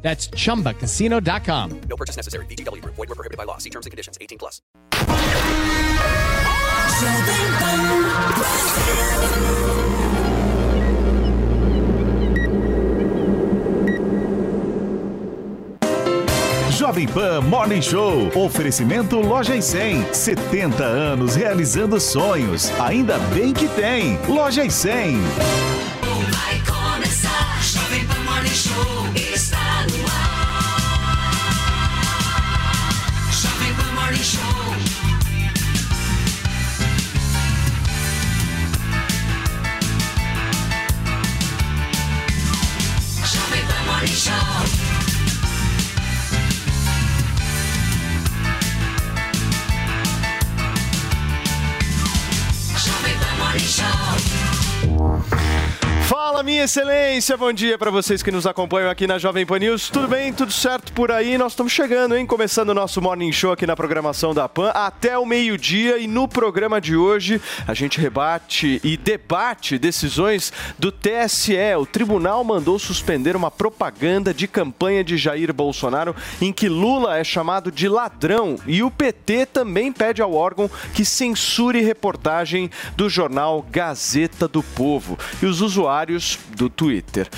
That's chumbacasino.com. No purchase necessary. VGW Group. Void were prohibited by law. See terms and conditions. 18 plus. Jovem Pan Morning Show. Oferecimento Loja e 100. 70 anos realizando sonhos. Ainda bem que tem. Loja e 100. Vai começar, Jovem Pan Morning Show está Show. Fala, minha excelência! Bom dia para vocês que nos acompanham aqui na Jovem Pan News. Tudo bem? Tudo certo por aí? Nós estamos chegando, hein? Começando o nosso Morning Show aqui na programação da Pan até o meio-dia. E no programa de hoje a gente rebate e debate decisões do TSE. O tribunal mandou suspender uma propaganda de campanha de Jair Bolsonaro em que Lula é chamado de ladrão. E o PT também pede ao órgão que censure reportagem do jornal Gazeta do Povo. E os usuários do Twitter.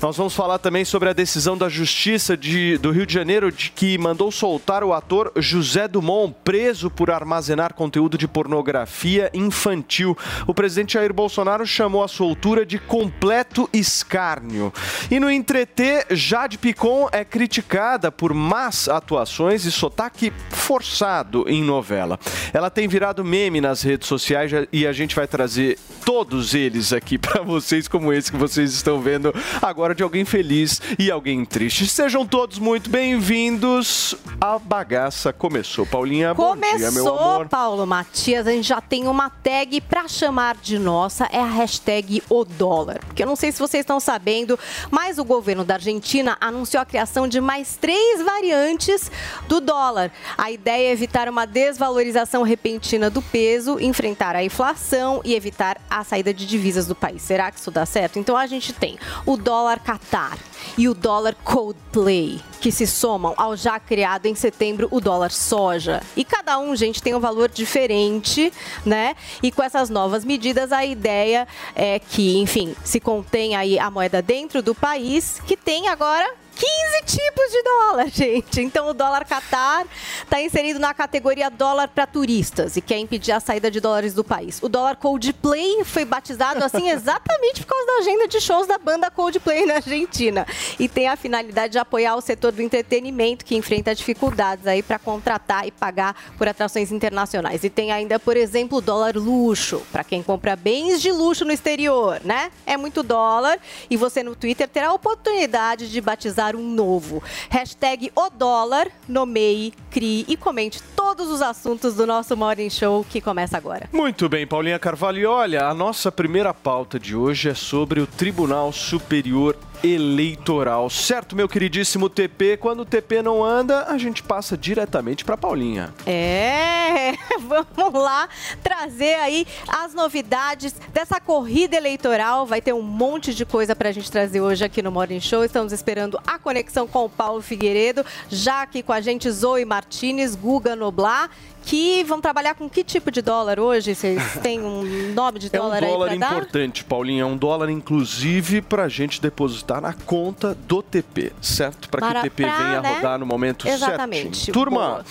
Nós vamos falar também sobre a decisão da Justiça de- do Rio de Janeiro de que mandou soltar o ator José Dumont, preso por armazenar conteúdo de pornografia infantil. O presidente Jair Bolsonaro chamou a soltura de completo escárnio. E no entreter, Jade Picon é criticada por más atuações e sotaque forçado em novela. Ela tem virado meme nas redes sociais e a gente vai trazer todos eles aqui para vocês, como esse que vocês estão vendo agora de alguém feliz e alguém triste. Sejam todos muito bem-vindos. A bagaça começou. Paulinha, bom dia, meu Começou, amor. Paulo Matias, a gente já tem uma tag pra chamar de nossa, é a hashtag o dólar. Porque eu não sei se vocês estão sabendo, mas o governo da Argentina anunciou a criação de mais três variantes do dólar. A ideia é evitar uma desvalorização repentina do peso, enfrentar a inflação e evitar a saída de divisas do país. Será que isso dá certo? Então a gente tem o dólar Qatar e o dólar Coldplay, que se somam ao já criado em setembro o dólar soja. E cada um, gente, tem um valor diferente, né? E com essas novas medidas, a ideia é que, enfim, se contém aí a moeda dentro do país, que tem agora 15 tipos de dólar, gente. Então o dólar Qatar está inserido na categoria dólar para turistas e quer impedir a saída de dólares do país. O dólar Coldplay foi batizado assim exatamente por causa da agenda de shows da banda Coldplay na Argentina e tem a finalidade de apoiar o setor do entretenimento que enfrenta dificuldades aí para contratar e pagar por atrações internacionais. E tem ainda, por exemplo, o dólar luxo, para quem compra bens de luxo no exterior, né? É muito dólar e você no Twitter terá a oportunidade de batizar um novo. Hashtag o dólar, nomeie, crie e comente todos os assuntos do nosso Morning Show que começa agora. Muito bem, Paulinha Carvalho. E olha, a nossa primeira pauta de hoje é sobre o Tribunal Superior Eleitoral. Certo, meu queridíssimo TP? Quando o TP não anda, a gente passa diretamente para Paulinha. É, vamos lá trazer aí as novidades dessa corrida eleitoral. Vai ter um monte de coisa pra gente trazer hoje aqui no Morning Show. Estamos esperando a conexão com o Paulo Figueiredo. Já aqui com a gente, Zoe Martinez, Guga Noblar, que vão trabalhar com que tipo de dólar hoje? Vocês têm um nome de É um dólar, dólar aí pra dar? importante, Paulinha. É um dólar, inclusive, para a gente depositar na conta do TP, certo? Para que o TP venha né? rodar no momento Exatamente. certinho. Turma, Boa.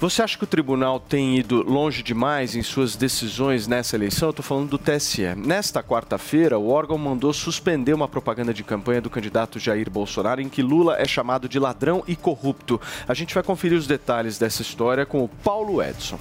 Você acha que o tribunal tem ido longe demais em suas decisões nessa eleição? Eu estou falando do TSE. Nesta quarta-feira, o órgão mandou suspender uma propaganda de campanha do candidato Jair Bolsonaro em que Lula é chamado de ladrão e corrupto. A gente vai conferir os detalhes dessa história com o Paulo Edson.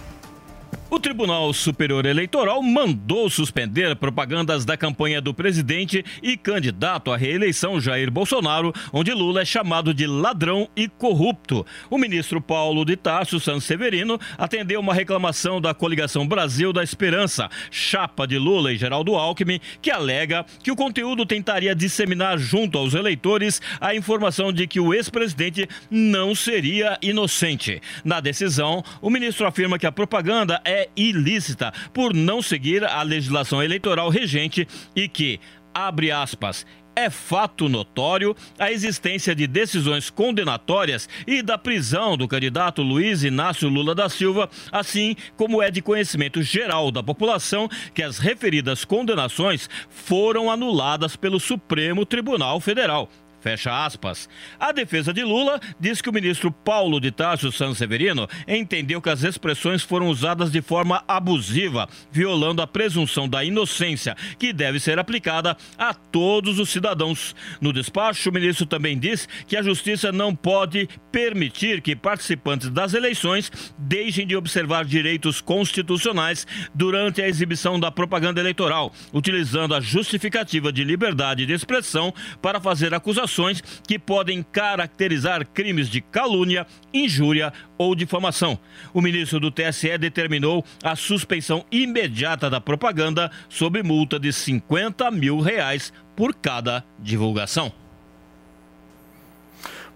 O Tribunal Superior Eleitoral mandou suspender propagandas da campanha do presidente e candidato à reeleição Jair Bolsonaro, onde Lula é chamado de ladrão e corrupto. O ministro Paulo de Tarso Sanseverino atendeu uma reclamação da coligação Brasil da Esperança, chapa de Lula e Geraldo Alckmin, que alega que o conteúdo tentaria disseminar junto aos eleitores a informação de que o ex-presidente não seria inocente. Na decisão, o ministro afirma que a propaganda é ilícita por não seguir a legislação eleitoral regente e que, abre aspas, é fato notório a existência de decisões condenatórias e da prisão do candidato Luiz Inácio Lula da Silva, assim como é de conhecimento geral da população que as referidas condenações foram anuladas pelo Supremo Tribunal Federal. Fecha aspas. A defesa de Lula diz que o ministro Paulo de Tarso Sanseverino entendeu que as expressões foram usadas de forma abusiva, violando a presunção da inocência, que deve ser aplicada a todos os cidadãos. No despacho, o ministro também diz que a justiça não pode permitir que participantes das eleições deixem de observar direitos constitucionais durante a exibição da propaganda eleitoral, utilizando a justificativa de liberdade de expressão para fazer acusações que podem caracterizar crimes de calúnia, injúria ou difamação. O ministro do TSE determinou a suspensão imediata da propaganda sob multa de 50 mil reais por cada divulgação.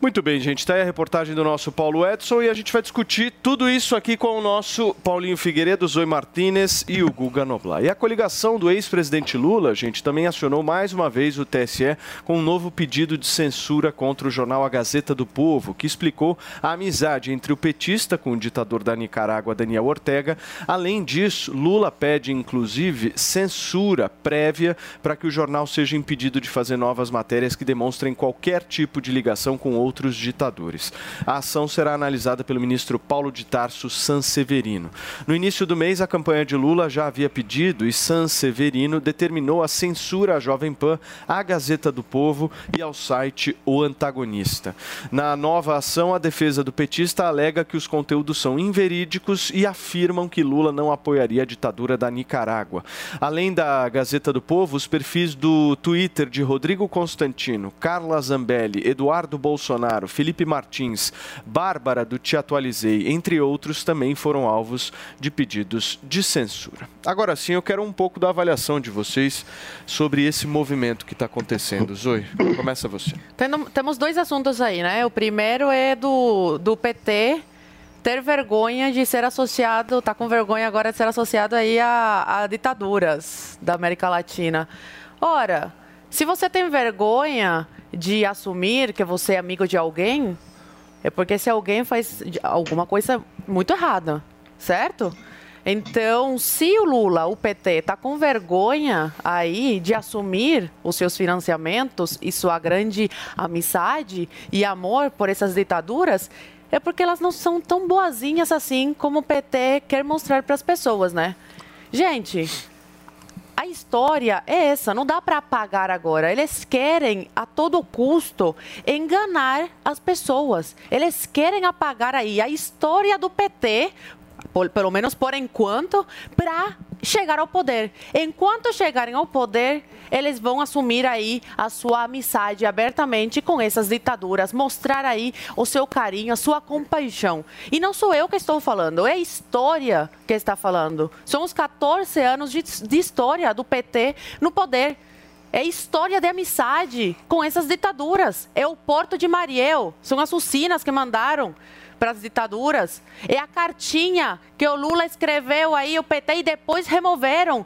Muito bem, gente. Está aí a reportagem do nosso Paulo Edson e a gente vai discutir tudo isso aqui com o nosso Paulinho Figueiredo, Zoe Martinez e o Guga Noblar. E a coligação do ex-presidente Lula, gente, também acionou mais uma vez o TSE com um novo pedido de censura contra o jornal A Gazeta do Povo, que explicou a amizade entre o petista com o ditador da Nicarágua, Daniel Ortega. Além disso, Lula pede, inclusive, censura prévia para que o jornal seja impedido de fazer novas matérias que demonstrem qualquer tipo de ligação com outros ditadores. A ação será analisada pelo ministro Paulo de Tarso Sanseverino. No início do mês, a campanha de Lula já havia pedido e Sanseverino determinou a censura à Jovem Pan, à Gazeta do Povo e ao site O Antagonista. Na nova ação, a defesa do petista alega que os conteúdos são inverídicos e afirmam que Lula não apoiaria a ditadura da Nicarágua. Além da Gazeta do Povo, os perfis do Twitter de Rodrigo Constantino, Carla Zambelli, Eduardo Bolsonaro, Felipe Martins, Bárbara do Te Atualizei, entre outros, também foram alvos de pedidos de censura. Agora sim, eu quero um pouco da avaliação de vocês sobre esse movimento que está acontecendo. Zoe, começa você. Tendo- temos dois assuntos aí, né? O primeiro é do, do PT ter vergonha de ser associado, tá com vergonha agora de ser associado aí a, a ditaduras da América Latina. Ora, se você tem vergonha de assumir que você é amigo de alguém, é porque esse alguém faz alguma coisa muito errada, certo? Então, se o Lula, o PT, está com vergonha aí de assumir os seus financiamentos e sua grande amizade e amor por essas ditaduras, é porque elas não são tão boazinhas assim como o PT quer mostrar para as pessoas, né? Gente, a história é essa, não dá para apagar agora. Eles querem a todo custo enganar as pessoas. Eles querem apagar aí a história do PT, por- pelo menos por enquanto, para chegar ao poder. Enquanto chegarem ao poder, eles vão assumir aí a sua amizade abertamente com essas ditaduras, mostrar aí o seu carinho, a sua compaixão. E não sou eu que estou falando, é a história que está falando. São os 14 anos de, de história do PT no poder. É história de amizade com essas ditaduras. É o Porto de Mariel. São as usinas que mandaram para as ditaduras. É a cartinha que o Lula escreveu aí, o PT, e depois removeram.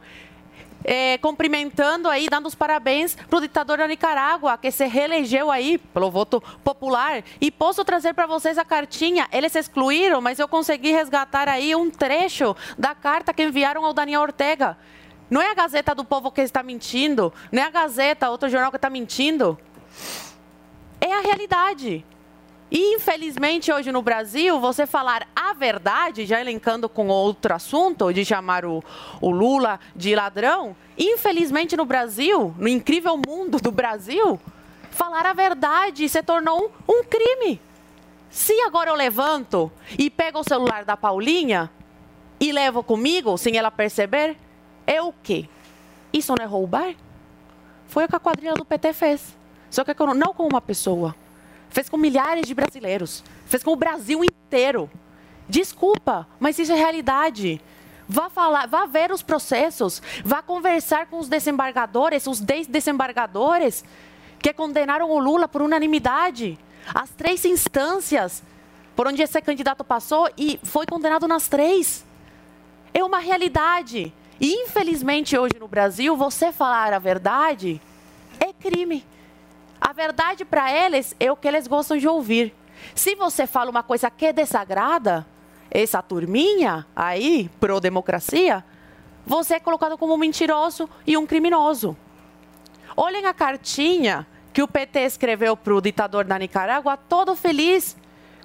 É, cumprimentando aí, dando os parabéns para o ditador da Nicarágua, que se reelegeu aí pelo voto popular. E posso trazer para vocês a cartinha. Eles excluíram, mas eu consegui resgatar aí um trecho da carta que enviaram ao Daniel Ortega. Não é a Gazeta do Povo que está mentindo, não é a Gazeta, outro jornal que está mentindo. É a realidade. E, infelizmente, hoje no Brasil, você falar a verdade, já elencando com outro assunto, de chamar o, o Lula de ladrão, infelizmente no Brasil, no incrível mundo do Brasil, falar a verdade se tornou um, crime. Se agora eu levanto e pego o celular da Paulinha, e levo comigo sem ela perceber, é o quê? Isso não é roubar? Foi o que a quadrilha do PT fez. Só que não com uma pessoa. Fez com milhares de brasileiros. Fez com o Brasil inteiro. Desculpa, mas isso é realidade. Vá falar, vá ver os processos, vá conversar com os desembargadores, os desembargadores que condenaram o Lula por unanimidade. As três instâncias por onde esse candidato passou e foi condenado nas três. É uma realidade. E infelizmente hoje no Brasil, você falar a verdade é crime. A verdade para eles é o que eles gostam de ouvir. Se você fala uma coisa que desagrada, essa turminha aí, pro-democracia, você é colocado como um mentiroso e um criminoso. Olhem a cartinha que o PT escreveu para o ditador da Nicarágua, todo feliz,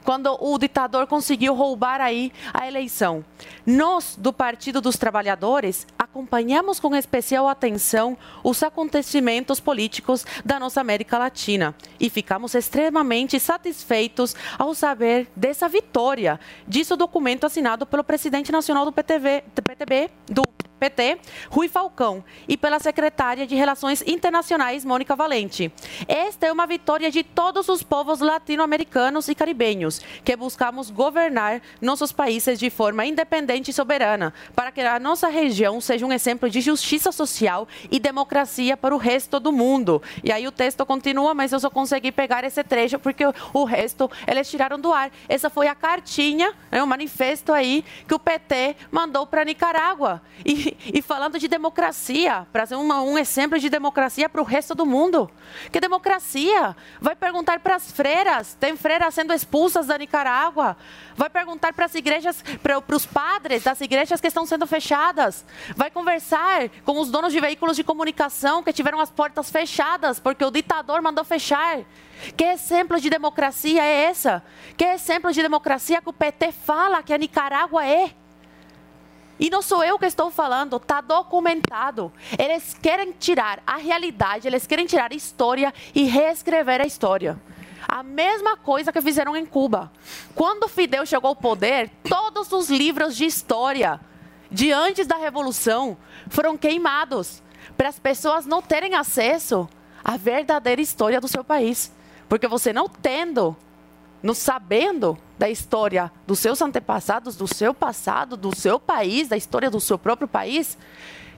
quando o ditador conseguiu roubar aí a eleição. Nós, do Partido dos Trabalhadores, acompanhamos com especial atenção os acontecimentos políticos da nossa América Latina e ficamos extremamente satisfeitos ao saber dessa vitória, disse o documento assinado pelo presidente nacional do PTV, do PTB, do PT, Rui Falcão, e pela secretária de Relações Internacionais, Mônica Valente. Esta é uma vitória de todos os povos latino-americanos e caribenhos, que buscamos governar nossos países de forma independente e soberana, para que a nossa região seja um exemplo de justiça social e democracia para o resto do mundo. E aí o texto continua, mas eu só consegui pegar esse trecho porque o resto eles tiraram do ar. Essa foi a cartinha, né, o manifesto aí que o PT mandou para Nicarágua. E, e, falando de democracia, para ser uma, um exemplo de democracia para o resto do mundo. Que democracia? Vai perguntar para as freiras, tem freiras sendo expulsas da Nicarágua. Vai perguntar para as igrejas, para os padres das igrejas que estão sendo fechadas. Vai conversar com os donos de veículos de comunicação que tiveram as portas fechadas porque o ditador mandou fechar. Que exemplo de democracia é essa? Que exemplo de democracia que o PT fala que a Nicarágua é? E não sou eu que estou falando, está documentado. Eles querem tirar a realidade, eles querem tirar a história e reescrever a história. A mesma coisa que fizeram em Cuba. Quando Fidel chegou ao poder, todos os livros de história de antes da Revolução foram queimados para as pessoas não terem acesso à verdadeira história do seu país. Porque você não tendo não sabendo da história dos seus antepassados, do seu passado, do seu país, da história do seu próprio país,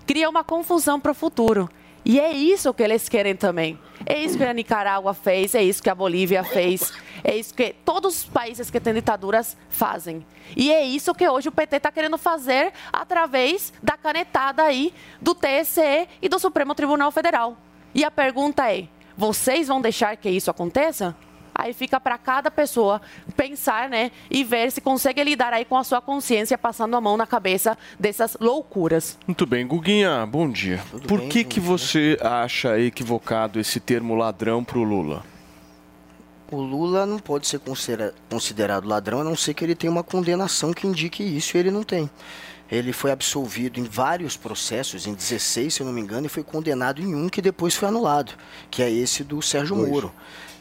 cria uma confusão para o futuro. E é isso que eles querem também. É isso que a Nicarágua fez, é isso que a Bolívia fez, é isso que todos os países que têm ditaduras fazem. E é isso que hoje o PT está querendo fazer através da canetada aí do TSE e do Supremo Tribunal Federal. E a pergunta é: vocês vão deixar que isso aconteça? Aí fica para cada pessoa pensar, né, e ver se consegue lidar aí com a sua consciência passando a mão na cabeça dessas loucuras. Muito bem, Guguinha, bom dia. Tudo Por bem, que que dia. você acha equivocado esse termo ladrão pro Lula? O Lula não pode ser considera- considerado ladrão a não ser que ele tenha uma condenação que indique isso e ele não tem. Ele foi absolvido em vários processos, em 16, se eu não me engano, e foi condenado em um que depois foi anulado, que é esse do Sérgio Moro.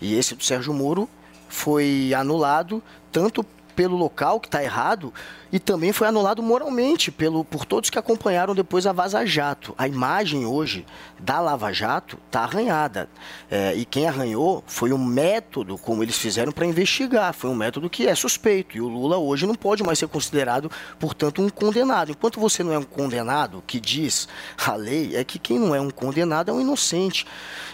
E esse do Sérgio Moro foi anulado tanto pelo local que está errado e também foi anulado moralmente pelo, por todos que acompanharam depois a Vaza Jato. A imagem hoje da Lava Jato está arranhada. É, e quem arranhou foi o método como eles fizeram para investigar. Foi um método que é suspeito. E o Lula hoje não pode mais ser considerado, portanto, um condenado. Enquanto você não é um condenado, que diz a lei, é que quem não é um condenado é um inocente.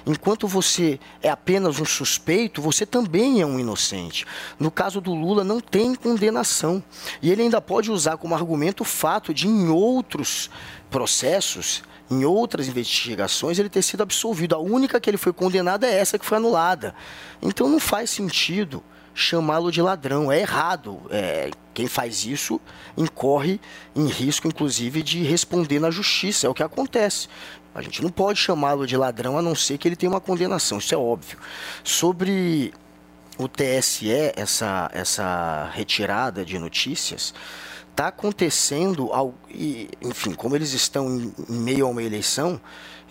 Enquanto você é apenas um suspeito, você também é um inocente. No caso do Lula, não tem condenação. E ele ainda pode usar como argumento o fato de, em outros processos, em outras investigações, ele ter sido absolvido. A única que ele foi condenado é essa que foi anulada. Então não faz sentido chamá-lo de ladrão. É errado. É, quem faz isso incorre em risco, inclusive, de responder na justiça. É o que acontece. A gente não pode chamá-lo de ladrão a não ser que ele tenha uma condenação. Isso é óbvio. Sobre o TSE, essa, essa retirada de notícias, está acontecendo, ao, e, enfim, como eles estão em, em meio a uma eleição,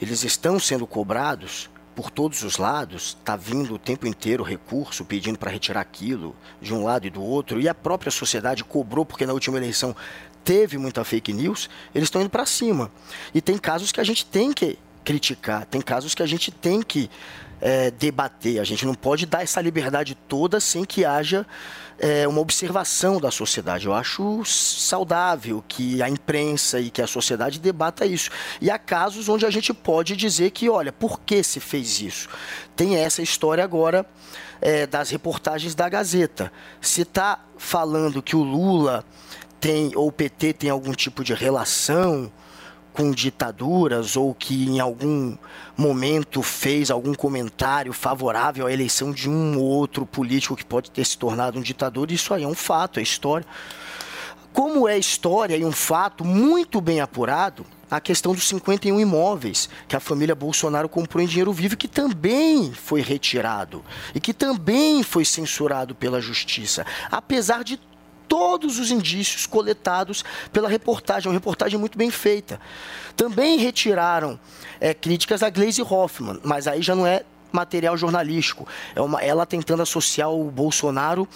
eles estão sendo cobrados por todos os lados, está vindo o tempo inteiro recurso pedindo para retirar aquilo de um lado e do outro, e a própria sociedade cobrou, porque na última eleição teve muita fake news, eles estão indo para cima. E tem casos que a gente tem que criticar, tem casos que a gente tem que é, debater. A gente não pode dar essa liberdade toda sem que haja é, uma observação da sociedade. Eu acho saudável que a imprensa e que a sociedade debata isso. E há casos onde a gente pode dizer que, olha, por que se fez isso? Tem essa história agora é, das reportagens da Gazeta. Se está falando que o Lula tem, ou o PT tem algum tipo de relação com ditaduras ou que em algum momento fez algum comentário favorável à eleição de um ou outro político que pode ter se tornado um ditador, isso aí é um fato, é história. Como é história e um fato muito bem apurado, a questão dos 51 imóveis que a família Bolsonaro comprou em dinheiro vivo, que também foi retirado e que também foi censurado pela justiça, apesar de todos os indícios coletados pela reportagem, uma reportagem muito bem feita. Também retiraram é, críticas a Glaze Hoffman, mas aí já não é material jornalístico. É uma, ela tentando associar o Bolsonaro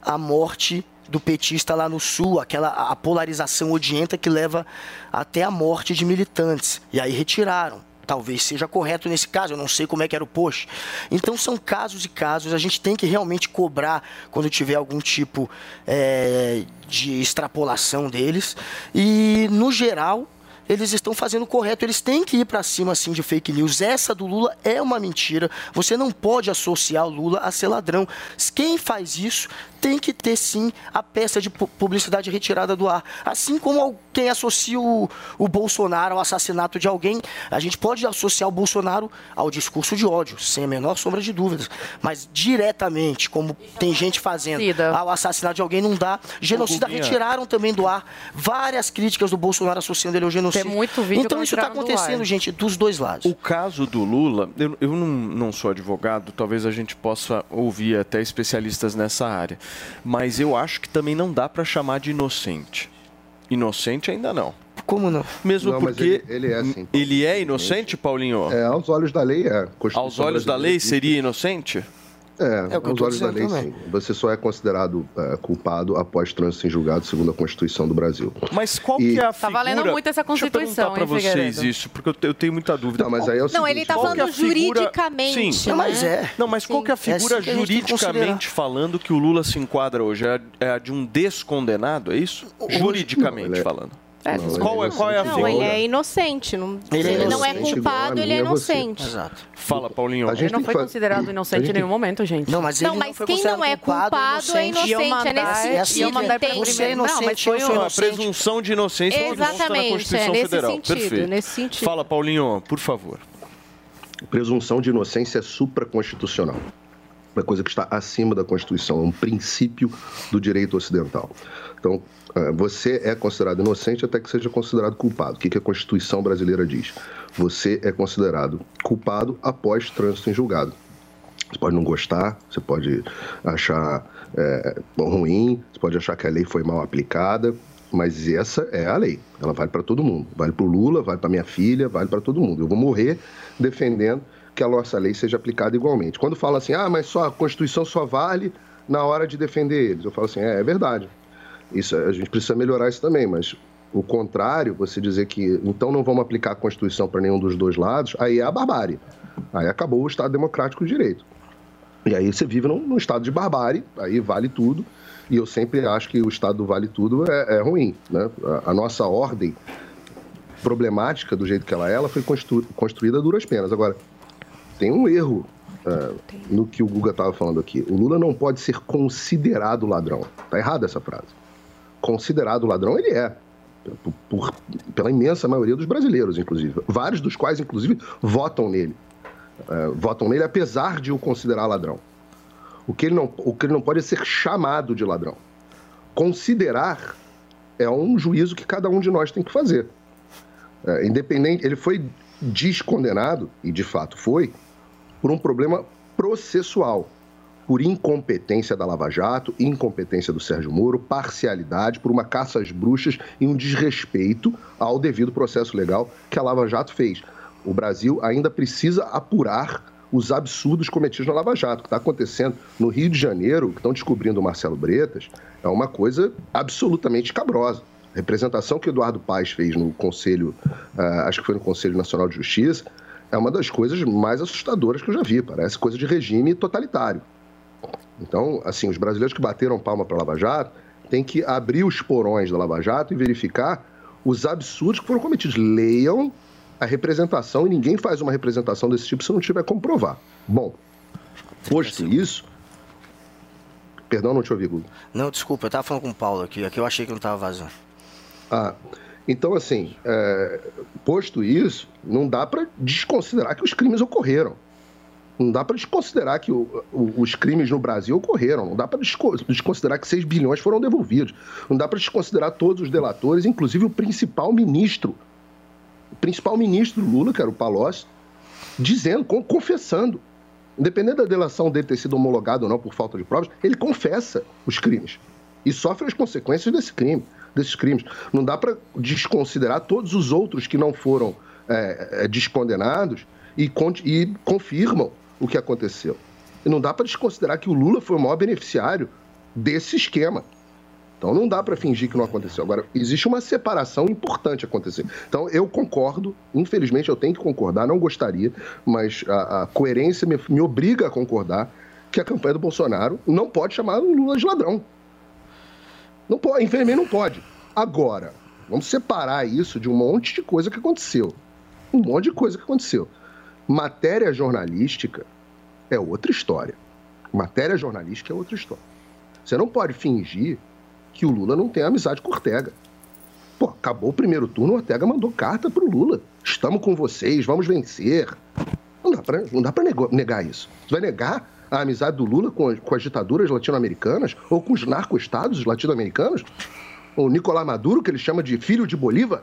à morte do petista lá no sul, aquela a polarização odienta que leva até a morte de militantes. E aí retiraram. Talvez seja correto nesse caso, eu não sei como é que era o post. Então são casos e casos, a gente tem que realmente cobrar quando tiver algum tipo é, de extrapolação deles. E, no geral, eles estão fazendo o correto, eles têm que ir para cima assim de fake news. Essa do Lula é uma mentira. Você não pode associar o Lula a ser ladrão. Quem faz isso tem que ter sim a peça de pu- publicidade retirada do ar. Assim como quem associa o, o Bolsonaro ao assassinato de alguém, a gente pode associar o Bolsonaro ao discurso de ódio, sem a menor sombra de dúvidas. Mas diretamente, como tem gente fazendo ao assassinato de alguém, não dá. Genocida retiraram também do ar várias críticas do Bolsonaro associando ele ao genocídio. Tem muito vídeo então isso está retiraram do acontecendo, gente, dos dois lados. O caso do Lula, eu, eu não, não sou advogado, talvez a gente possa ouvir até especialistas nessa área, mas eu acho que também não dá para chamar de inocente. Inocente ainda não. Como não? Mesmo Não, porque ele, ele é assim. ele é inocente, Paulinho? É, aos olhos da lei é. Aos olhos da lei seria inocente? É, É o que eu aos olhos da lei, também. sim. Você só é considerado é, culpado após trânsito em julgado, segundo a Constituição do Brasil. Mas qual E- que é a Tá figura... valendo muito essa Deixa eu Constituição, perguntar hein, vocês Figueiredo? isso, porque eu te- eu tenho muita dúvida. Não, mas aí é o Não, ele tá é falando figura- juridicamente, Sim, né? Mas é. Não, mas qual que é a É figura assim a gente tem que juridicamente falando que o Lula se enquadra hoje? É a- É a de um descondenado, é isso? Juridicamente Não, é- falando. É, Não, qual, é, ele qual é a Não, figura? ele é inocente. Não, Ele se é ele não é culpado, ele é inocente. Exato. Fala, Paulinho. A gente Ele não foi considerado inocente gente em nenhum momento, gente. Não, mas Não, ele mas foi quem não é culpado é inocente. É nesse É assim, sentido. Tem- Você é Não, mas inocente, foi eu o- sou Não, a inocente. presunção de inocência na Exatamente, Constituição é nesse Federal. sentido, Perfeito. nesse sentido. Fala, Paulinho, por favor. Presunção de inocência é supraconstitucional. Uma coisa que está acima da Constituição, é um princípio do direito ocidental. Então, você é considerado inocente até que seja considerado culpado. O que que a Constituição brasileira diz? Você é considerado culpado após trânsito em julgado. Você pode não gostar, você pode achar é, ruim, você pode achar que a lei foi mal aplicada, mas essa é a lei. Ela vale para todo mundo. Vale para o Lula, vale para minha filha, vale para todo mundo. Eu vou morrer defendendo que a nossa lei seja aplicada igualmente. Quando fala assim, ah, mas só a Constituição só vale na hora de defender eles, eu falo assim, é, é verdade. Isso a gente precisa melhorar isso também, mas o contrário, você dizer que então não vamos aplicar a Constituição para nenhum dos dois lados, aí é a barbárie. Aí acabou o Estado Democrático de Direito. E aí você vive num, num estado de barbárie, aí vale tudo. E eu sempre acho que o estado do vale tudo é, é ruim. Né? A, a nossa ordem problemática, do jeito que ela é, ela foi constru- construída a duras penas. Agora, tem um erro é, no que o Guga estava falando aqui. O Lula não pode ser considerado ladrão. Tá errada essa frase. Considerado ladrão, ele é. Por- por- pela imensa maioria dos brasileiros, inclusive. Vários dos quais, inclusive, votam nele. É, votam nele apesar de o considerar ladrão. O que, ele não, o que ele não pode é ser chamado de ladrão. Considerar é um juízo que cada um de nós tem que fazer. É, independente, ele foi descondenado, e de fato foi, por um problema processual, por incompetência da Lava Jato, incompetência do Sérgio Moro, parcialidade, por uma caça às bruxas e um desrespeito ao devido processo legal que a Lava Jato fez. O Brasil ainda precisa apurar os absurdos cometidos na Lava Jato. O que está acontecendo no Rio de Janeiro, que estão descobrindo o Marcelo Bretas, é uma coisa absolutamente escabrosa. A representação que Eduardo Paes fez no Conselho, ah, acho que foi no Conselho Nacional de Justiça, é uma das coisas mais assustadoras que eu já vi. Parece coisa de regime totalitário. Então, assim, os brasileiros que bateram palma para a Lava Jato têm que abrir os porões da Lava Jato e verificar os absurdos que foram cometidos. Leiam a representação e ninguém faz uma representação desse tipo se não tiver como provar. Bom, posto isso. Perdão, não te ouvi, Guga. Não, desculpa, eu tava falando com o Paulo aqui, aqui eu achei que não tava vazando. Ah, então, assim, é, posto isso, não dá para desconsiderar que os crimes ocorreram. Não dá para desconsiderar que o- o- os crimes no Brasil ocorreram. Não dá para desconsiderar que 6 bilhões foram devolvidos. Não dá para desconsiderar todos os delatores, inclusive o principal ministro. O principal ministro Lula, que era o Palocci, dizendo, con- confessando. Independente da delação dele ter sido homologada ou não por falta de provas, ele confessa os crimes e sofre as consequências desse crime, desses crimes. Não dá para desconsiderar todos os outros que não foram é, é, descondenados e, e confirmam o que aconteceu. E não dá para desconsiderar que o Lula foi o maior beneficiário desse esquema. Então não dá para fingir que não aconteceu. Agora, existe uma separação importante acontecer. Então eu concordo, infelizmente eu tenho que concordar, não gostaria, mas a, a coerência me, me obriga a concordar que a campanha do Bolsonaro não pode chamar o Lula de ladrão. Não pode, infelizmente não pode. Agora, vamos separar isso de um monte de coisa que aconteceu. Um monte de coisa que aconteceu. Matéria jornalística é outra história. Matéria jornalística é outra história. Você não pode fingir que o Lula não tem amizade com Ortega. Pô, acabou o primeiro turno, Ortega mandou carta pro Lula. Estamos com vocês, vamos vencer. Não dá pra, não dá negar isso. Você vai negar a amizade do Lula com, com as ditaduras latino-americanas ou com os narco-estados latino-americanos? O Nicolás Maduro, que ele chama de filho de Bolívar,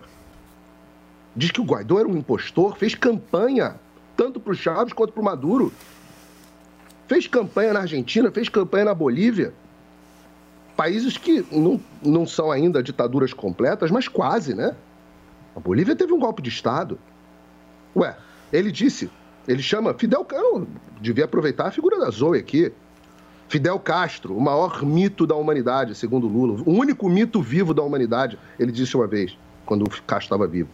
diz que o Guaidó era um impostor, fez campanha tanto pro Chaves quanto pro Maduro. Fez campanha na Argentina, fez campanha na Bolívia países que não, não são ainda ditaduras completas, mas quase, né? A Bolívia teve um golpe de Estado. Ué, ele disse, ele chama Fidel Castro, devia aproveitar a figura da Zoe aqui. Fidel Castro, o maior mito da humanidade, segundo Lula, o único mito vivo da humanidade, ele disse uma vez, quando o Castro estava vivo.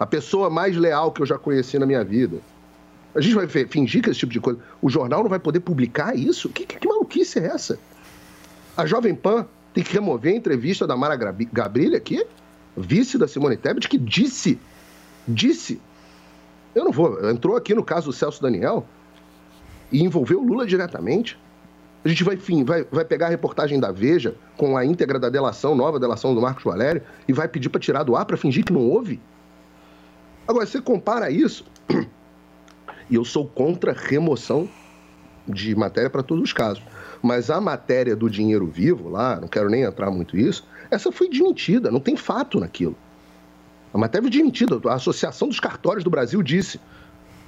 A pessoa mais leal que eu já conheci na minha vida. A gente vai fingir que esse tipo de coisa. O jornal não vai poder publicar isso? Que, que, que maluquice é essa? A Jovem Pan tem que remover a entrevista da Mara Gabrilha aqui, vice da Simone Tebet, que disse, disse, eu não vou, entrou aqui no caso do Celso Daniel e envolveu o Lula diretamente. A gente vai, enfim, vai, vai pegar a reportagem da Veja com a íntegra da delação, nova delação do Marcos Valério, e vai pedir para tirar do ar para fingir que não houve? Agora, você compara isso, e eu sou contra remoção de matéria para todos os casos. Mas a matéria do dinheiro vivo lá, não quero nem entrar muito nisso, essa foi desmentida, não tem fato naquilo. A matéria foi desmentida. A Associação dos Cartórios do Brasil disse: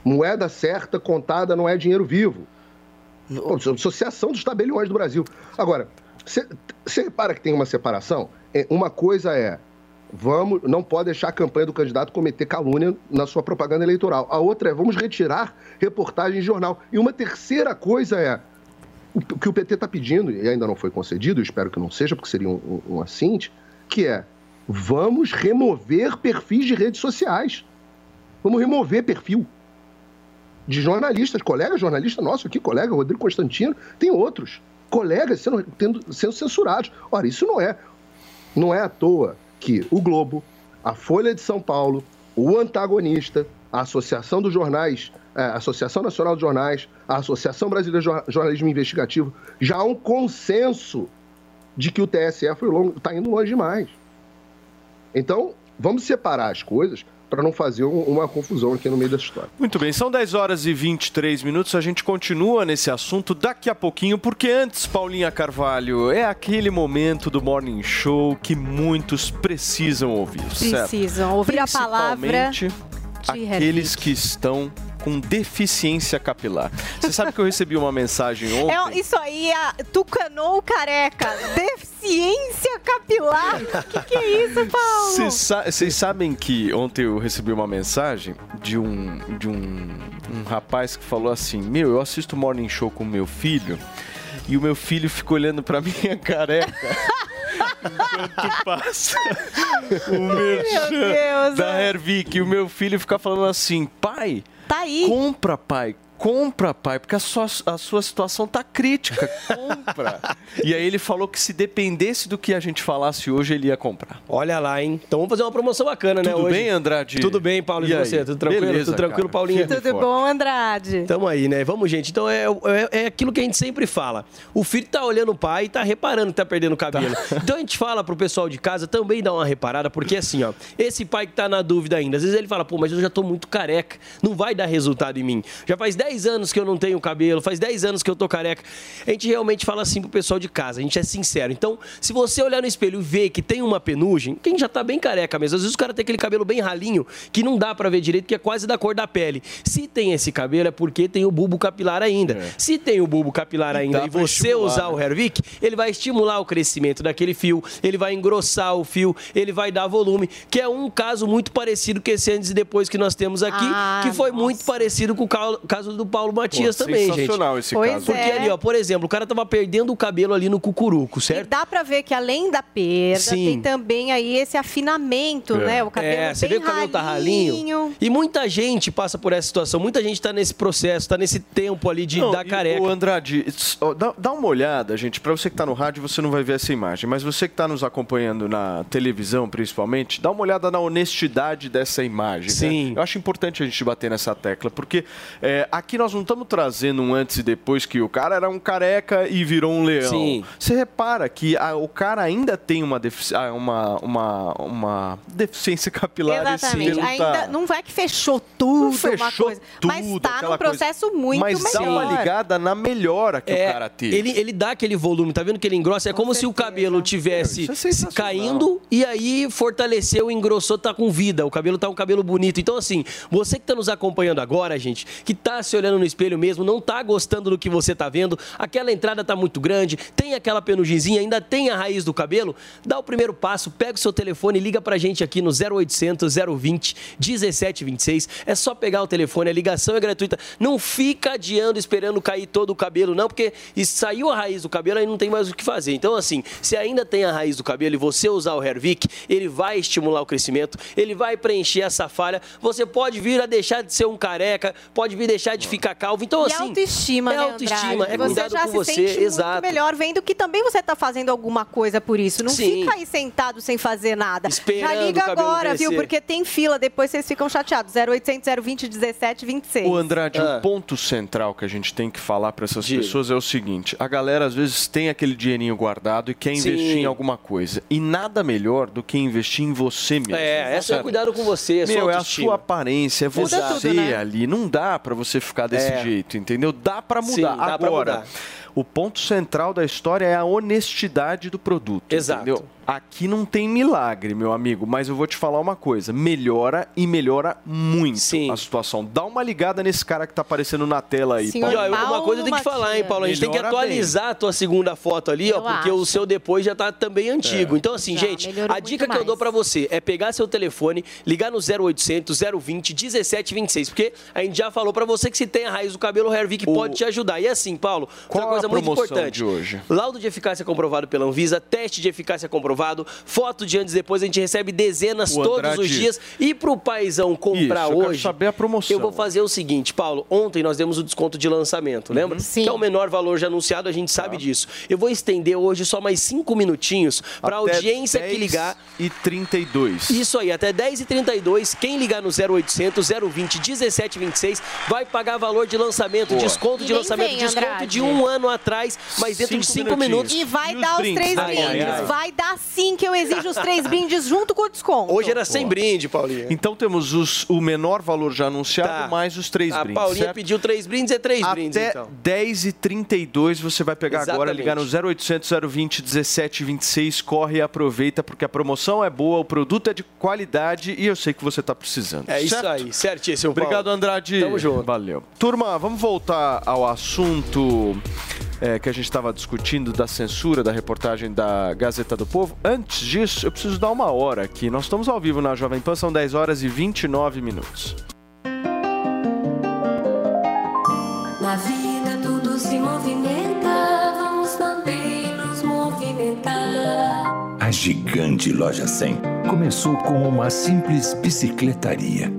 moeda certa contada não é dinheiro vivo. Pô, Associação dos Tabeliões do Brasil. Agora, você repara que tem uma separação? É, uma coisa é, vamos, não pode deixar a campanha do candidato cometer calúnia na sua propaganda eleitoral. A outra é, vamos retirar reportagem de jornal. E uma terceira coisa é, o que o PT está pedindo, e ainda não foi concedido, espero que não seja, porque seria um, um, um assinte, que é, vamos remover perfis de redes sociais. Vamos remover perfil de jornalistas, colegas jornalista nosso aqui, colega Rodrigo Constantino, tem outros colegas sendo, tendo, sendo censurados. Ora, isso não é, não é à toa que o Globo, a Folha de São Paulo, o Antagonista, a Associação dos Jornais, é, a Associação Nacional de Jornais, a Associação Brasileira de Jor- Jornalismo Investigativo, já há um consenso de que o TSE está indo longe demais. Então, vamos separar as coisas para não fazer um- uma confusão aqui no meio dessa história. Muito bem, são 10 horas e 23 minutos. A gente continua nesse assunto daqui a pouquinho, porque antes, Paulinha Carvalho, é aquele momento do Morning Show que muitos precisam ouvir. certo? Precisam ouvir a palavra aqueles que estão com deficiência capilar. Você sabe que eu recebi uma mensagem ontem? É, isso aí é tucanou careca. Deficiência capilar. O que, que é isso, Paulo? Vocês sa- sabem que ontem eu recebi uma mensagem de um, de um, um rapaz que falou assim: Meu, eu assisto Morning Show com meu filho e o meu filho fica olhando pra minha careca. Enquanto passa o merchan Deus, da é. Hervik, o meu filho fica falando assim, pai, Tá aí. compra, pai. Compra, pai, porque a sua, a sua situação tá crítica. Compra. e aí ele falou que se dependesse do que a gente falasse hoje, ele ia comprar. Olha lá, hein? Então vamos fazer uma promoção bacana, né? Tudo hoje. bem, Andrade? Tudo bem, Paulo, e, E você? Tudo tranquilo? Beleza, Tudo tranquilo, cara. Paulinha? Tudo bom, Andrade? Tamo aí, né? Vamos, gente. Então é, é, é aquilo que a gente sempre fala. O filho tá olhando o pai e tá reparando que tá perdendo o cabelo. Então a gente fala pro pessoal de casa também dar uma reparada, porque assim, ó, esse pai que tá na dúvida ainda, às vezes ele fala, pô, mas eu já tô muito careca, não vai dar resultado em mim. Já faz 10 anos que eu não tenho cabelo, faz 10 anos que eu tô careca. A gente realmente fala assim pro pessoal de casa, a gente é sincero. Então, se você olhar no espelho e ver que tem uma penugem, quem já tá bem careca mesmo, às vezes o cara tem aquele cabelo bem ralinho, que não dá pra ver direito, que é quase da cor da pele. Se tem esse cabelo é porque tem o bulbo capilar ainda. Se tem o bulbo capilar ainda dá e você estimular, usar né? o Hervik, ele vai estimular o crescimento daquele fio, ele vai engrossar o fio, ele vai dar volume, que é um caso muito parecido com esse antes e depois que nós temos aqui, Ah, que foi nossa. muito parecido com o ca- do Paulo Matias Pô, também, gente. sensacional esse Pois caso. Porque É. ali, ó, por exemplo, o cara tava perdendo o cabelo ali no cucuruco, E certo? dá pra ver que além da perda, Sim. tem também aí esse afinamento, É. né? O cabelo É, você bem vê que o cabelo tá ralinho. E muita gente passa por essa situação, muita gente tá nesse processo, tá nesse tempo ali de Não, dar e careca. O Andrade, dá, dá uma olhada, gente. Pra você que tá no rádio, você não vai ver essa imagem. Mas você que tá nos acompanhando na televisão, principalmente, dá uma olhada na honestidade dessa imagem. né? Sim. Eu acho importante a gente bater nessa tecla, porque é, aqui nós não estamos trazendo um antes e depois que o cara era um careca e virou um leão. Sim. Você repara que a- o cara ainda tem uma, defici- ah, uma, uma, uma deficiência capilar. esse Exatamente. Ainda tá- não vai que fechou tudo, Não fechou coisa. mas tudo, tá num aquela coisa. processo muito Mas melhor. dá uma ligada na melhora que É, o cara teve. Ele, ele dá aquele volume, tá vendo que ele engrossa? É como se o cabelo tivesse é caindo e aí fortaleceu, engrossou, tá com vida. O cabelo tá um cabelo bonito. Então, assim, você que tá nos acompanhando agora, gente, que tá se olhando no espelho mesmo, não tá gostando do que você tá vendo, aquela entrada tá muito grande, tem aquela penugenzinha, ainda tem a raiz do cabelo, dá o primeiro passo, pega o seu telefone e liga pra gente aqui no 0800 020 1726. É só pegar o telefone, a ligação é gratuita. Não fica adiando esperando cair todo o cabelo, não, porque saiu a raiz do cabelo, aí não tem mais o que fazer. Então, assim, se ainda tem a raiz do cabelo e você usar o Hervik, ele vai estimular o crescimento, ele vai preencher essa falha. Você pode vir a deixar de ser um careca, pode vir deixar de ficar calvo. Então, e assim. autoestima, é né, autoestima, Andrade? é você cuidado já com se você, sente exato. muito melhor vendo que também você tá fazendo alguma coisa por isso. Não Sim. fica aí sentado sem fazer nada. Esperando já liga agora, viu? crescer. Porque tem fila, depois vocês ficam chateados. 0800 020 1726. O Andrade, Ah. o ponto central que a gente tem que falar para essas Diga. pessoas é o seguinte: a galera às vezes tem aquele dinheirinho guardado e quer Sim. investir em alguma coisa. E nada melhor do que investir em você mesmo. É, essa é Sabe? cuidado com você, é Meu, é a sua aparência, é você tudo, né? ali. Não dá pra você ficar desse É. jeito, entendeu? Dá pra Sim, mudar. dá pra Agora, mudar. o ponto central da história é a honestidade do produto. Exato. Entendeu? Aqui não tem milagre, meu amigo, mas eu vou te falar uma coisa: melhora e melhora muito Sim. a situação. Dá uma ligada nesse cara que tá aparecendo na tela aí, Senhor E, Paulo. ó, uma coisa tem que falar, hein. Paulo? A gente tem que Melhora atualizar a tua segunda foto ali, ó, Eu porque o acho. seu depois já tá também antigo. Então, assim, Já, gente, a dica que eu dou mais. pra você é pegar seu telefone, ligar no 0800 020 1726, porque a gente já falou pra você que se tem a raiz do cabelo, o Hervik O- pode te ajudar. E assim, Paulo, Qual outra coisa a muito importante. de hoje? Laudo de eficácia comprovado pela Anvisa, teste de eficácia comprovado, foto de antes e depois, a gente recebe dezenas O todos Andrade- os dias. E pro paizão comprar Isso, eu quero hoje, saber a promoção. eu vou fazer o seguinte, Paulo, ontem nós demos o desconto de lançamento, Uhum. lembra? Sim. Que é o menor valor já anunciado, a gente Tá. sabe disso. Eu vou estender hoje só mais cinco minutinhos para audiência que 10 ligar. E 32. Isso aí, até 10h32, quem ligar no 0800 020 1726 vai pagar valor de lançamento, Boa. desconto E de lançamento, vem, desconto Andrade. de um ano atrás, mas dentro de Cinco cinco minutinhos. minutos. E vai E dar os três Ai, brindes. ai, ai. Vai dar sim que eu exijo os três brindes junto com o desconto. Hoje era sem brinde, Paulinha. Então temos os- o menor valor já anunciado, Tá. mais os três A brindes. Paulinha certo? pediu três brindes, é três brindes, Até então. 10h32 você vai pegar agora, Exatamente. ligar no 0800 020 1726, corre e aproveita, porque a promoção é boa, o produto é de qualidade e eu sei que você está precisando. É isso certo? aí, certíssimo, Paulo. Obrigado, Andrade. Tamo junto. Valeu. Turma, vamos voltar ao assunto é, que a gente estava discutindo da censura da reportagem da Gazeta do Povo. Antes disso, eu preciso dar uma hora aqui. Nós estamos ao vivo na Jovem Pan, são 10 horas e 29 minutos. Na vida tudo se movimenta, vamos também nos movimentar. As gigante Loja 100 começou como uma simples bicicletaria.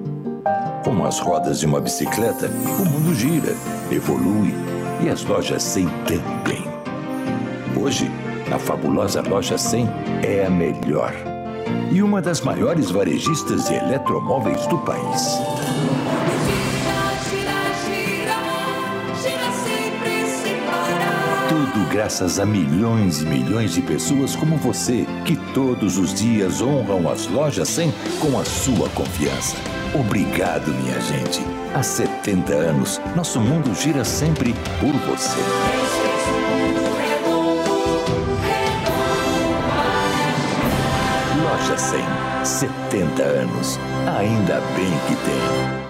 Com as rodas de uma bicicleta, o mundo gira, evolui e as lojas 100 também. Hoje, a fabulosa Loja 100 é a melhor e uma das maiores varejistas de eletromóveis do país. Tudo graças a milhões e milhões de pessoas como você, que todos os dias honram as lojas 100 com a sua confiança. Obrigado, minha gente. Há 70 anos, nosso mundo gira sempre por você. Loja 100, 70 anos. Ainda bem que tem.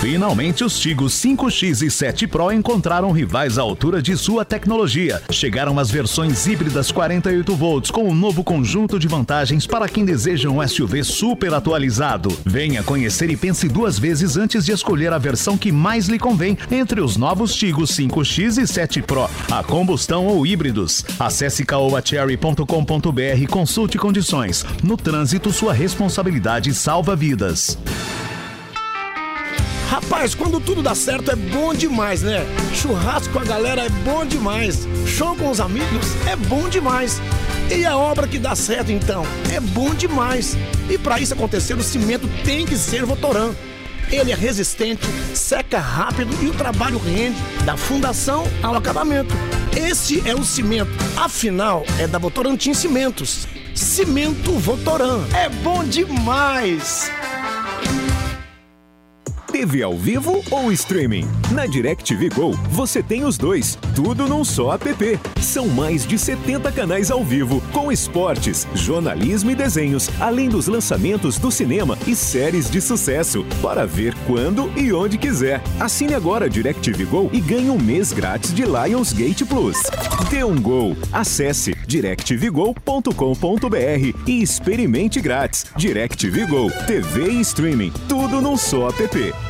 Finalmente, os Tigos 5X e 7 Pro encontraram rivais à altura de sua tecnologia. Chegaram as versões híbridas 48 volts com um novo conjunto de vantagens para quem deseja um SUV super atualizado. Venha conhecer e pense duas vezes antes de escolher a versão que mais lhe convém entre os novos Tigos 5X e 7 Pro, a combustão ou híbridos. Acesse caoacherry.com.br e consulte condições. No trânsito, sua responsabilidade salva vidas. Rapaz, quando tudo dá certo é bom demais, né? Churrasco com a galera é bom demais. Show com os amigos é bom demais. E a obra que dá certo então é bom demais. E para isso acontecer, o cimento tem que ser Votoran. Ele é resistente, seca rápido e o trabalho rende da fundação ao acabamento. Esse é o cimento. Afinal, é da Votorantim Cimentos. Cimento Votoran. É bom demais! TV ao vivo ou streaming? Na DirecTV Go você tem os dois, tudo num só app. São mais de 70 canais ao vivo, com esportes, jornalismo e desenhos, além dos lançamentos do cinema e séries de sucesso, para ver quando e onde quiser. Assine agora a DirecTV Go e ganhe um mês grátis de Lionsgate Plus. Dê um Gol. Acesse directvgo.com.br e experimente grátis. DirecTV Go, TV e streaming, tudo num só app.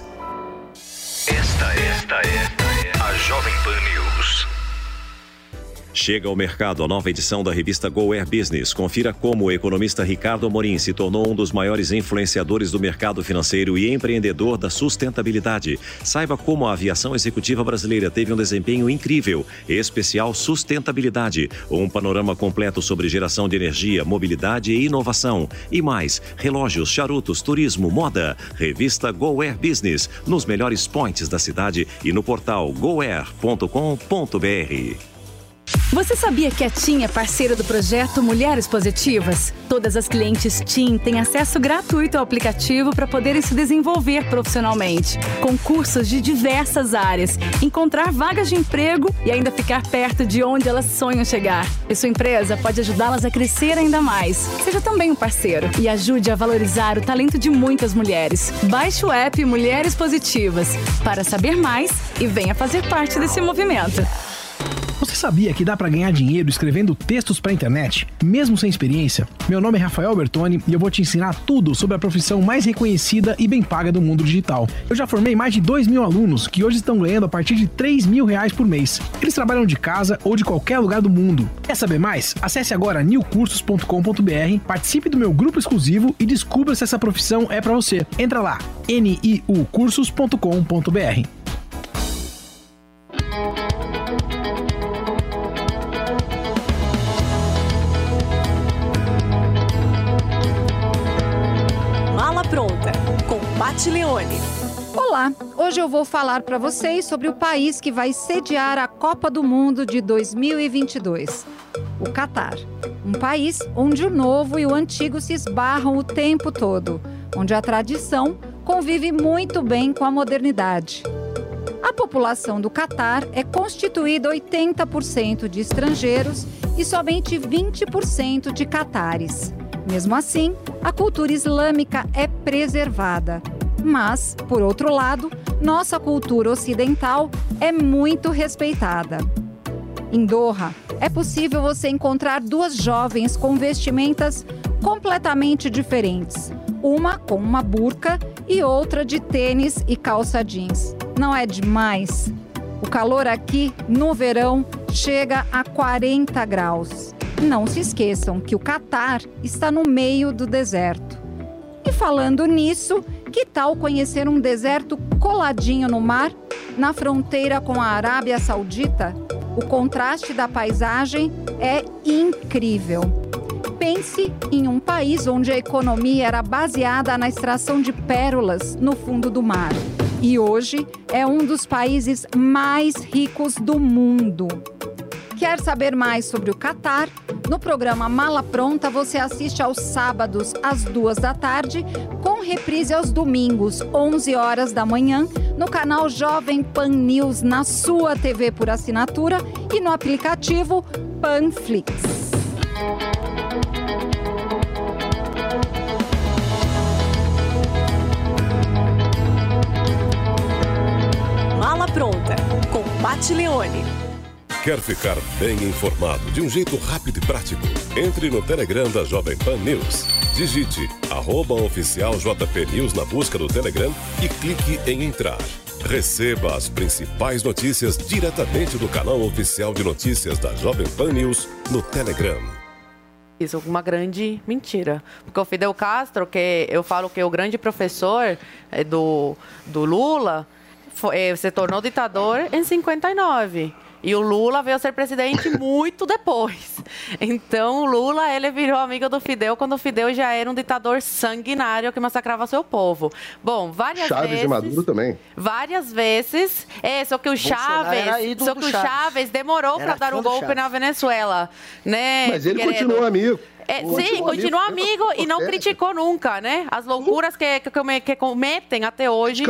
Esta, esta é a Jovem Pan News. Chega ao mercado a nova edição da revista Go Air Business. Confira como o economista Ricardo Amorim se tornou um dos maiores influenciadores do mercado financeiro e empreendedor da sustentabilidade. Saiba como a aviação executiva brasileira teve um desempenho incrível, especial sustentabilidade. Um panorama completo sobre geração de energia, mobilidade e inovação. E mais, relógios, charutos, turismo, moda. Revista Go Air Business, nos melhores points da cidade e no portal goair.com.br. Você sabia que a TIM é parceira do projeto Mulheres Positivas? Todas as clientes TIM têm acesso gratuito ao aplicativo para poderem se desenvolver profissionalmente, com cursos de diversas áreas, encontrar vagas de emprego e ainda ficar perto de onde elas sonham chegar. E sua empresa pode ajudá-las a crescer ainda mais. Seja também um parceiro e ajude a valorizar o talento de muitas mulheres. Baixe o app Mulheres Positivas para saber mais e venha fazer parte desse movimento. Sabia que dá para ganhar dinheiro escrevendo textos para internet, mesmo sem experiência? Meu nome é Rafael Bertoni e eu vou te ensinar tudo sobre a profissão mais reconhecida e bem paga do mundo digital. Eu já formei mais de 2 mil alunos que hoje estão ganhando a partir de 3 mil reais por mês. Eles trabalham de casa ou de qualquer lugar do mundo. Quer saber mais? Acesse agora newcursos.com.br, participe do meu grupo exclusivo e descubra se essa profissão é para você. Entra lá, niucursos.com.br. Leone. Olá, hoje eu vou falar para vocês sobre o país que vai sediar a Copa do Mundo de 2022, o Catar. Um país onde o novo e o antigo se esbarram o tempo todo, onde a tradição convive muito bem com a modernidade. A população do Catar é constituída 80% de estrangeiros e somente 20% de catares. Mesmo assim, a cultura islâmica é preservada. Mas, por outro lado, nossa cultura ocidental é muito respeitada. Em Doha, é possível você encontrar duas jovens com vestimentas completamente diferentes. Uma com uma burca e outra de tênis e calça jeans. Não é demais? O calor aqui, no verão, chega a 40 graus. Não se esqueçam que o Catar está no meio do deserto. E falando nisso, que tal conhecer um deserto coladinho no mar, na fronteira com a Arábia Saudita? O contraste da paisagem é incrível. Pense em um país onde a economia era baseada na extração de pérolas no fundo do mar. E hoje é um dos países mais ricos do mundo. Quer saber mais sobre o Catar? No programa Mala Pronta você assiste aos sábados às duas da tarde, com reprise aos domingos, 11 horas da manhã, no canal Jovem Pan News na sua TV por assinatura e no aplicativo Panflix. Mala Pronta, com Pat Leone. Quer ficar bem informado de um jeito rápido e prático? Entre no Telegram da Jovem Pan News. Digite arroba News na busca do Telegram e clique em entrar. Receba as principais notícias diretamente do canal oficial de notícias da Jovem Pan News no Telegram. Isso, uma grande mentira. Porque o Fidel Castro, que eu falo que é o grande professor eh, do, do Lula, foi- eh, se tornou ditador em 59. E o Lula veio a ser presidente muito depois. Então, o Lula, ele virou amigo do Fidel quando o Fidel já era um ditador sanguinário que massacrava seu povo. Bom, várias Chaves vezes... de Maduro também. Várias vezes. É, só que o Chaves, só que o Chaves. Chaves demorou para dar o golpe Chaves. na Venezuela, né? Mas ele querido? continua amigo. É, Continua sim, continua amigo e não criticou nunca, né? As loucuras que, que, que cometem até hoje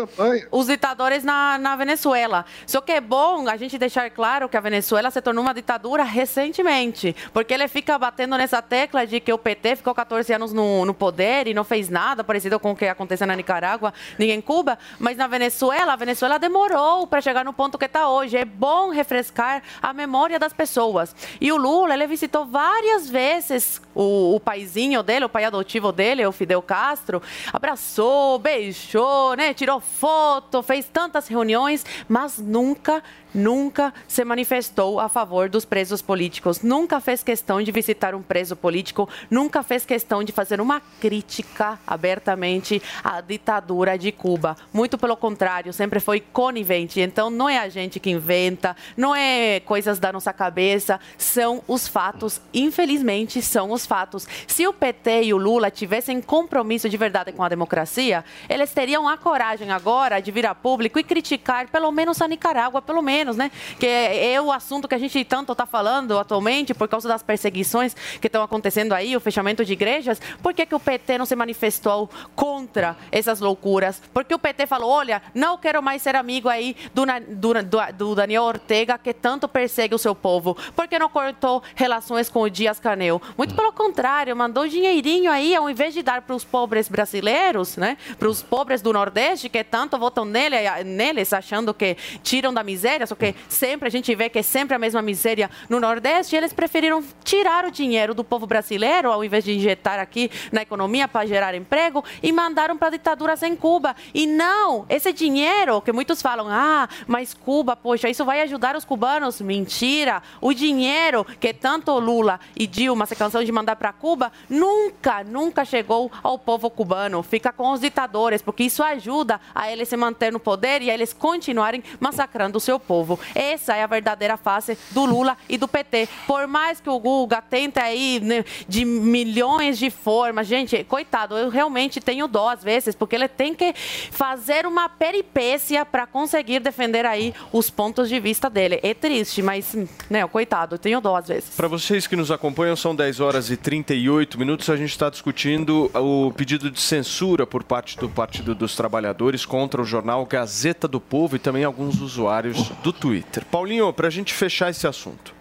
os ditadores na, na Venezuela. Só que é bom a gente deixar claro que a Venezuela se tornou uma ditadura recentemente, porque ele fica batendo nessa tecla de que o PT ficou 14 anos no, no poder e não fez nada parecido com o que aconteceu na Nicarágua nem em Cuba, mas na Venezuela, a Venezuela demorou para chegar no ponto que está hoje. É bom refrescar a memória das pessoas. E o Lula, ele visitou várias vezes o, o paizinho dele, o pai adotivo dele, o Fidel Castro, abraçou, beijou, né, tirou foto, fez tantas reuniões, mas nunca, nunca se manifestou a favor dos presos políticos, nunca fez questão de visitar um preso político, nunca fez questão de fazer uma crítica abertamente à ditadura de Cuba. Muito pelo contrário, sempre foi conivente. Então não é a gente que inventa, não é coisas da nossa cabeça, são os fatos. Infelizmente, são os fatos. Se o PT e o Lula tivessem compromisso de verdade com a democracia, eles teriam a coragem agora de vir a público e criticar pelo menos a Nicarágua, pelo menos, né? Que é, é o assunto que a gente tanto está falando atualmente por causa das perseguições que estão acontecendo aí, o fechamento de igrejas. Por que, que o PT não se manifestou contra essas loucuras? Porque o PT falou, olha, não quero mais ser amigo aí do, do- do Daniel Ortega, que tanto persegue o seu povo. Por que não cortou relações com o Dias Canel? Muito pelo contrário, mandou dinheirinho aí, ao invés de dar para os pobres brasileiros, né? Para os pobres do Nordeste, que tanto votam nele, neles, achando que tiram da miséria, só que sempre a gente vê que é sempre a mesma miséria no Nordeste, eles preferiram tirar o dinheiro do povo brasileiro, ao invés de injetar aqui na economia para gerar emprego, e mandaram para ditaduras em Cuba. E não, esse dinheiro que muitos falam, ah, mas Cuba, poxa, isso vai ajudar os cubanos. Mentira! O dinheiro que tanto Lula e Dilma se cansam de mandar para Cuba nunca, nunca chegou ao povo cubano. Fica com os ditadores, porque isso ajuda a eles se manter no poder e a eles continuarem massacrando o seu povo. Essa é a verdadeira face do Lula e do PT. Por mais que o Guga tente aí né, de milhões de formas, gente, coitado, eu realmente tenho dó às vezes, porque ele tem que fazer uma peripécia para conseguir defender aí os pontos de vista dele. É triste, mas, né, coitado, eu tenho dó às vezes. Para vocês que nos acompanham, são 10 horas e 38 minutos, a gente está discutindo o pedido de censura por parte do Partido dos Trabalhadores contra o jornal Gazeta do Povo e também alguns usuários do Twitter. Paulinho, para a gente fechar esse assunto.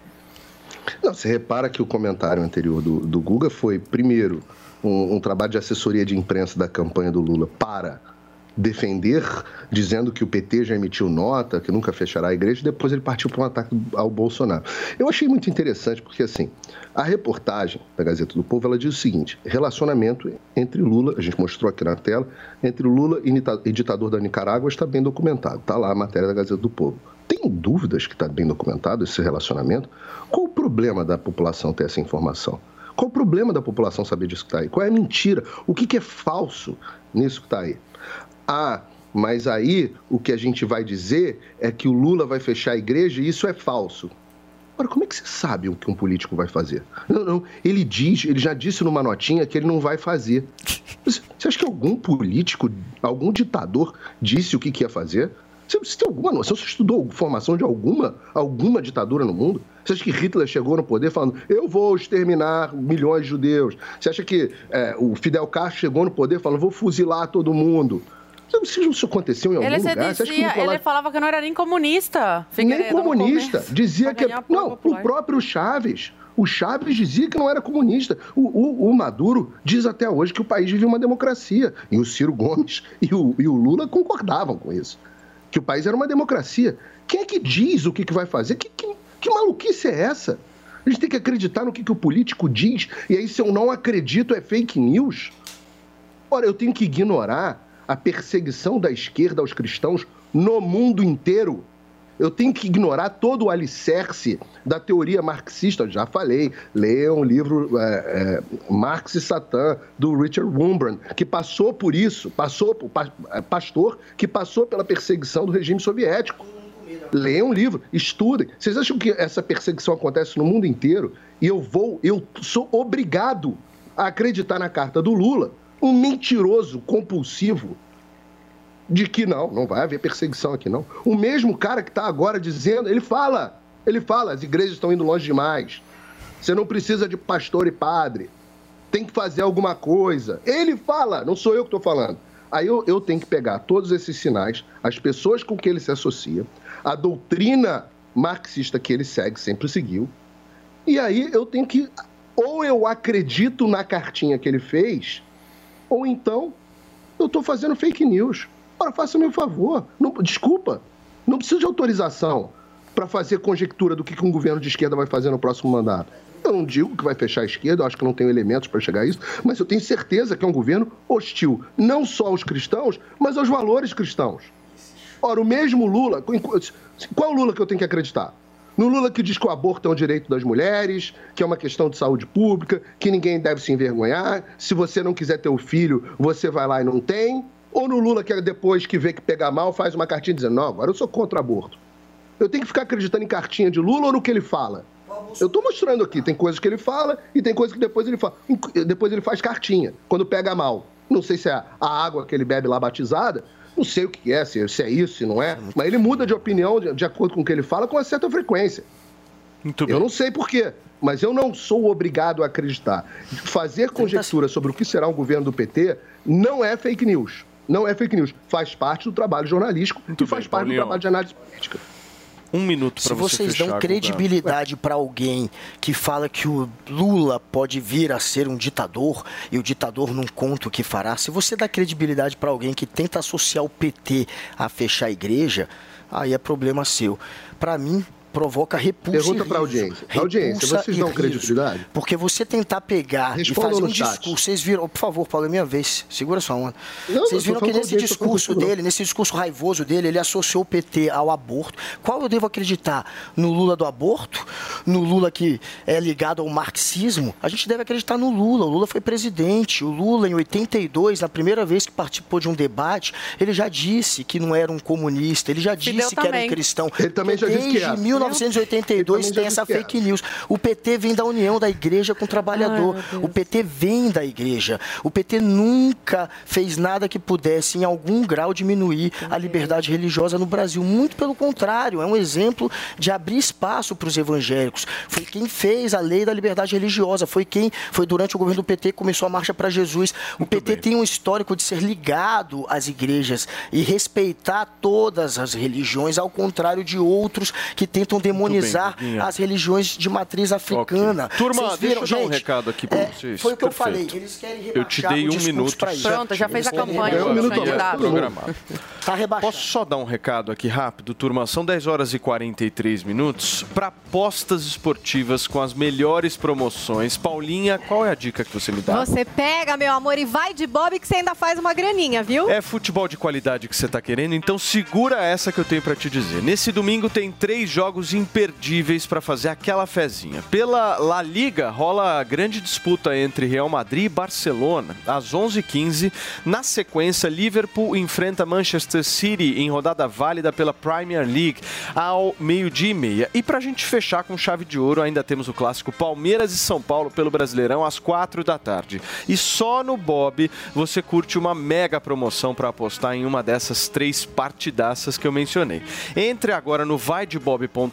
Não, você repara que o comentário anterior do, do Guga foi, primeiro, um, um trabalho de assessoria de imprensa da campanha do Lula para defender, dizendo que o PT já emitiu nota, que nunca fechará a igreja, e depois ele partiu para um ataque ao Bolsonaro. Eu achei muito interessante porque, assim, a reportagem da Gazeta do Povo, ela diz o seguinte, relacionamento entre Lula, a gente mostrou aqui na tela, entre Lula e ditador da Nicarágua está bem documentado, está lá a matéria da Gazeta do Povo. Tem dúvidas que está bem documentado esse relacionamento? Qual o problema da população ter essa informação? Qual o problema da população saber disso que está aí? Qual é a mentira? O que, que é falso nisso que está aí? Ah, mas aí o que a gente vai dizer é que o Lula vai fechar a igreja e isso é falso. Agora, como é que você sabe o que um político vai fazer? Não, não. Ele diz, ele já disse numa notinha que ele não vai fazer. Você acha que algum político, algum ditador disse o que, que ia fazer? Você, você tem alguma noção? Você estudou formação de alguma, alguma ditadura no mundo? Você acha que Hitler chegou no poder falando, eu vou exterminar milhões de judeus? Você acha que é, o Fidel Castro chegou no poder falando, vou fuzilar todo mundo? Se isso aconteceu em algum ele lugar, dizia, acha que ele falava que não era nem comunista. nem comunista. Dizia que. Não, popular. o próprio Chaves. O Chaves dizia que não era comunista. O, o, o, Maduro diz até hoje que o país vive uma democracia. E o Ciro Gomes e o, e o Lula concordavam com isso. Que o país era uma democracia. Quem é que diz o que, que vai fazer? Que, que, que maluquice é essa? A gente tem que acreditar no que, que o político diz. E aí, se eu não acredito, é fake news? Ora, eu tenho que ignorar a perseguição da esquerda aos cristãos no mundo inteiro. Eu tenho que ignorar todo o alicerce da teoria marxista. Já falei, leiam o livro é, é, Marx e Satã, do Richard Wurmbrand, que passou por isso, passou por pastor, que passou pela perseguição do regime soviético. Leiam um livro, estudem. Vocês acham que essa perseguição acontece no mundo inteiro? E eu vou, eu sou obrigado a acreditar na carta do Lula, um mentiroso compulsivo de que não, não vai haver perseguição aqui não. O mesmo cara que está agora dizendo, ele fala, ele fala, as igrejas estão indo longe demais. Você não precisa de pastor e padre. Tem que fazer alguma coisa. Ele fala, não sou eu que estou falando. Aí eu, eu tenho que pegar todos esses sinais, as pessoas com que ele se associa, a doutrina marxista que ele segue, sempre seguiu, e aí eu tenho que. Ou eu acredito na cartinha que ele fez, ou então eu estou fazendo fake news. Ora, faça-me um favor. Não, desculpa, não precisa de autorização para fazer conjectura do que, um governo de esquerda vai fazer no próximo mandato. Eu não digo que vai fechar a esquerda, eu acho que não tenho elementos para chegar a isso, mas eu tenho certeza que é um governo hostil, não só aos cristãos, mas aos valores cristãos. Ora, o mesmo Lula, qual Lula que eu tenho que acreditar? No Lula que diz que o aborto é um direito das mulheres, que é uma questão de saúde pública, que ninguém deve se envergonhar, se você não quiser ter o um filho, você vai lá e não tem. Ou no Lula que depois que vê que pegar mal, faz uma cartinha dizendo, não, agora eu sou contra o aborto. Eu tenho que ficar acreditando em cartinha de Lula ou no que ele fala? Eu estou mostrando aqui, tem coisas que ele fala e tem coisas que depois ele fala. Depois ele faz cartinha, quando pega mal. Não sei se é a água que ele bebe lá batizada, não sei o que é, se, é isso, se não é, mas ele muda de opinião de, de acordo com o que ele fala com uma certa frequência. Muito eu não sei por quê, mas eu não sou obrigado a acreditar. Fazer conjectura sobre o que será um governo do PT não é fake news. Não é fake news. Faz parte do trabalho jornalístico Muito e faz bem, parte Paulinho. do trabalho de análise política. Um minuto para você vocês dão credibilidade para alguém que fala que o Lula pode vir a ser um ditador e o ditador não conta o que fará, se você dá credibilidade para alguém que tenta associar o PT a fechar a igreja, aí é problema seu. Para mim, provoca repulsa. Pergunta para a audiência. audiência, vocês dão credibilidade? Porque você tentar pegar Responda e fazer um chat. discurso. Vocês viram, por favor, Paulo, é minha vez. Segura sua onda. Não, vocês viram que nesse discurso dele, nesse discurso raivoso dele, ele associou o PT ao aborto. Qual eu devo acreditar? No Lula do aborto? No Lula que é ligado ao marxismo? A gente deve acreditar no Lula. O Lula foi presidente. O Lula, em 82, na primeira vez que participou de um debate, ele já disse que não era um comunista. Ele já disse que era um cristão. Ele também já disse que é. 1982 tem essa fake news. O PT vem da união da igreja com o trabalhador. Ai, o PT vem da igreja. O PT nunca fez nada que pudesse, em algum grau, diminuir a liberdade religiosa no Brasil. Muito pelo contrário, é um exemplo de abrir espaço para os evangélicos. Foi quem fez a lei da liberdade religiosa. Foi quem, foi durante o governo do PT que começou a marcha para Jesus. O PT tem um histórico de ser ligado às igrejas e respeitar todas as religiões, ao contrário de outros que tentam demonizar Guiguinha. as religiões de matriz africana. Ok. Turma, Vocês deixa viram, eu dar um gente? recado aqui pra É, vocês. Foi o que eu Perfeito. falei. Eles querem Eu te dei um minuto. Pronto, já fez a campanha, um minuto. Programado. Tá rebaixado. Posso só dar um recado aqui rápido, turma? São 10 horas e 43 minutos para apostas esportivas com as melhores promoções. Paulinha, qual é a dica que você me dá? Você pega, meu amor, e vai de Bob que você ainda faz uma graninha, viu? É futebol de qualidade que você tá querendo, então segura essa que eu tenho pra te dizer. Nesse domingo tem três jogos imperdíveis pra fazer aquela fezinha. Pela La Liga rola a grande disputa entre Real Madrid e Barcelona às 11h15. Na sequência, Liverpool enfrenta Manchester City em rodada válida pela Premier League ao meio-dia e meia. E pra gente fechar com chave de ouro, ainda temos o clássico Palmeiras e São Paulo pelo Brasileirão às 4 da tarde. E só no Bob você curte uma mega promoção para apostar em uma dessas três partidaças que eu mencionei. Entre agora no vaidebob.com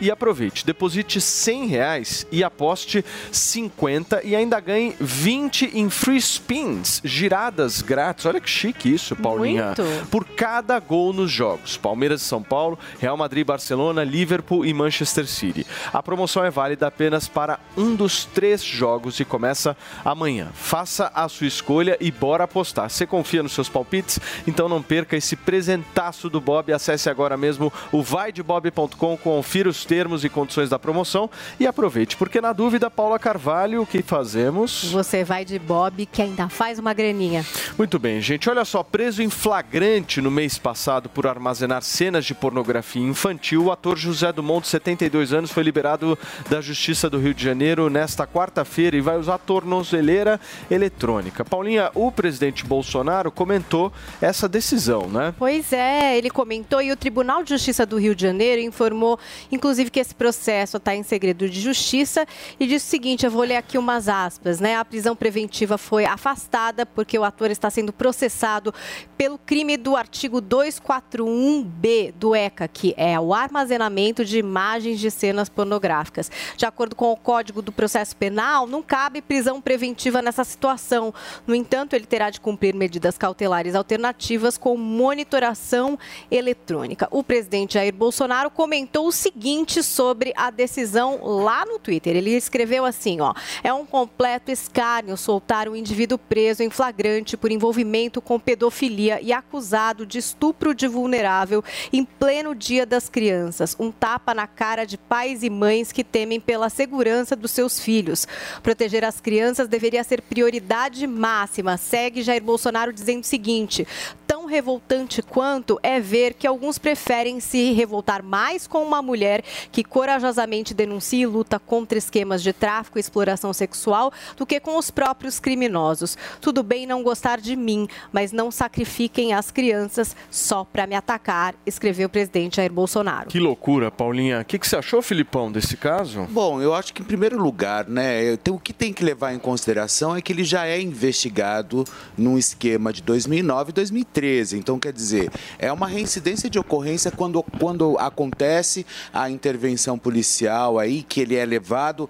e aproveite. Deposite 100 reais e aposte 50 e ainda ganhe 20 em free spins, giradas grátis. Olha que chique isso, Paulinha. Muito. Por cada gol nos jogos. Palmeiras e São Paulo, Real Madrid, Barcelona, Liverpool e Manchester City. A promoção é válida apenas para um dos três jogos e começa amanhã. Faça a sua escolha e bora apostar. Você confia nos seus palpites? Então não perca esse presentaço do Bob. Acesse agora mesmo o vaidebob.com, confira os termos e condições da promoção e aproveite, porque na dúvida, Paula Carvalho, o que fazemos? Você vai de Bob que ainda faz uma graninha. Muito bem, gente. Olha só, preso em flagrante no mês passado por armazenar cenas de pornografia infantil, o ator José Dumont, de 72 anos, foi liberado da Justiça do Rio de Janeiro nesta quarta-feira e vai usar tornozeleira eletrônica. Paulinha, o presidente Bolsonaro comentou essa decisão, né? Pois é, ele comentou e o Tribunal de Justiça do Rio de Janeiro informou, inclusive, que esse processo está em segredo de justiça e disse o seguinte: eu vou ler aqui umas aspas, né? A prisão preventiva foi afastada porque o ator está sendo processado pelo crime do artigo 241B do ECA, que é o armazenamento de imagens de cenas pornográficas. De acordo com o Código do Processo Penal, não cabe prisão preventiva nessa situação. No entanto, ele terá de cumprir medidas cautelares alternativas com monitoração eletrônica. O presidente Jair Bolsonaro comentou o seguinte sobre a decisão lá no Twitter. Ele escreveu assim, ó: "É um completo escárnio soltar um indivíduo preso em flagrante por envolvimento com pedofilia e acusado de estupro de vulnerável em pleno Dia das Crianças. Um tapa na cara de pais e mães que temem pela segurança dos seus filhos. Proteger as crianças deveria ser prioridade máxima. Segue Jair Bolsonaro dizendo o seguinte: tão revoltante quanto é ver que alguns preferem se revoltar mais com uma mulher que corajosamente denuncia e luta contra esquemas de tráfico e exploração sexual do que com os próprios criminosos. Tudo bem não gostar de mim, mas não sacrifiquem as crianças só para me atacar, escreveu o presidente Jair Bolsonaro. Que loucura, Paulinha. O que, que você achou, Filipão, desse caso? Bom, eu acho que em primeiro lugar, né, o que tem que levar em consideração é que ele já é investigado num esquema de 2009 e 2013. Então, quer dizer, é uma reincidência de ocorrência quando, quando acontece a intervenção policial aí, que ele é levado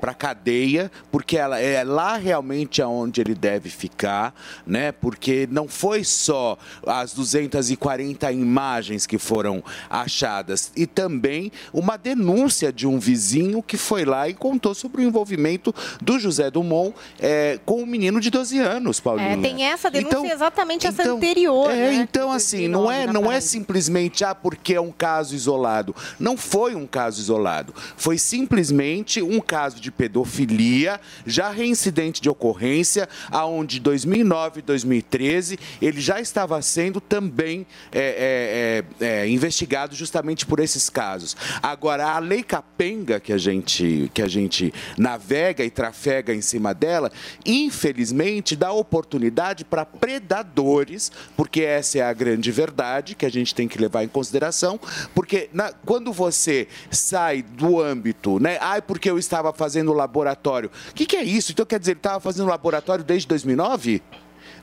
para cadeia, porque ela é lá realmente aonde ele deve ficar, né? Porque não foi só as 240 imagens que foram achadas, e também uma denúncia de um vizinho que foi lá e contou sobre o envolvimento do José Dumont eh, com um menino de 12 anos, Paulinha. É, tem essa denúncia Então- exatamente essa então, anterior, é, né? então assim, não é, não é simplesmente ah, porque é um caso isolado. Não foi um caso isolado. Foi simplesmente um caso de pedofilia, já reincidente de ocorrência, aonde 2009 e 2013 ele já estava sendo também é, é, é, é, investigado justamente por esses casos. Agora, a lei capenga que a gente, que a gente navega e trafega em cima dela, infelizmente dá oportunidade para predadores, porque essa é a grande verdade que a gente tem que levar em consideração, porque na- quando você sai do âmbito, né? Ai, porque eu estava fazendo laboratório. O que, que é isso? Então quer dizer, ele estava fazendo laboratório desde 2009?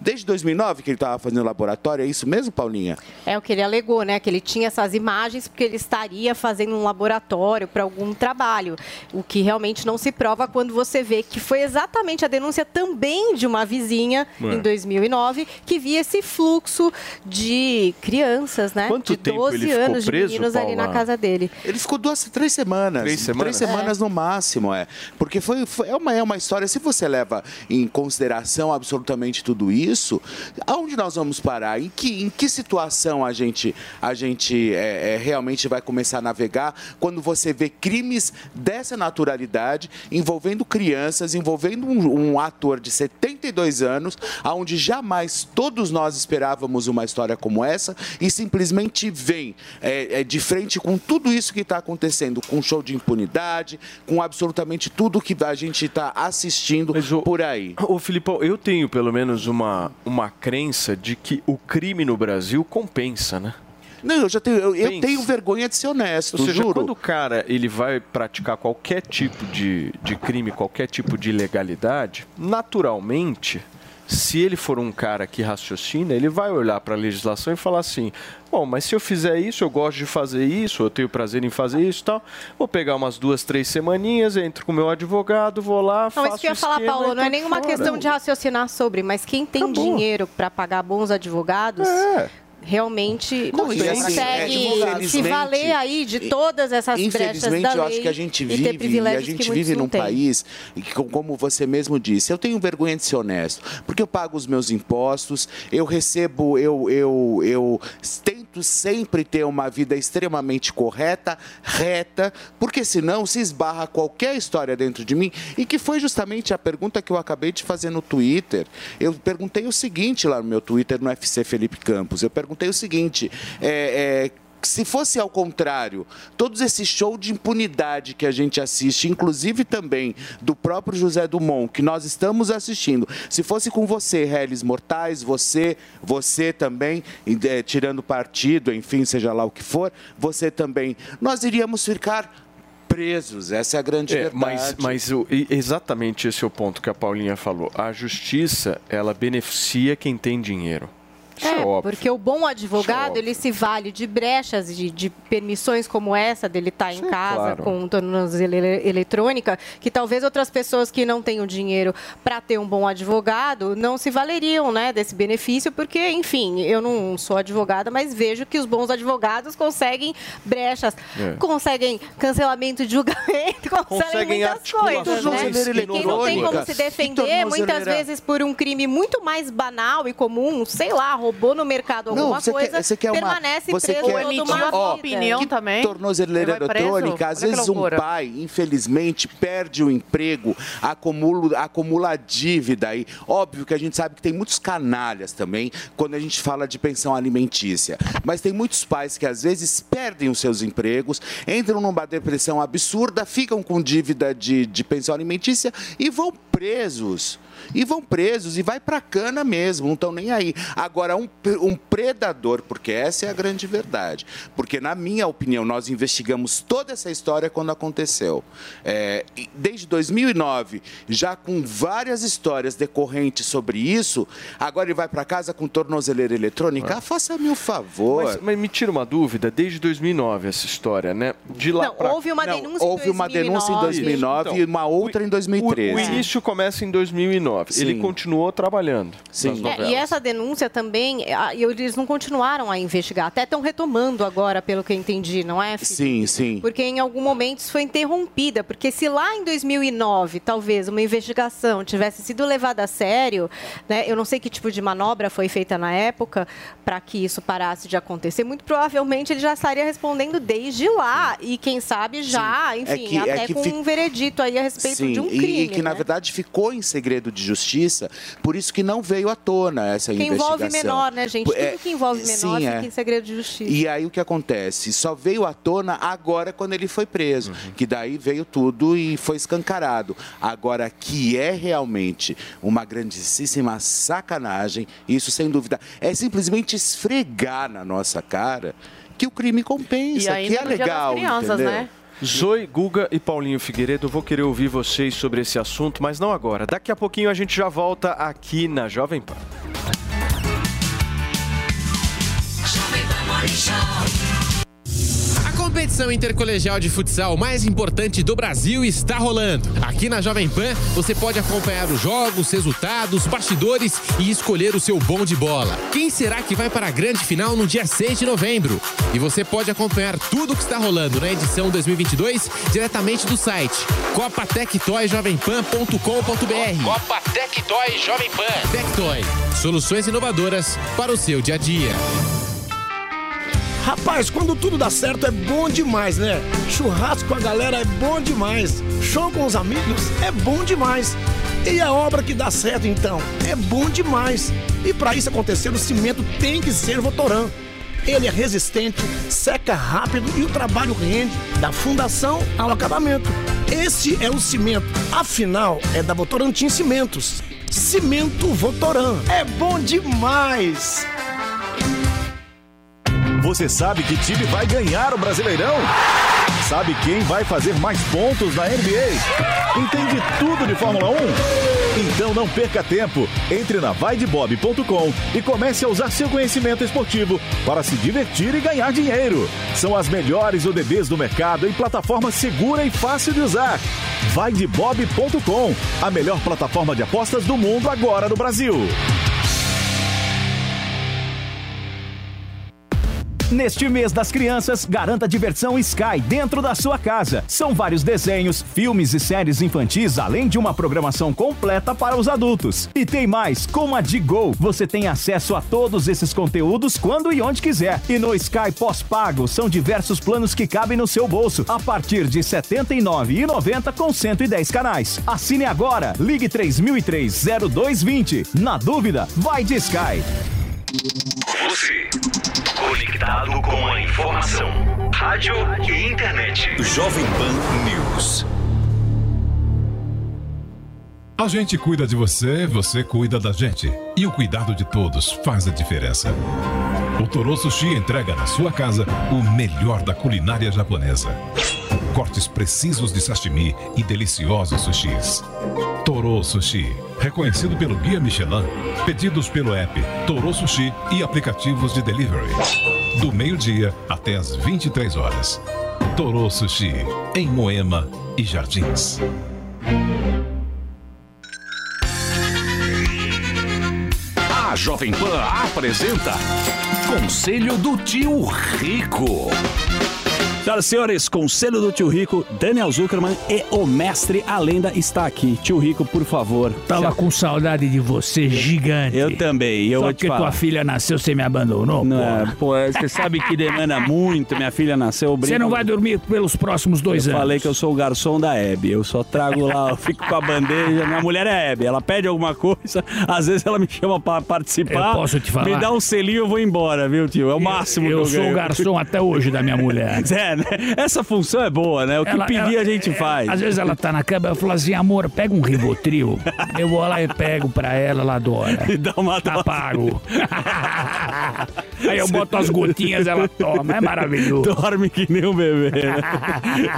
Desde 2009 que ele estava fazendo laboratório, é isso mesmo, Paulinha? É o que ele alegou, né? Que ele tinha essas imagens porque ele estaria fazendo um laboratório para algum trabalho. O que realmente não se prova quando você vê que foi exatamente a denúncia também de uma vizinha É. em 2009 que via esse fluxo de crianças, né? Quanto de tempo 12 ele ficou anos preso, de meninos ali na Paula? casa dele. Ele ficou duas, três semanas. Três semanas? semanas no máximo, é. Porque foi, foi- é, uma, é uma história, se você leva em consideração absolutamente tudo isso, aonde nós vamos parar? Em que, em que situação a gente, a gente é, é, realmente vai começar a navegar quando você vê crimes dessa naturalidade envolvendo crianças, envolvendo um, um ator de 72 anos, aonde jamais todos nós esperávamos uma história como essa e simplesmente vem é, é, de frente com tudo isso que está acontecendo, com show de impunidade, com absolutamente tudo que a gente está assistindo por aí. Ô, Filipão, eu tenho pelo menos uma, uma crença de que o crime no Brasil compensa, né? Não, eu já tenho, eu, eu tenho vergonha de ser honesto, Ou seja, juro. quando o cara ele vai praticar qualquer tipo de, de crime, qualquer tipo de ilegalidade, naturalmente, se ele for um cara que raciocina, ele vai olhar para a legislação e falar assim: bom, mas se eu fizer isso, eu gosto de fazer isso, eu tenho prazer em fazer isso e tal, vou pegar umas duas, três semaninhas, entro com o meu advogado, vou lá, Não, faço isso que eu ia falar, Paulo, não é nenhuma fora. questão de raciocinar sobre, mas quem tem dinheiro para pagar bons advogados. Realmente Não, e assim, consegue é, se valer aí de todas essas brechas Infelizmente, da eu lei acho que a gente e vive, e a gente vive num país que, como você mesmo disse, eu tenho vergonha de ser honesto, porque eu pago os meus impostos, eu recebo, eu, eu, eu tento sempre ter uma vida extremamente correta, reta, porque senão se esbarra qualquer história dentro de mim, e que foi justamente a pergunta que eu acabei de fazer no Twitter. Eu perguntei o seguinte lá no meu Twitter, no FC Felipe Campos, eu perguntei o seguinte, é, é, se fosse ao contrário, todos esses shows de impunidade que a gente assiste, inclusive também do próprio José Dumont, que nós estamos assistindo, se fosse com você, Réis Mortais, você, você também, eh, tirando partido, enfim, seja lá o que for, você também, nós iríamos ficar presos, essa é a grande É, verdade. mas, mas o- exatamente esse é o ponto que a Paulinha falou. A justiça, ela beneficia quem tem dinheiro. É, É, óbvio. porque o bom advogado, ele se vale de brechas, de, de permissões como essa, dele estar em casa claro. com tornozeleira eletrônica, que talvez outras pessoas que não tenham dinheiro para ter um bom advogado não se valeriam né, desse benefício, porque, enfim, eu não sou advogada, mas vejo que os bons advogados conseguem brechas, É. conseguem cancelamento de julgamento, conseguem, Conseguem muitas coisas. Né? E quem não tem como se defender, muitas vezes por um crime muito mais banal e comum, sei lá, roubou no mercado Não, alguma você coisa, quer, você quer uma, permanece você preso quer, toda uma ó, opinião que também. Tornozeleira Ele vai preso? eletrônica, às Olha vezes um pai, infelizmente, perde o emprego, acumula, acumula dívida aí. Óbvio que a gente sabe que tem muitos canalhas também quando a gente fala de pensão alimentícia. Mas tem muitos pais que às vezes perdem os seus empregos, entram numa depressão absurda, ficam com dívida de, de pensão alimentícia e vão presos. E vão presos e vai pra cana mesmo, não estão nem aí. Agora, um, um predador, porque essa é a grande verdade. Porque, na minha opinião, nós investigamos toda essa história quando aconteceu. É, desde 2009, já com várias histórias decorrentes sobre isso, agora ele vai pra casa com tornozeleira eletrônica? Ah, Faça-me o favor. Mas, mas me tira uma dúvida, desde 2009 essa história, né? De lá Não, pra... houve uma Não, denúncia houve em uma denúncia em 2009 e uma outra em O, 2013. o início começa em 2009. Ele Sim. continuou trabalhando. Sim. nas É, e essa denúncia também, eles não continuaram a investigar, até estão retomando agora, pelo que eu entendi, não é? Felipe? Sim, sim. Porque em algum momento isso foi interrompida, porque se lá em 2009, talvez, uma investigação tivesse sido levada a sério, né, eu não sei que tipo de manobra foi feita na época para que isso parasse de acontecer, muito provavelmente ele já estaria respondendo desde lá, e quem sabe já, Sim. enfim, É que- é até que com fica- um veredito aí a respeito Sim, de um e- crime. e, que na né? verdade ficou em segredo de justiça, por isso que não veio à tona essa Que investigação. envolve menor, né, gente? É, Tudo que envolve menor sim, fica é. em segredo de justiça. E aí o que acontece? Só veio à tona agora quando ele foi preso, que daí veio tudo e foi escancarado. Agora que é realmente uma grandíssima sacanagem, isso sem dúvida é simplesmente esfregar na nossa cara que o crime compensa, E que é legal, Crianças, entendeu? né? Zoe, Guga e Paulinho Figueiredo, vou querer ouvir vocês sobre esse assunto, mas não agora. Daqui a pouquinho a gente já volta aqui na Jovem Pan. A competição intercolegial de futsal mais importante do Brasil está rolando. Aqui na Jovem Pan, você pode acompanhar os jogos, resultados, bastidores e escolher o seu bom de bola. Quem será que vai para a grande final no dia 6 de novembro? E você pode acompanhar tudo o que está rolando na edição 2022 diretamente do site copatectoyjovempan.com.br. Copa Tectoy Jovem Pan. Tectoy, soluções inovadoras para o seu dia a dia. Rapaz, quando tudo dá certo é bom demais, né? Churrasco com a galera é bom demais. Show com os amigos é bom demais. E a obra que dá certo, então, é bom demais. E para isso acontecer, o cimento tem que ser Votoran. Ele é resistente, seca rápido e o trabalho rende da fundação ao acabamento. Esse é o cimento. Afinal, é da Votorantim Cimentos. Cimento Votoran. É bom demais. Você sabe que time vai ganhar o Brasileirão? Sabe quem vai fazer mais pontos na NBA? Entende tudo de Fórmula 1? Então não perca tempo. Entre na vaidebob.com e comece a usar seu conhecimento esportivo para se divertir e ganhar dinheiro. São as melhores ODBs do mercado em plataforma segura e fácil de usar. Vaidebob.com, a melhor plataforma de apostas do mundo agora no Brasil. Neste mês das crianças, garanta diversão Sky dentro da sua casa. São vários desenhos, filmes e séries infantis, além de uma programação completa para os adultos. E tem mais, com a Digo, você tem acesso a todos esses conteúdos quando e onde quiser. E no Sky pós-pago, são diversos planos que cabem no seu bolso, a partir de R$ 79,90 com 110 canais. Assine agora, ligue 3003-0220. Na dúvida, vai de Sky. Você, conectado com a informação. Rádio e internet. Jovem Pan News. A gente cuida de você, você cuida da gente. E o cuidado de todos faz a diferença. O Toro Sushi entrega na sua casa o melhor da culinária japonesa. Cortes precisos de sashimi e deliciosos sushis. Toro Sushi, reconhecido pelo Guia Michelin, pedidos pelo app Toro Sushi e aplicativos de delivery. Do meio-dia até as 23 horas. Toro Sushi, em Moema e Jardins. Jovem Pan apresenta Conselho do Tio Rico. Senhoras e senhores, Conselho do Tio Rico, Daniel Zuckerman e o mestre A Lenda está aqui. Tio Rico, por favor. Tava com saudade de você, gigante. Eu também, eu Só vou te porque falar. tua filha nasceu, você me abandonou, Não, pô. pô, você sabe que demanda muito, minha filha nasceu... eu Você não vai dormir pelos próximos dois eu anos. falei que eu sou o garçom da Hebe. Eu só trago lá, eu fico com a bandeja. Minha mulher é Hebe. Ela pede alguma coisa, às vezes ela me chama pra participar. Eu posso te falar? Me dá um selinho, eu vou embora, viu, tio? É o máximo eu que eu sou o ganho. garçom até hoje da minha mulher. É, né? Essa função é boa, né? O que Ela- pedir ela- a gente é, faz. Às vezes ela tá na cama, eu falo assim, amor, pega um Rivotril. eu vou lá e pego pra ela, ela adora. E dá uma Tá pago. Aí eu boto as gotinhas, ela toma, é maravilhoso. Dorme que nem um bebê. né?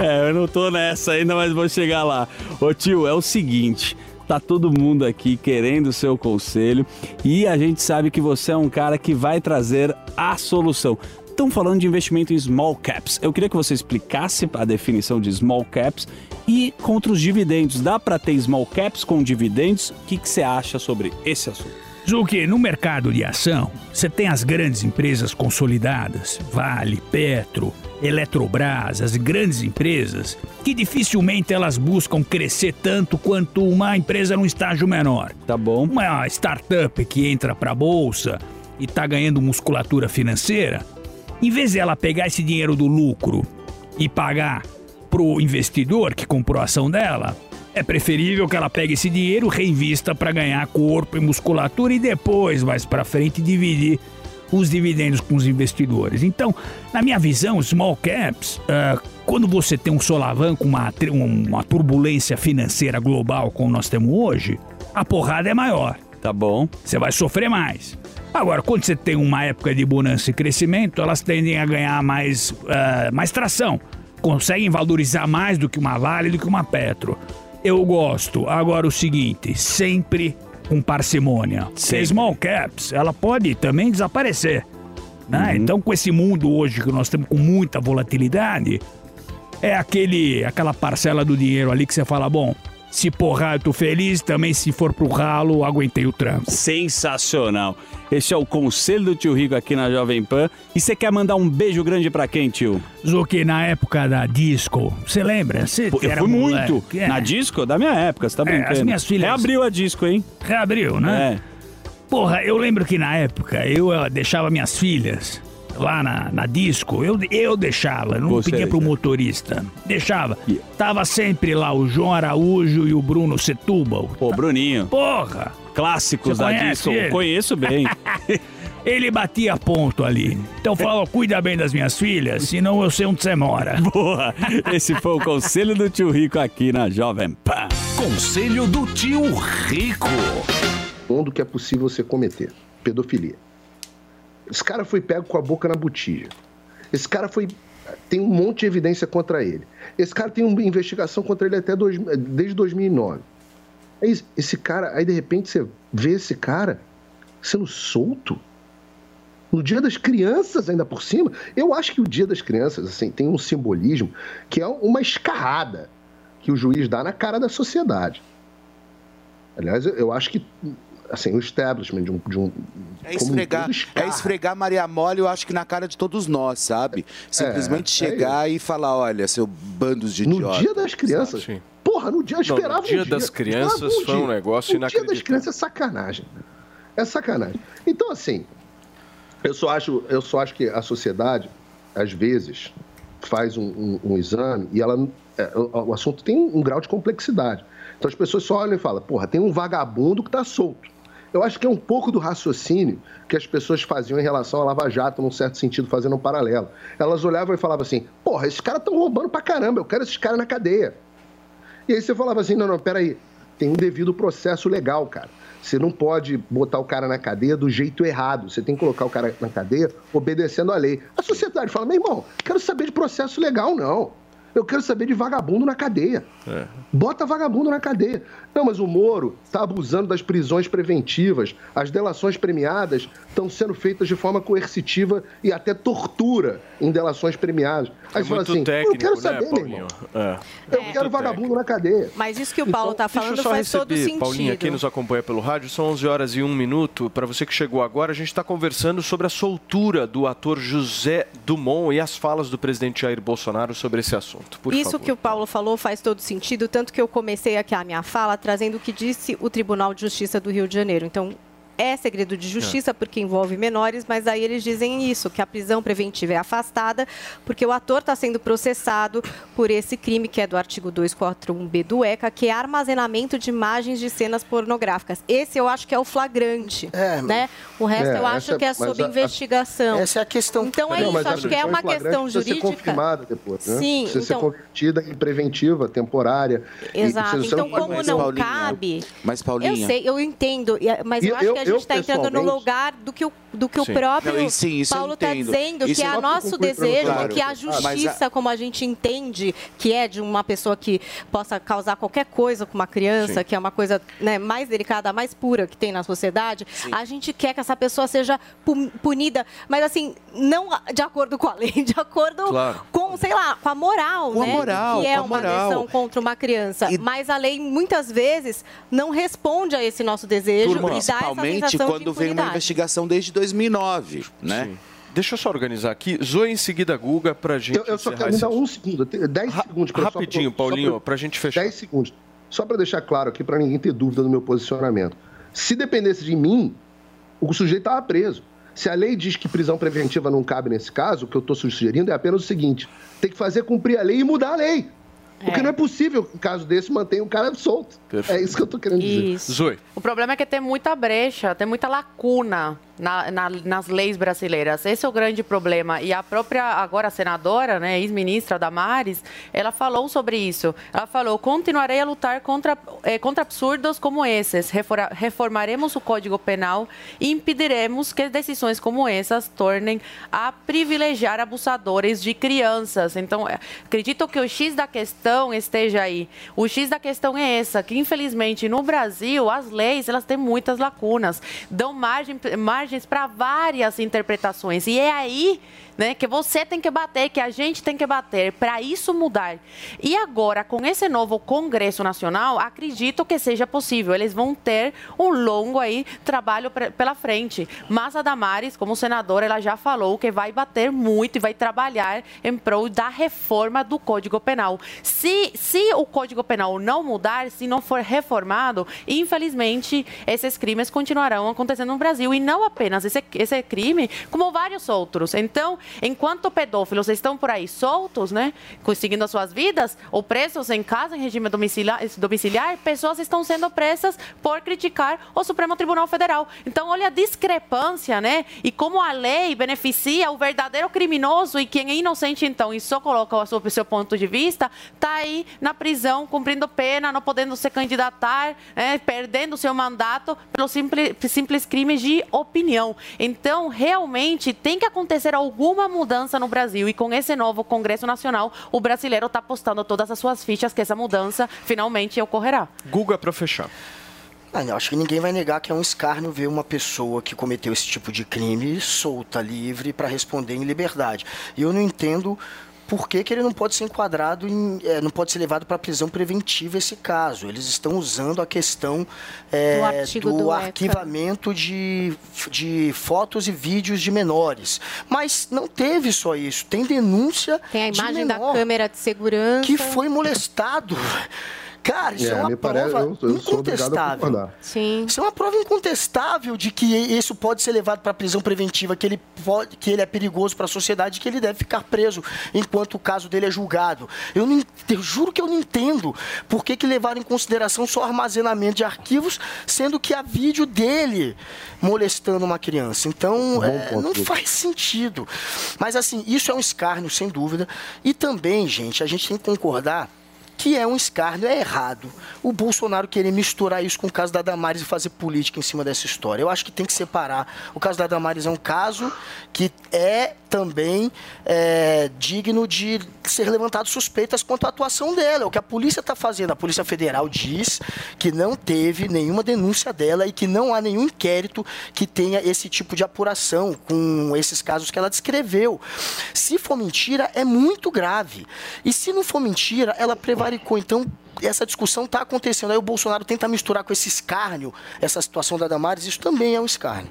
é, eu não tô nessa ainda, mas vou chegar lá. Ô tio, é o seguinte. Tá todo mundo aqui querendo o seu conselho e a gente sabe que você é um cara que vai trazer a solução. Estão falando de investimento em small caps. Eu queria que você explicasse a definição de small caps e contra os dividendos. Dá para ter small caps com dividendos? O que, que você acha sobre esse assunto? Zuki, no mercado de ação, você tem as grandes empresas consolidadas, Vale, Petro, Eletrobras, as grandes empresas, que dificilmente elas buscam crescer tanto quanto uma empresa num estágio menor. Tá bom. Uma startup que entra para a bolsa e está ganhando musculatura financeira, em vez de ela pegar esse dinheiro do lucro e pagar pro investidor que comprou a ação dela, É preferível que ela pegue esse dinheiro, reinvista para ganhar corpo e musculatura e depois, mais para frente, dividir os dividendos com os investidores. Então, na minha visão, small caps, ah, quando você tem um solavanco, uma, uma turbulência financeira global como nós temos hoje, a porrada é maior. Tá bom. Você vai sofrer mais. Agora, quando você tem uma época de bonança e crescimento, elas tendem a ganhar mais, ah, mais tração. Conseguem valorizar mais do que uma Vale, do que uma Petro. Eu gosto. Agora, o seguinte, sempre com parcimônia. Porque small caps, ela pode também desaparecer. né? Então, com esse mundo hoje que nós temos com muita volatilidade, é aquele, aquela parcela do dinheiro ali que você fala, bom, se porrar eu tô feliz, também se for pro ralo, aguentei o tranco. Sensacional. Esse é o conselho do tio Rico aqui na Jovem Pan. E você quer mandar um beijo grande pra quem, tio? Zuki, na época da disco, você lembra? Você Pô, Eu era fui moleque, muito. é. Na disco? Da minha época, você tá É, brincando. as minhas filhas- Reabriu a disco, hein? Reabriu, né? É. Porra, eu lembro que na época eu eh, deixava minhas filhas lá na, na disco, eu, eu deixava, não Você pedia pro deixava. motorista. Deixava. Tava sempre lá o João Araújo e o Bruno Setúbal. Pô, Bruninho. Porra! Clássicos Você da disco. ele? Conheço bem. Ele batia ponto ali. Então falava, cuida bem das minhas filhas, senão eu sei onde você mora. Boa! Esse foi o conselho do tio Rico aqui na Jovem Pan. Conselho do tio Rico. Mundo que é possível você cometer. Pedofilia. Esse cara foi pego com a boca na botija. Esse cara foi. Tem um monte de evidência contra ele. Esse cara tem uma investigação contra ele até dois- desde 2009. É isso. Esse cara, aí de repente você vê esse cara sendo solto. No Dia das Crianças, ainda por cima. Eu acho que o Dia das Crianças assim, tem um simbolismo que é uma escarrada que o juiz dá na cara da sociedade. Aliás, eu acho que assim, o establishment de um. De um É um esfregar, é esfregar Maria Mole, eu acho que na cara de todos nós, sabe? Simplesmente é chegar e falar, olha, seu bandos de No idiotas. Dia das Crianças. Porra, no dia eu Não, no esperava Dia um das dia. Crianças Esperava foi um negócio O Dia das inacreditável. Crianças é sacanagem. É sacanagem. Então, assim, eu só acho, eu só acho que a sociedade, às vezes, faz um, um- um exame e ela, é, o, o assunto tem um grau de complexidade. Então as pessoas só olham e falam, porra, tem um vagabundo que está solto. Eu acho que é um pouco do raciocínio que as pessoas faziam em relação à Lava Jato, num certo sentido, fazendo um paralelo. Elas olhavam e falavam assim, porra, esses caras estão roubando pra caramba, eu quero esses caras na cadeia. E aí você falava assim, não, não, peraí, tem um devido processo legal, cara. Você não pode botar o cara na cadeia do jeito errado. Você tem que colocar o cara na cadeia obedecendo à lei. A sociedade fala, meu irmão, quero saber de processo legal, não. Eu quero saber de vagabundo na cadeia. Bota vagabundo na cadeia. Não, mas o Moro está abusando das prisões preventivas. As delações premiadas estão sendo feitas de forma coercitiva e até tortura em delações premiadas. Aí É você fala assim, técnico, eu quero né, saber, meu Paulinho? irmão. É. Eu quero vagabundo na cadeia. Mas isso que o Paulo está Deixa falando eu só faz todo receber, sentido. Paulinha, quem nos acompanha pelo rádio, são 11 horas e 1 minuto. Para você que chegou agora, a gente está conversando sobre a soltura do ator José Dumont e as falas do presidente Jair Bolsonaro sobre esse assunto. Por Isso favor. que o Paulo falou faz todo sentido, tanto que eu comecei aqui a minha fala trazendo o que disse o Tribunal de Justiça do Rio de Janeiro. Então, é segredo de justiça porque envolve menores, mas aí eles dizem isso, que a prisão preventiva é afastada porque o ator está sendo processado por esse crime que é do artigo 241B do ECA, que é armazenamento de imagens de cenas pornográficas. Esse eu acho que é o flagrante, né? O resto É, eu acho essa- que é sob a- a- investigação. Essa é a questão. Então é Não, isso, acho que é uma questão precisa jurídica. ser confirmada depois, né? Sim, precisa então- ser convertida em preventiva, temporária. E Exato. Então, como não Paulinha, cabe. Mas, Paulinha. Eu sei, eu entendo, e- mas E eu acho eu- que a gente está entrando no lugar do que o, do que o Sim. próprio Não, e sim, Paulo está dizendo, Isso que é o pra nosso desejo, falar. que a Ah, mas a- justiça, como a gente entende, que é de uma pessoa que possa causar qualquer coisa com uma criança, Sim. que é uma coisa né, mais delicada, mais pura que tem na sociedade, a gente quer que essa pessoa seja pu- punida, mas assim, não de acordo com a lei, de acordo Claro. com, sei lá, com a moral, Com a né? moral, que é a uma moral. agressão contra uma criança. Mas a lei, muitas vezes, não responde a esse nosso desejo e dá essa Quando vem uma investigação desde 2009, né? Deixa eu só organizar aqui. Zoe em seguida, Guga, pra gente Eu, eu só quero me dar um segundo, te- 10 segundos. pra- só rapidinho, pra- Paulinho, pra gente fechar. 10 segundos. Só para deixar claro aqui, para ninguém ter dúvida do meu posicionamento. Se dependesse de mim, o sujeito estava preso. Se a lei diz que prisão preventiva não cabe nesse caso, o que eu estou sugerindo é apenas o seguinte: tem que fazer cumprir a lei e mudar a lei. Porque não é possível que um caso desse mantenha um cara solto. É isso que eu tô querendo dizer. Isso. Zoe. O problema é que tem muita brecha, tem muita lacuna na- na- nas leis brasileiras. Esse é o grande problema. E a própria, agora, senadora, né, ex-ministra Damares, ela falou sobre isso. Ela falou: continuarei a lutar contra, eh, contra absurdos como esses. Reformaremos o Código Penal e impediremos que decisões como essas tornem a privilegiar abusadores de crianças. Então, eh, acredito que o X da questão esteja aí. O X da questão é essa, que infelizmente no Brasil as leis elas têm muitas lacunas, dão margem, margens para várias interpretações. E é aí né, que você tem que bater, que a gente tem que bater para isso mudar. E agora, com esse novo Congresso Nacional, acredito que seja possível. Eles vão ter um longo aí trabalho pela frente. Mas a Damares, como senadora, ela já falou que vai bater muito e vai trabalhar em prol da reforma do Código Penal. Se, se o Código Penal não mudar, se não for reformado, infelizmente, esses crimes continuarão acontecendo no Brasil. E não apenas esse, esse crime, como vários outros. Então, enquanto pedófilos estão por aí soltos, né, conseguindo as suas vidas, ou presos em casa, em regime domiciliar, domiciliar, pessoas estão sendo presas por criticar o Supremo Tribunal Federal. Então, olha a discrepância, né? E como a lei beneficia o verdadeiro criminoso e quem é inocente, então, e só coloca o seu, ponto de vista, está aí na prisão, cumprindo pena, não podendo se candidatar, né, perdendo seu mandato pelo simples, simples crimes de opinião. Então, realmente, tem que acontecer alguma mudança no Brasil. E com esse novo Congresso Nacional, o brasileiro está apostando todas as suas fichas que essa mudança finalmente ocorrerá. Guga, para fechar. Ah, eu acho que ninguém vai negar que é um escárnio ver uma pessoa que cometeu esse tipo de crime solta, livre, para responder em liberdade. E eu não entendo por que, que ele não pode ser enquadrado, em, eh, não pode ser levado para prisão preventiva esse caso. Eles estão usando a questão eh, Do do, arquivamento de, de fotos e vídeos de menores. Mas não teve só isso, tem denúncia Tem a imagem da câmera de segurança. que foi molestado. Cara, isso é, É, uma me prova parece- eu- eu incontestável. Sim. Isso é uma prova incontestável de que isso pode ser levado para prisão preventiva, que ele, pode, que ele é perigoso para a sociedade, que ele deve ficar preso enquanto o caso dele é julgado. Eu, não, eu juro que eu não entendo por que, que levaram em consideração só armazenamento de arquivos, sendo que há vídeo dele molestando uma criança. Então, é, não faz sentido. Mas, assim, isso é um escárnio, sem dúvida. E também, gente, a gente tem que concordar que é um escárnio, é errado. O Bolsonaro querer misturar isso com o caso da Damares e fazer política em cima dessa história. Eu acho que tem que separar. O caso da Damares é um caso que é também é, digno de ser levantado suspeitas quanto à atuação dela. O que a polícia está fazendo, a Polícia Federal diz que não teve nenhuma denúncia dela e que não há nenhum inquérito que tenha esse tipo de apuração com esses casos que ela descreveu. Se for mentira, é muito grave. E se não for mentira, ela prevaricou. Então, essa discussão está acontecendo. Aí o Bolsonaro tenta misturar com esse escárnio essa situação da Damares. Isso também é um escárnio.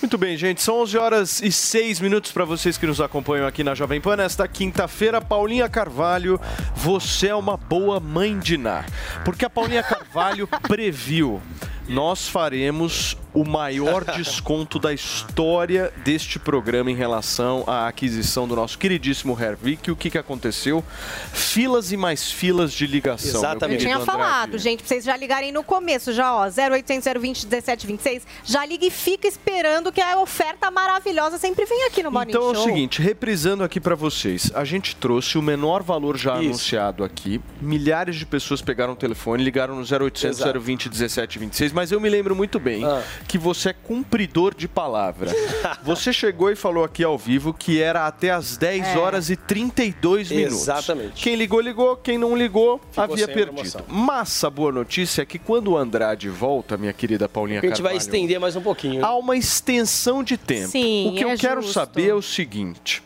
Muito bem, gente. São 11 horas e 6 minutos para vocês que nos acompanham aqui na Jovem Pan. Nesta quinta-feira, Paulinha Carvalho, você é uma boa mãe de Ná. Porque a Paulinha Carvalho previu. Nós faremos o maior desconto da história deste programa em relação à aquisição do nosso queridíssimo Hervik. O que, que aconteceu? Filas e mais filas de ligação. meu Eu tinha falado, gente, pra vocês já ligarem no começo, já, ó, 0800 020 1726. Já liga e fica esperando que a oferta maravilhosa sempre vem aqui no Morning Então é Show. o seguinte, reprisando aqui pra vocês, a gente trouxe o menor valor já anunciado aqui. Milhares de pessoas pegaram o telefone, ligaram no 0800 Exato. 020 1726, mas eu me lembro muito bem Ah. Que você é cumpridor de palavra. você chegou e falou aqui ao vivo que era até as 10 É. horas e 32 minutos. Exatamente. Quem ligou, ligou. Quem não ligou, havia sem perdido. Mas a boa notícia é que quando o Andrade volta, minha querida Paulinha A gente vai Carvalho, estender mais um pouquinho. Há uma extensão de tempo. Sim, o que é eu quero justo. saber é o seguinte: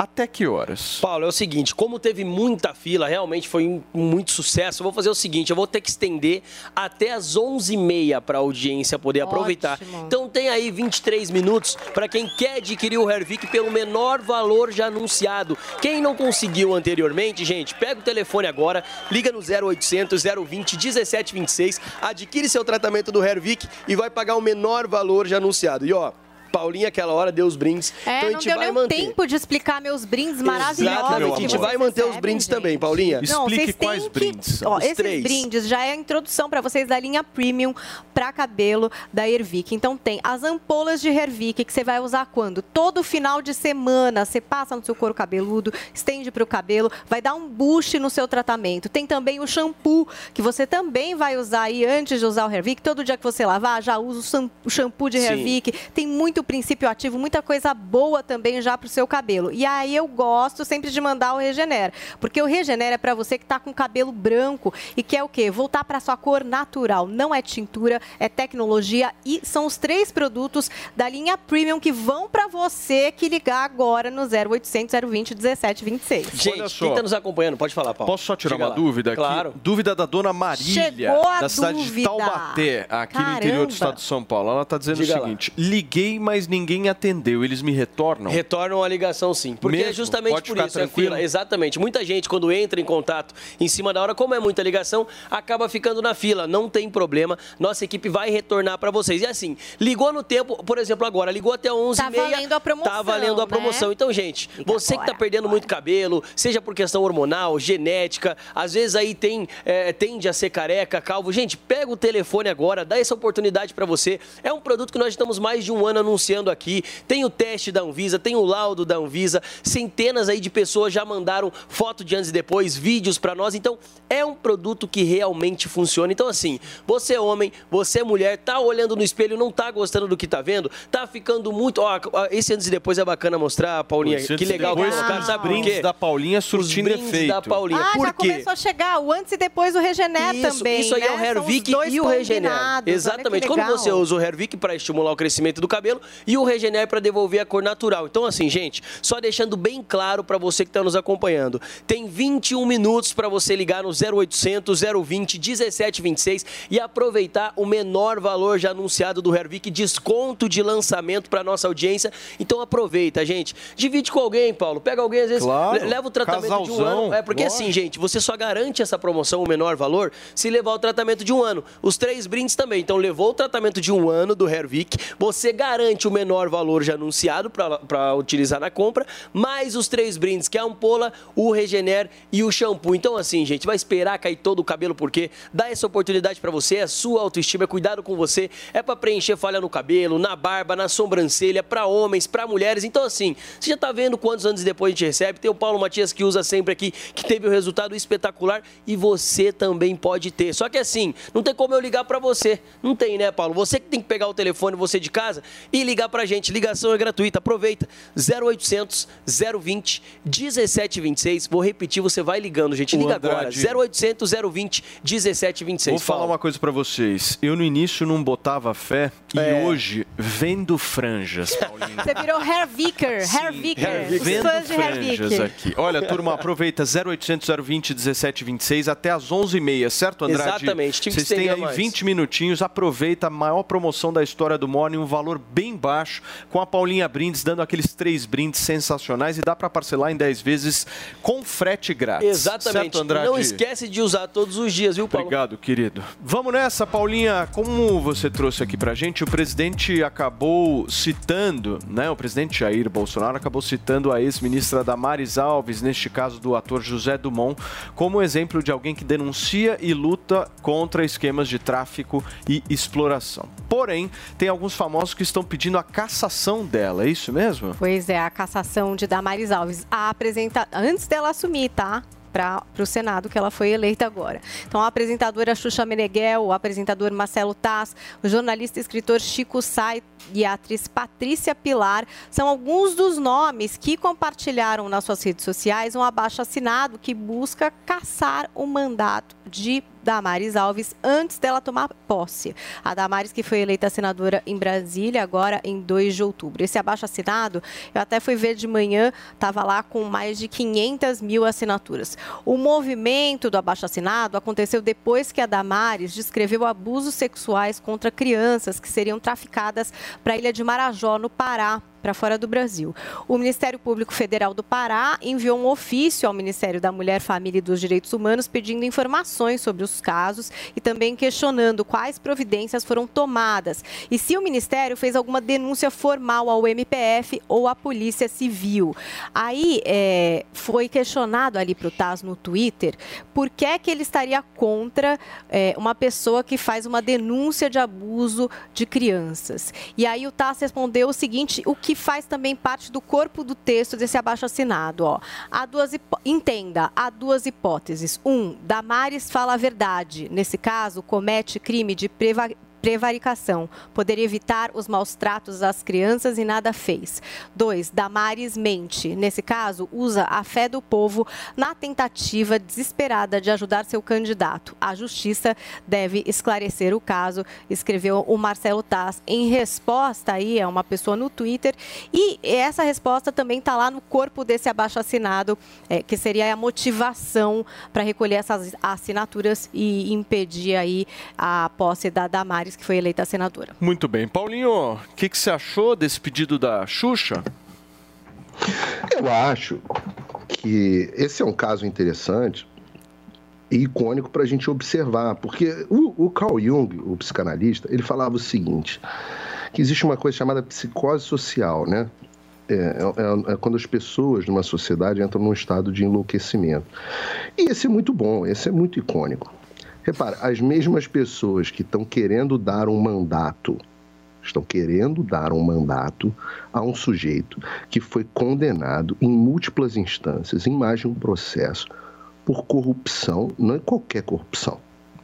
até que horas? Paulo, é o seguinte, como teve muita fila, realmente foi um, muito sucesso, eu vou fazer o seguinte, eu vou ter que estender até as 11h30 para a audiência poder aproveitar. Então tem aí 23 minutos para quem quer adquirir o Hervik pelo menor valor já anunciado. Quem não conseguiu anteriormente, gente, pega o telefone agora, liga no 0800 020 1726, adquire seu tratamento do Hervik e vai pagar o menor valor já anunciado. E ó, Paulinha, aquela hora, deu os brindes. É, então a não gente deu vai nem manter. tempo de explicar meus brindes maravilhosos. Exatamente, a gente vai manter os brindes gente. também, Paulinha. Não, vocês têm que- Ó, Os esses três. brindes já é a introdução para vocês da linha Premium para cabelo da Hervik. Então tem as ampolas de Hervik que você vai usar quando? Todo final de semana. Você passa no seu couro cabeludo, estende para o cabelo, vai dar um boost no seu tratamento. Tem também o shampoo que você também vai usar aí antes de usar o Hervik. Todo dia que você lavar, já usa o shampoo de Sim. Hervik. Tem muito princípio ativo, muita coisa boa também já para o seu cabelo. E aí eu gosto sempre de mandar o Regenera, porque o Regenera é para você que está com cabelo branco e quer o quê? Voltar para sua cor natural. Não é tintura, é tecnologia e são os três produtos da linha Premium que vão para você que ligar agora no 0800 020 1726. Gente, Olha só. quem tá nos acompanhando, pode falar, Paulo. Posso só tirar Diga uma lá. dúvida aqui? Claro. Dúvida da dona Marília, Chegou a da cidade de dúvida. Taubaté, aqui no Caramba. interior do estado de São Paulo. Ela está dizendo Diga o lá. seguinte: liguei, mas ninguém atendeu. Eles me retornam? Retornam a ligação sim. Porque é Mesmo? justamente Pode por ficar isso, é tranquilo? fila. Exatamente. Muita gente, quando entra em contato em cima da hora, como é muita ligação, acaba ficando na fila. Não tem problema. Nossa equipe vai retornar para vocês. E assim, ligou no tempo, por exemplo, agora, ligou até 11 Tá valendo a promoção, Tá valendo a promoção. né? Então, gente, você que tá perdendo muito cabelo, seja por questão hormonal, genética, às vezes aí tem, é, tende a ser careca, calvo. Gente, pega o telefone agora, dá essa oportunidade para você. É um produto que nós estamos mais de um ano anunciando aqui. Tem o teste da Anvisa, tem o laudo da Anvisa. Centenas aí de pessoas já mandaram foto de antes e depois, vídeos para nós. Então, é um produto que realmente funciona. Então, assim, você é homem, você é mulher, tá olhando no espelho, não tá gostando do que tá vendo, tá ficando muito. Ó, esse antes e depois é bacana mostrar, Paulinha. Esse que legal depois, colocar, os sabe por brindes quê? da Paulinha surtindo Os efeito. da Paulinha. Ah, por já quê? começou a chegar o antes e depois do Regener Isso, também. isso aí é né? o São os Hervik e o Regener. que Exatamente. Quando legal. você usa o Hervik para estimular o crescimento do cabelo e o Regener para devolver a cor natural. Então, assim, gente, só deixando bem claro para você que está nos acompanhando, tem 21 minutos para você ligar no 0800 020 1726 e aproveitar o menor valor já anunciado do Hervik, desconto de lançamento para nossa audiência. Então, aproveita, gente. Divide com alguém, Paulo. Pega alguém, às vezes, Claro. le- leva o tratamento de um Casalzão, ano. É porque assim, lógico. gente, você só garante essa promoção, o menor valor, se levar o tratamento de um ano. Os três brindes também. Então, levou o tratamento de um ano do Hervik, você garante o menor valor já anunciado para utilizar na compra, mais os três brindes, que é a ampola, o Regener e o shampoo. Então, assim, gente, vai esperar cair todo o cabelo, porque dá essa oportunidade para você, é sua autoestima, é cuidado com você, é para preencher falha no cabelo, na barba, na sobrancelha, para homens, para mulheres. Então, assim, você já tá vendo quantos anos depois a gente recebe. Tem o Paulo Matias que usa sempre aqui, que teve o resultado espetacular e você também pode ter. Só que assim, não tem como eu ligar para você. Não tem, né, Paulo? Você que tem que pegar o telefone, você de casa, e ligar pra gente. Ligação é gratuita. Aproveita. 0800 020 1726. Vou repetir, você vai ligando, gente. Liga Andrade. agora. 0800 020 1726. Vou falar uma coisa pra vocês. Eu no início não botava fé É. e hoje vendo franjas, Paulinho. Você virou Herviker, Herviker. Os Vendo fãs de franjas Hervik. aqui. Olha, turma, aproveita 0800 020 1726 até às 11h30, certo, Andrade? Exatamente, Vocês têm aí mais. 20 minutinhos, aproveita a maior promoção da história do Morning, um valor bem baixo, com a Paulinha Brindes dando aqueles três brindes sensacionais e dá pra parcelar em 10 vezes com frete grátis. Exatamente. Certo, Andrade? Não esquece de usar todos os dias, viu, Paulo? Obrigado, querido. Vamos nessa, Paulinha. Como você trouxe aqui pra gente, o presidente acabou citando, né? O presidente Jair Bolsonaro acabou citando a ex-ministra Damares Alves, neste caso do ator José Dumont, como exemplo de alguém que denuncia e luta contra esquemas de tráfico e exploração. Porém, tem alguns famosos que estão pedindo a cassação dela, é isso mesmo? Pois é, a cassação de Damares Alves. A apresenta... Antes dela assumir, tá? Para o Senado, que ela foi eleita agora. Então, a apresentadora Xuxa Meneghel, o apresentador Marcelo Taz, o jornalista e escritor Chico Sai e a atriz Patrícia Pilar são alguns dos nomes que compartilharam nas suas redes sociais um abaixo-assinado que busca caçar o mandato de Damares Alves antes dela tomar posse. A Damares, que foi eleita senadora em Brasília, agora em 2 de outubro. Esse abaixo-assinado, eu até fui ver de manhã, estava lá com mais de 500 mil assinaturas. O movimento do abaixo-assinado aconteceu depois que a Damares descreveu abusos sexuais contra crianças que seriam traficadas para a ilha de Marajó, no Pará. Para fora do Brasil. O Ministério Público Federal do Pará enviou um ofício ao Ministério da Mulher, Família e dos Direitos Humanos pedindo informações sobre os casos e também questionando quais providências foram tomadas e se o Ministério fez alguma denúncia formal ao MPF ou à Polícia Civil. Aí é, foi questionado ali para o Taz no Twitter por que, é que ele estaria contra é, uma pessoa que faz uma denúncia de abuso de crianças. E aí o Taz respondeu o seguinte, o que faz também parte do corpo do texto desse abaixo assinado. Ó. Há duas Entenda, há duas hipóteses. Um, Damares fala a verdade. Nesse caso, comete crime de preva prevaricação. Poderia evitar os maus tratos às crianças e nada fez. 2. Damares mente. Nesse caso, usa a fé do povo na tentativa desesperada de ajudar seu candidato. A justiça deve esclarecer o caso, escreveu o Marcelo Taz em resposta aí a uma pessoa no Twitter. E essa resposta também está lá no corpo desse abaixo-assinado, é, que seria a motivação para recolher essas assinaturas e impedir aí a posse da Damares que foi eleita senadora. Muito bem. Paulinho, o que, que você achou desse pedido da Xuxa? Eu acho que esse é um caso interessante e icônico para a gente observar, porque o, o Carl Jung, o psicanalista, ele falava o seguinte, que existe uma coisa chamada psicose social, né? É, é, é, quando as pessoas numa sociedade entram num estado de enlouquecimento. E esse é muito bom, esse é muito icônico. Repara, as mesmas pessoas que estão querendo dar um mandato, estão querendo dar um mandato a um sujeito que foi condenado em múltiplas instâncias, em mais de um processo, por corrupção, não é qualquer corrupção,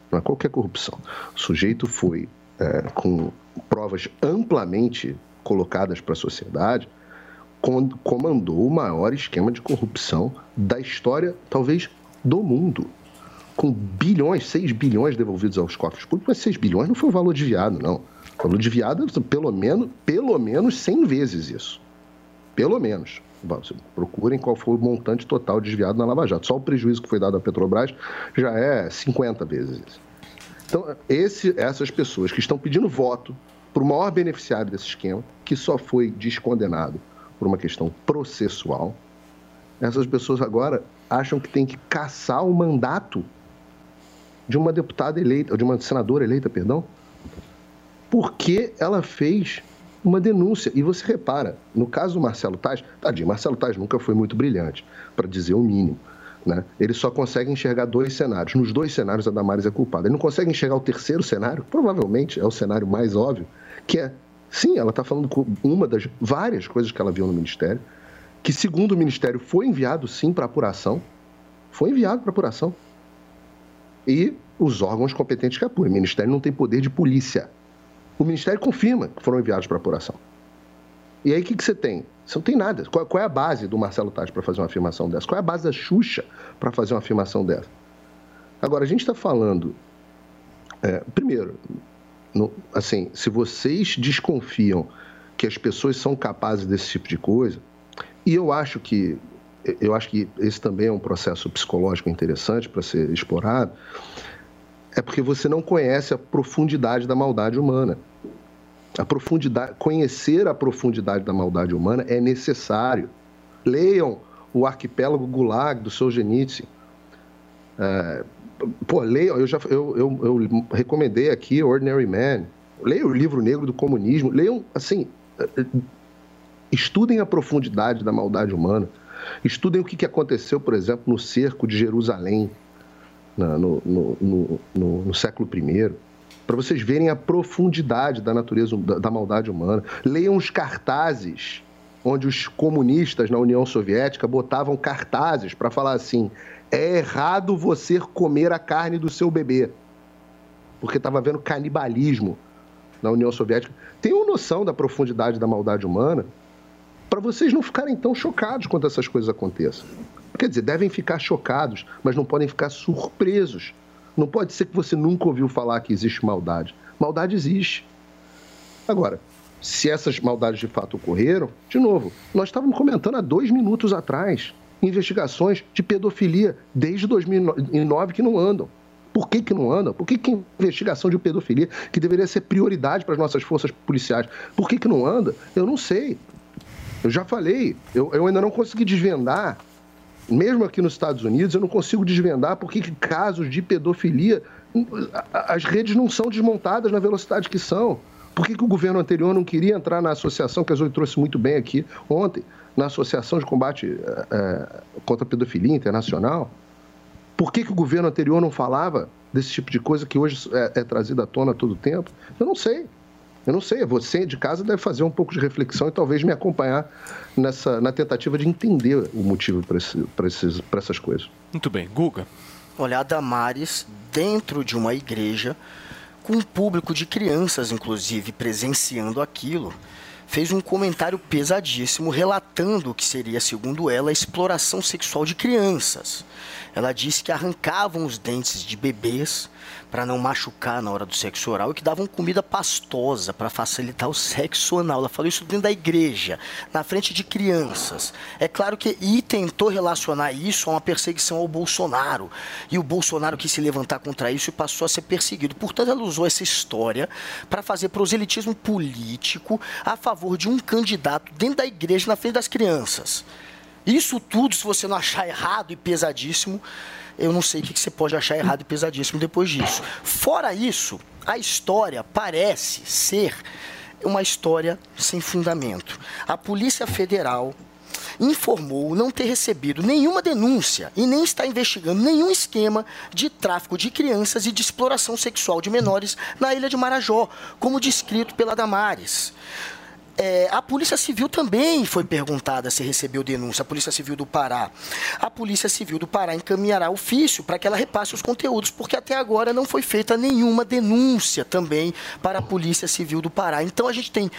não é qualquer corrupção. O sujeito foi é, com provas amplamente colocadas para a sociedade, comandou o maior esquema de corrupção da história, talvez, do mundo com bilhões, 6 bilhões devolvidos aos cofres públicos, mas 6 bilhões não foi o valor desviado, não. O valor desviado é pelo menos, pelo menos 100 vezes isso. Pelo menos. Procurem qual foi o montante total desviado na Lava Jato. Só o prejuízo que foi dado à Petrobras já é 50 vezes isso. Então, esse, essas pessoas que estão pedindo voto para o maior beneficiário desse esquema, que só foi descondenado por uma questão processual, essas pessoas agora acham que tem que caçar o mandato de uma deputada eleita, de uma senadora eleita, perdão, porque ela fez uma denúncia. E você repara, no caso do Marcelo Tais, tadinho, Marcelo Tais nunca foi muito brilhante, para dizer o mínimo. Né? Ele só consegue enxergar dois cenários. Nos dois cenários, a Damares é culpada. Ele não consegue enxergar o terceiro cenário, provavelmente é o cenário mais óbvio, que é, sim, ela está falando com uma das várias coisas que ela viu no Ministério, que, segundo o Ministério, foi enviado, sim, para apuração. Foi enviado para apuração e os órgãos competentes que apuram. O Ministério não tem poder de polícia. O Ministério confirma que foram enviados para apuração. E aí o que, que você tem? Você não tem nada. Qual, qual é a base do Marcelo Tati para fazer uma afirmação dessa? Qual é a base da Xuxa para fazer uma afirmação dessa? Agora, a gente está falando. É, primeiro, no, assim, se vocês desconfiam que as pessoas são capazes desse tipo de coisa, e eu acho que eu acho que esse também é um processo psicológico interessante para ser explorado, é porque você não conhece a profundidade da maldade humana. A profundidade, conhecer a profundidade da maldade humana é necessário. Leiam o Arquipélago Gulag do Solzhenitsyn. É, pô, leiam, eu já eu, eu, eu recomendei aqui Ordinary Man. Leiam o livro negro do comunismo. Leiam, assim, estudem a profundidade da maldade humana. Estudem o que aconteceu, por exemplo, no cerco de Jerusalém, no, no, no, no século I, para vocês verem a profundidade da natureza, da, da maldade humana. Leiam os cartazes onde os comunistas na União Soviética botavam cartazes para falar assim: é errado você comer a carne do seu bebê. Porque estava vendo canibalismo na União Soviética. Tenham noção da profundidade da maldade humana para vocês não ficarem tão chocados quando essas coisas aconteçam. Quer dizer, devem ficar chocados, mas não podem ficar surpresos. Não pode ser que você nunca ouviu falar que existe maldade. Maldade existe. Agora, se essas maldades de fato ocorreram, de novo, nós estávamos comentando há dois minutos atrás investigações de pedofilia desde 2009 que não andam. Por que, que não andam? Por que, que investigação de pedofilia, que deveria ser prioridade para as nossas forças policiais, por que, que não anda? Eu não sei. Eu já falei, eu, eu ainda não consegui desvendar, mesmo aqui nos Estados Unidos, eu não consigo desvendar porque que casos de pedofilia, as redes não são desmontadas na velocidade que são. Por que, que o governo anterior não queria entrar na associação, que a Zoe trouxe muito bem aqui ontem, na Associação de Combate é, contra a Pedofilia Internacional? Por que, que o governo anterior não falava desse tipo de coisa que hoje é, é trazida à tona todo o tempo? Eu não sei. Eu não sei, você de casa deve fazer um pouco de reflexão e talvez me acompanhar nessa, na tentativa de entender o motivo para essas coisas. Muito bem. Guga. Olha, a Damares, dentro de uma igreja, com um público de crianças, inclusive, presenciando aquilo, fez um comentário pesadíssimo relatando o que seria, segundo ela, a exploração sexual de crianças. Ela disse que arrancavam os dentes de bebês para não machucar na hora do sexo oral e que davam comida pastosa para facilitar o sexo anal. Ela falou isso dentro da igreja, na frente de crianças. É claro que e tentou relacionar isso a uma perseguição ao Bolsonaro. E o Bolsonaro quis se levantar contra isso e passou a ser perseguido. Portanto, ela usou essa história para fazer proselitismo político a favor de um candidato dentro da igreja na frente das crianças. Isso tudo, se você não achar errado e pesadíssimo, eu não sei o que você pode achar errado e pesadíssimo depois disso. Fora isso, a história parece ser uma história sem fundamento. A Polícia Federal informou não ter recebido nenhuma denúncia e nem está investigando nenhum esquema de tráfico de crianças e de exploração sexual de menores na ilha de Marajó, como descrito pela Damares. É, a Polícia Civil também foi perguntada se recebeu denúncia, a Polícia Civil do Pará. A Polícia Civil do Pará encaminhará ofício para que ela repasse os conteúdos, porque até agora não foi feita nenhuma denúncia também para a Polícia Civil do Pará. Então a gente tem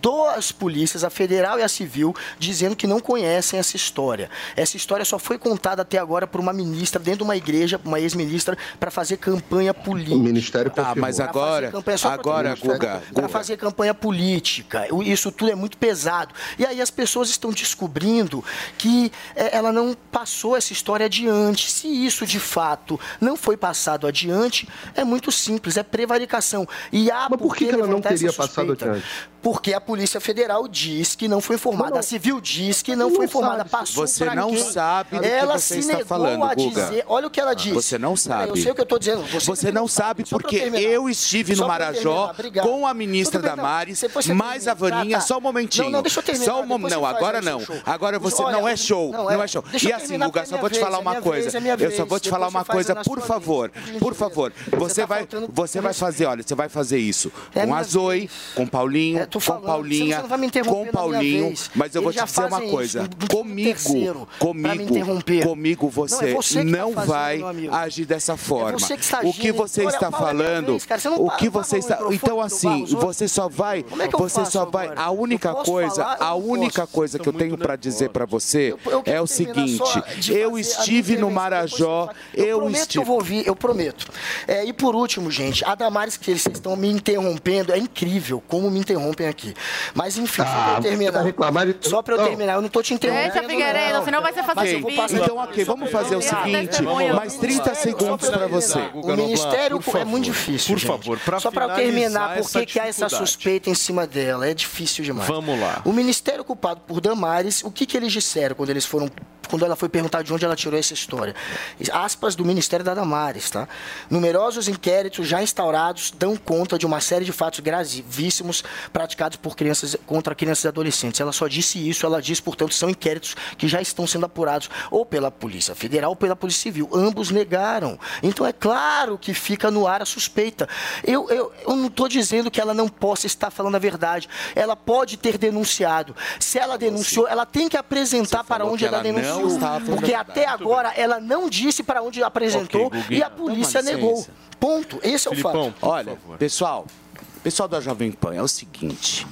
duas polícias, a federal e a civil, dizendo que não conhecem essa história. Essa história só foi contada até agora por uma ministra dentro de uma igreja, uma ex-ministra, para fazer campanha política. O Ministério Tá, mas agora, agora, Guga, Para fazer campanha política. Isso tudo é muito pesado. E aí as pessoas estão descobrindo que é, ela não passou essa história adiante. Se isso de fato não foi passado adiante, é muito simples, é prevaricação. E há Mas por que, que ela não teria passado adiante? Porque a Polícia Federal diz que não foi informada, Não. a Civil diz que não foi informada, passou Você não quem? sabe do que ela você se está negou falando, a Guga. dizer, olha o que ela disse. Você não sabe. Eu sei o que eu estou dizendo. Você, não sabe porque eu estive no Só Marajó com a ministra. Damares, você mais a. Vaninha, Tá, tá. só um momentinho. Não, não, deixa eu terminar, Só um mom- você não, agora o não. show. Agora você Olha, não é show, não, não é. é show. E assim, Guga, porque só é vou te minha falar uma é coisa. é Eu só vou te falar uma você coisa, por favor. Por favor. Você tá vai você vai fazer, olha, você vai fazer isso É com a Zoe, com Paulinho, tô com falando, Paulinha, você não vai me interromper com Paulinho, mas eu vou Eles te já dizer uma fazem isso, coisa. no- no Comigo, comigo, comigo Não, é você você tá não fazendo, vai agir dessa forma. você que O que você Olha, está Paulo, é falando, vez, cara. Você o que você está, então do assim, você só vai, é você só vai, a única coisa, a única coisa que eu tenho para dizer para você é o seguinte, eu estive no Marajó, Eu que eu estive vou ouvir, eu prometo. É, e por último, gente, a Damares, que vocês estão me interrompendo, é incrível. como me interrompem aqui. Mas enfim, só pra Ah, eu você terminar. reclamar de- Só pra eu Não. terminar, eu não tô te interrompendo. Deixa, Figueiredo, não. senão vai ser fazer Mas eu xixi. vou passar- Então, ok, vamos fazer o seguinte, mais 30 segundos para você. O Ministério é muito difícil. por favor, pra Só para eu terminar, por que há essa suspeita em cima dela? É difícil demais. Vamos lá. O Ministério culpado por Damares, o que, que eles disseram quando eles foram. Quando ela foi perguntar de onde ela tirou essa história. Aspas do Ministério da Damares, tá? Numerosos inquéritos já instaurados dão conta de uma série de fatos gravíssimos praticados por crianças contra crianças e adolescentes. Ela só disse isso, ela diz, portanto, são inquéritos que já estão sendo apurados ou pela Polícia Federal ou pela Polícia Civil. Ambos negaram. Então é claro que fica no ar a suspeita. Eu, eu, eu não estou dizendo que ela não possa estar falando a verdade. Ela pode ter denunciado. Se ela denunciou, ela tem que apresentar para onde ela, ela não denunciou. estava falando Porque até agora ela não disse para onde apresentou Ok, e a polícia negou. Ponto. Esse é o fato. Olha, pessoal, pessoal da Jovem Pan, é o seguinte.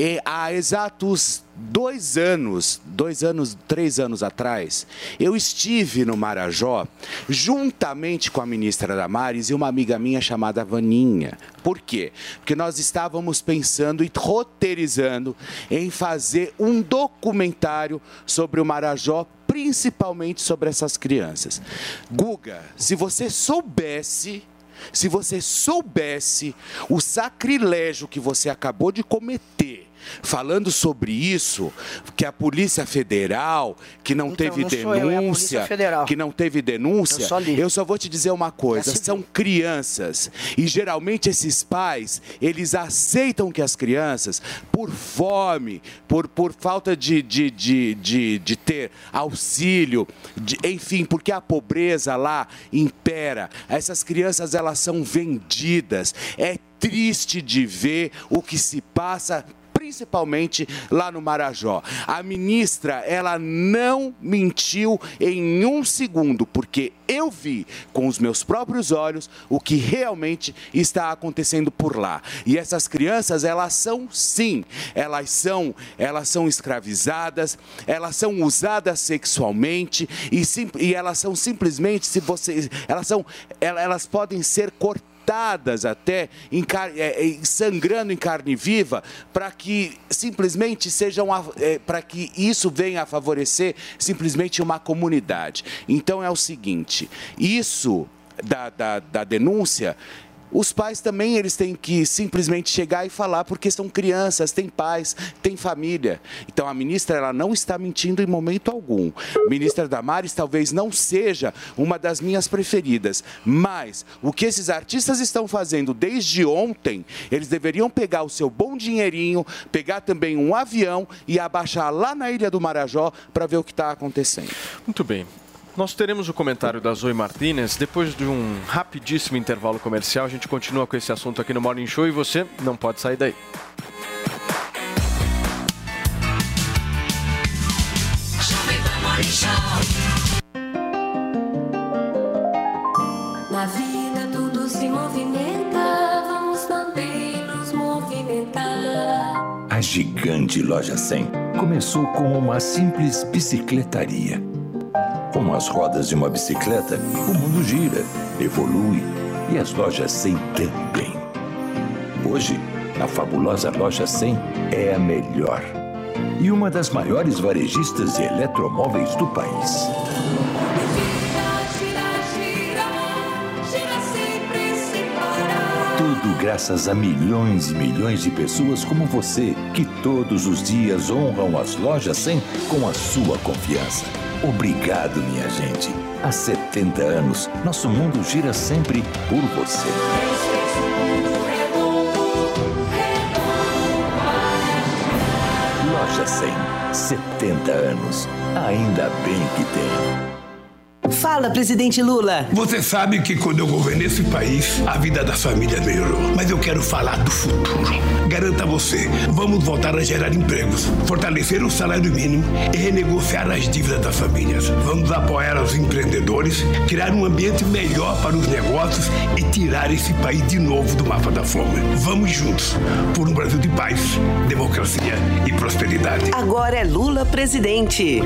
E há exatos dois anos, dois anos, três anos atrás, eu estive no Marajó juntamente com a ministra Damares e uma amiga minha chamada Vaninha. Por quê? Porque nós estávamos pensando e roteirizando em fazer um documentário sobre o Marajó, principalmente sobre essas crianças. Guga, se você soubesse se você soubesse o sacrilégio que você acabou de cometer falando sobre isso, que a Polícia Federal, que não teve não sou eu, é denúncia, que não teve denúncia, Eu só eu só vou te dizer uma coisa, são crianças. E geralmente esses pais, eles aceitam que as crianças, por fome, por, por falta de, de, de, de, de ter auxílio, de- enfim, porque a pobreza lá impera. Essas crianças, elas são vendidas. É triste de ver o que se passa principalmente lá no Marajó. A ministra, ela não mentiu em um segundo, porque eu vi com os meus próprios olhos o que realmente está acontecendo por lá. E essas crianças, elas são sim, elas são, elas são escravizadas, elas são usadas sexualmente e, sim, e elas são simplesmente, se você, elas são, elas, podem ser cortadas cortadas até, em car- é, é, sangrando em carne viva, para que simplesmente sejam, para que isso venha a favorecer simplesmente uma comunidade. Então é o seguinte, isso da, da, da denúncia os pais também eles têm que simplesmente chegar e falar porque são crianças, têm pais, têm família. Então a ministra ela não está mentindo em momento algum. Ministra Damares talvez não seja uma das minhas preferidas, mas o que esses artistas estão fazendo desde ontem, eles deveriam pegar o seu bom dinheirinho, pegar também um avião e abaixar lá na Ilha do Marajó para ver o que está acontecendo. Muito bem. Nós teremos o comentário da Zoe Martinez. Depois de um rapidíssimo intervalo comercial, a gente continua com esse assunto aqui no Morning Show e você não pode sair daí. Na vida tudo se movimenta, vamos também nos movimentar. A gigante Loja 100 começou como uma simples bicicletaria. Com as rodas de uma bicicleta, o mundo gira, evolui e as lojas 100 também. Hoje, a fabulosa Loja 100 é a melhor e uma das maiores varejistas de eletromóveis do país. Tudo graças a milhões e milhões de pessoas como você, que todos os dias honram as lojas 100 com a sua confiança. Obrigado, minha gente. Há 70 anos, nosso mundo gira sempre por você. Loja 100, 70 anos. Ainda bem que tem. Fala, presidente Lula. Você sabe que quando eu governei esse país, a vida das famílias melhorou. Mas eu quero falar do futuro. Garanto a você, vamos voltar a gerar empregos, fortalecer o salário mínimo e renegociar as dívidas das famílias. Vamos apoiar os empreendedores, criar um ambiente melhor para os negócios e tirar esse país de novo do mapa da fome. Vamos juntos por um Brasil de paz, democracia e prosperidade. Agora é Lula presidente.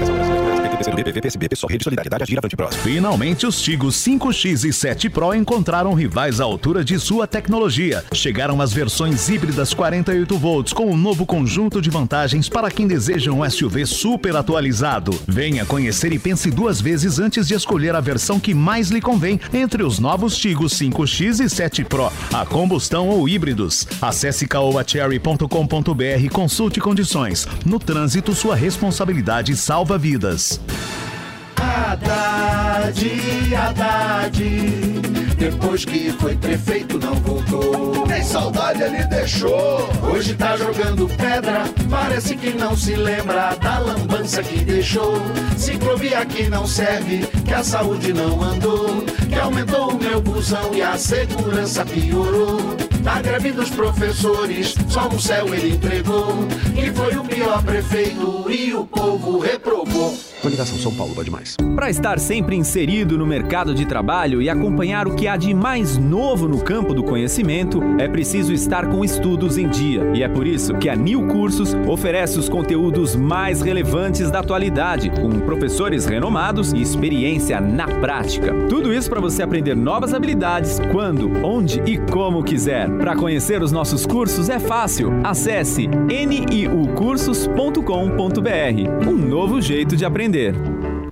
PSB, PSOL, Rede Solidariedade, Agir, Avante Próximo. Finalmente, os Tigos 5X e 7 Pro encontraram rivais à altura de sua tecnologia. Chegaram as versões híbridas 48 volts com um novo conjunto de vantagens para quem deseja um SUV super atualizado. Venha conhecer e pense duas vezes antes de escolher a versão que mais lhe convém entre os novos Tigos 5X e 7 Pro, a combustão ou híbridos. Acesse caoacherry.com.br e consulte condições. No trânsito, sua responsabilidade salva vidas. Haddad, Haddad, depois que foi prefeito não voltou. Nem saudade ele deixou, hoje tá jogando pedra. Parece que não se lembra da lambança que deixou. Ciclovia que não serve, que a saúde não andou, que aumentou o meu busão e a segurança piorou. Da greve dos professores, só um céu ele entregou. Que foi o pior prefeito e o povo reprovou. Coligação São Paulo vai demais. Para estar sempre inserido no mercado de trabalho e acompanhar o que há de mais novo no campo do conhecimento, é preciso estar com estudos em dia. E é por isso que a New Cursos oferece os conteúdos mais relevantes da atualidade, com professores renomados e experiência na prática. Tudo isso para você aprender novas habilidades quando, onde e como quiser. Para conhecer os nossos cursos é fácil. Acesse niucursos.com.br. Um novo jeito de aprender.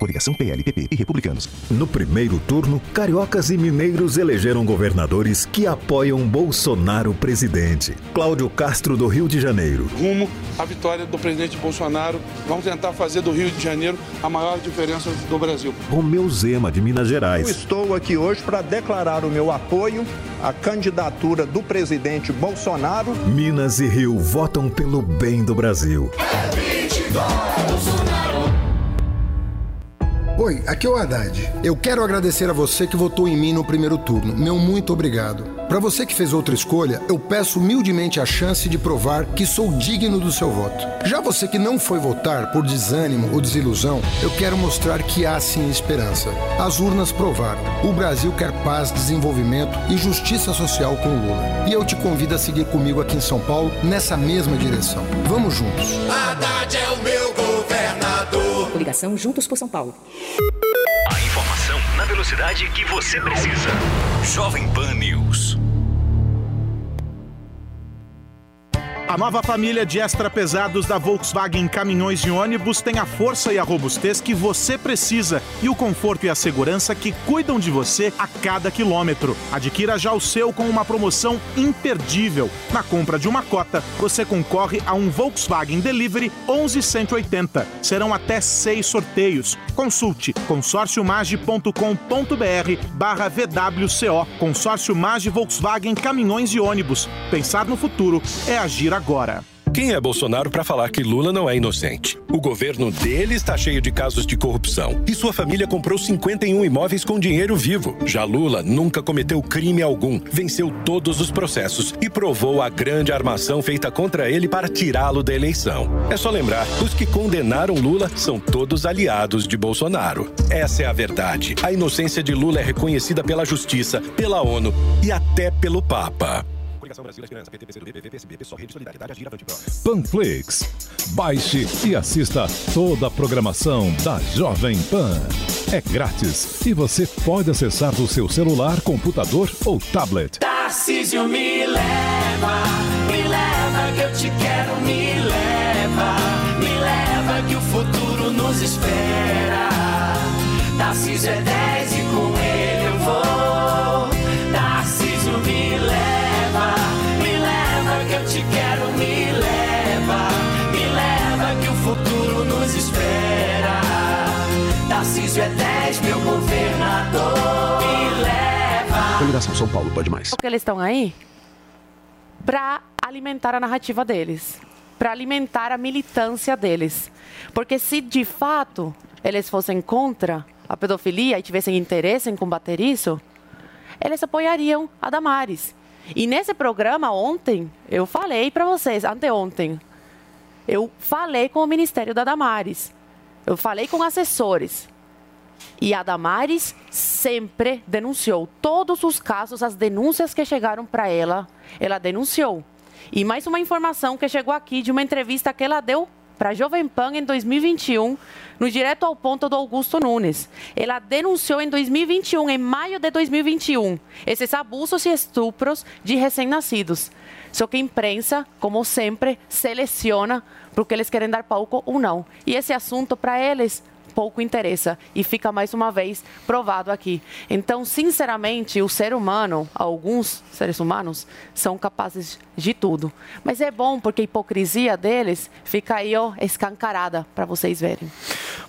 Coligação PLPP e Republicanos. No primeiro turno, cariocas e mineiros elegeram governadores que apoiam Bolsonaro presidente. Cláudio Castro, do Rio de Janeiro. rumo à vitória do presidente Bolsonaro. Vamos tentar fazer do Rio de Janeiro a maior diferença do Brasil. Romeu Zema, de Minas Eu Gerais. estou aqui hoje para declarar o meu apoio à candidatura do presidente Bolsonaro. Minas e Rio votam pelo bem do Brasil. Oi, aqui é o Haddad. Eu quero agradecer a você que votou em mim no primeiro turno. Meu muito obrigado. Para você que fez outra escolha, eu peço humildemente a chance de provar que sou digno do seu voto. Já você que não foi votar por desânimo ou desilusão, eu quero mostrar que há sim esperança. As urnas provaram. O Brasil quer paz, desenvolvimento e justiça social com Lula. E eu te convido a seguir comigo aqui em São Paulo nessa mesma direção. Vamos juntos. Haddad é o meu. Juntos por São Paulo. A informação na velocidade que você precisa. Jovem Pan News. A nova família de extra pesados da Volkswagen Caminhões e Ônibus tem a força e a robustez que você precisa e o conforto e a segurança que cuidam de você a cada quilômetro. Adquira já o seu com uma promoção imperdível. Na compra de uma cota, você concorre a um Volkswagen Delivery 11180. Serão até seis sorteios. Consulte consórciomage.com.br barra VWCO. Consórcio Mage Volkswagen Caminhões e Ônibus. Pensar no futuro é agir agora. Quem é Bolsonaro para falar que Lula não é inocente? O governo dele está cheio de casos de corrupção e sua família comprou 51 imóveis com dinheiro vivo. Já Lula nunca cometeu crime algum, venceu todos os processos e provou a grande armação feita contra ele para tirá-lo da eleição. É só lembrar: os que condenaram Lula são todos aliados de Bolsonaro. Essa é a verdade. A inocência de Lula é reconhecida pela justiça, pela ONU e até pelo Papa. Coligação Brasil, Esperança, PT, PCdoB, PV, PSB, PSOL, Rede Solidariedade, Agir, Avante Pro. Panflix. Baixe e assista toda a programação da Jovem Pan. É grátis e você pode acessar do seu celular, computador ou tablet. Tarcísio me leva, me leva que eu te quero, me leva, me leva que o futuro nos espera. Tarcísio é 10 e com ele eu vou. Tarcísio é 10, meu governador, me leva. Coligação São Paulo pode mais. Porque eles estão aí para alimentar a narrativa deles, para alimentar a militância deles. Porque se de fato eles fossem contra a pedofilia e tivessem interesse em combater isso, eles apoiariam a Damares. E nesse programa ontem, eu falei para vocês, anteontem, eu falei com o Ministério da Damares, eu falei com assessores. E a Damares sempre denunciou todos os casos, as denúncias que chegaram para ela, ela denunciou. E mais uma informação que chegou aqui de uma entrevista que ela deu para a Jovem Pan em 2021, no Direto ao Ponto do Augusto Nunes. Ela denunciou em 2021, em maio de 2021, esses abusos e estupros de recém-nascidos. Só que a imprensa, como sempre, seleciona porque eles querem dar palco ou não. E esse assunto, para eles, pouco interessa e fica mais uma vez provado aqui. Então, sinceramente, o ser humano, alguns seres humanos, são capazes de tudo. Mas é bom porque a hipocrisia deles fica aí, ó, escancarada para vocês verem.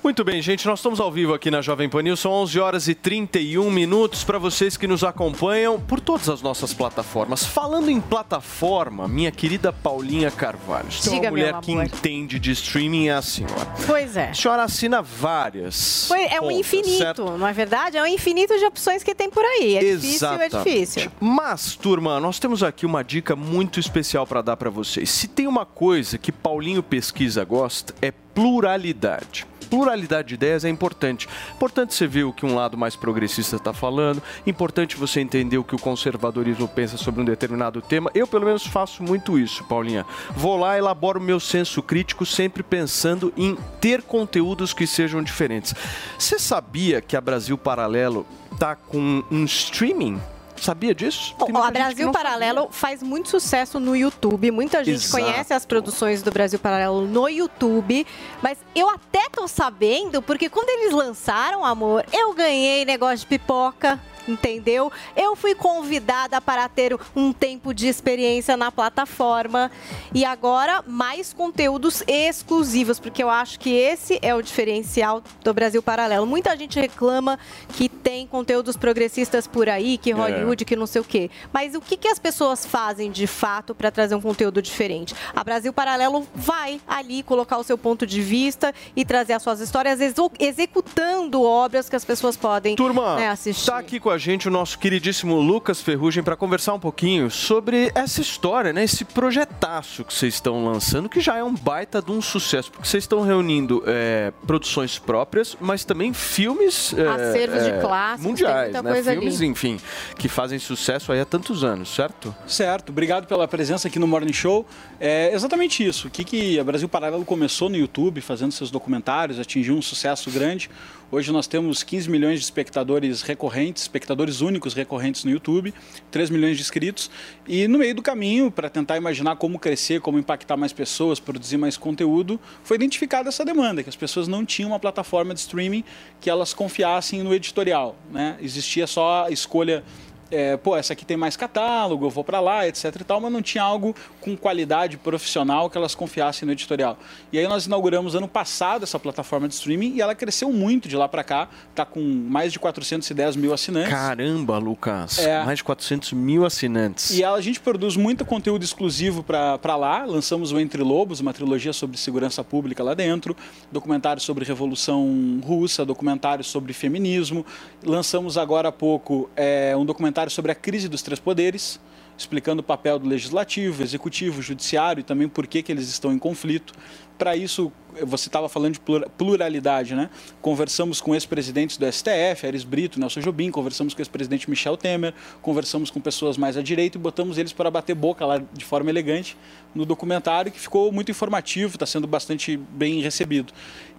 Muito bem, gente, nós estamos ao vivo aqui na Jovem Pan News, são 11 horas e 31 minutos para vocês que nos acompanham por todas as nossas plataformas. Falando em plataforma, minha querida Paulinha Carvalho, se tem uma Diga, mulher que entende de streaming é a senhora. Pois é. A senhora assina várias. Foi- é um contas, infinito, certo? não é verdade? É um infinito de opções que tem por aí. É difícil, é difícil. Mas, turma, nós temos aqui uma dica muito especial para dar para vocês. Se tem uma coisa que Paulinho Pesquisa gosta, é pluralidade. Pluralidade de ideias é importante. Importante você ver o que um lado mais progressista está falando. Importante você entender o que o conservadorismo pensa sobre um determinado tema. Eu, pelo menos, faço muito isso, Paulinha. Vou lá, elaboro o meu senso crítico, sempre pensando em ter conteúdos que sejam diferentes. Você sabia que a Brasil Paralelo tá com um streaming sabia disso? Bom, que Brasil Paralelo faz muito sucesso no YouTube. Muita gente Exato. conhece as produções do Brasil Paralelo no YouTube. Mas eu até tô sabendo, porque quando eles lançaram, amor, eu ganhei negócio de pipoca. Entendeu? Eu fui convidada para ter um tempo de experiência na plataforma e agora mais conteúdos exclusivos, porque eu acho que esse é o diferencial do Brasil Paralelo. Muita gente reclama que tem conteúdos progressistas por aí, que Hollywood, que não sei o quê. Mas o que, que as pessoas fazem de fato para trazer um conteúdo diferente? A Brasil Paralelo vai ali colocar o seu ponto de vista e trazer as suas histórias, executando obras que as pessoas podem Turma, né, assistir. Está aqui com a gente o nosso queridíssimo Lucas Ferrugem para conversar um pouquinho sobre essa história, né? Esse projetaço que vocês estão lançando, que já é um baita de um sucesso, porque vocês estão reunindo é, produções próprias, mas também filmes é, Acervos de clássicos, tem mundiais, muita né? coisa filmes, ali. enfim, que fazem sucesso aí há tantos anos, certo? Certo, obrigado pela presença aqui no Morning Show. É exatamente isso. O que, que a Brasil Paralelo começou no YouTube, fazendo seus documentários, atingiu um sucesso grande. Hoje nós temos 15 milhões de espectadores recorrentes, espectadores únicos recorrentes no YouTube, 3 milhões de inscritos. E no meio do caminho, para tentar imaginar como crescer, como impactar mais pessoas, produzir mais conteúdo, foi identificada essa demanda, que as pessoas não tinham uma plataforma de streaming que elas confiassem no editorial. Né? Existia só a escolha é, pô, essa aqui tem mais catálogo, eu vou para lá, etc e tal, mas não tinha algo com qualidade profissional que elas confiassem no editorial. E aí nós inauguramos ano passado essa plataforma de streaming e ela cresceu muito de lá para cá, tá com mais de 410 mil assinantes. Caramba, Lucas. É. Mais de 400 mil assinantes. E a gente produz muito conteúdo exclusivo para lá. Lançamos o Entre Lobos, uma trilogia sobre segurança pública lá dentro, documentários sobre Revolução Russa, documentários sobre feminismo. Lançamos agora há pouco é, um documentário sobre a crise dos três poderes, explicando o papel do legislativo, executivo, judiciário e também por que, que eles estão em conflito. Para isso, você estava falando de plura- pluralidade, né? Conversamos com ex-presidentes do STF, Ares Brito, Nelson Jobim, conversamos com ex-presidente Michel Temer, conversamos com pessoas mais à direita e botamos eles para bater boca lá de forma elegante no documentário, que ficou muito informativo, está sendo bastante bem recebido.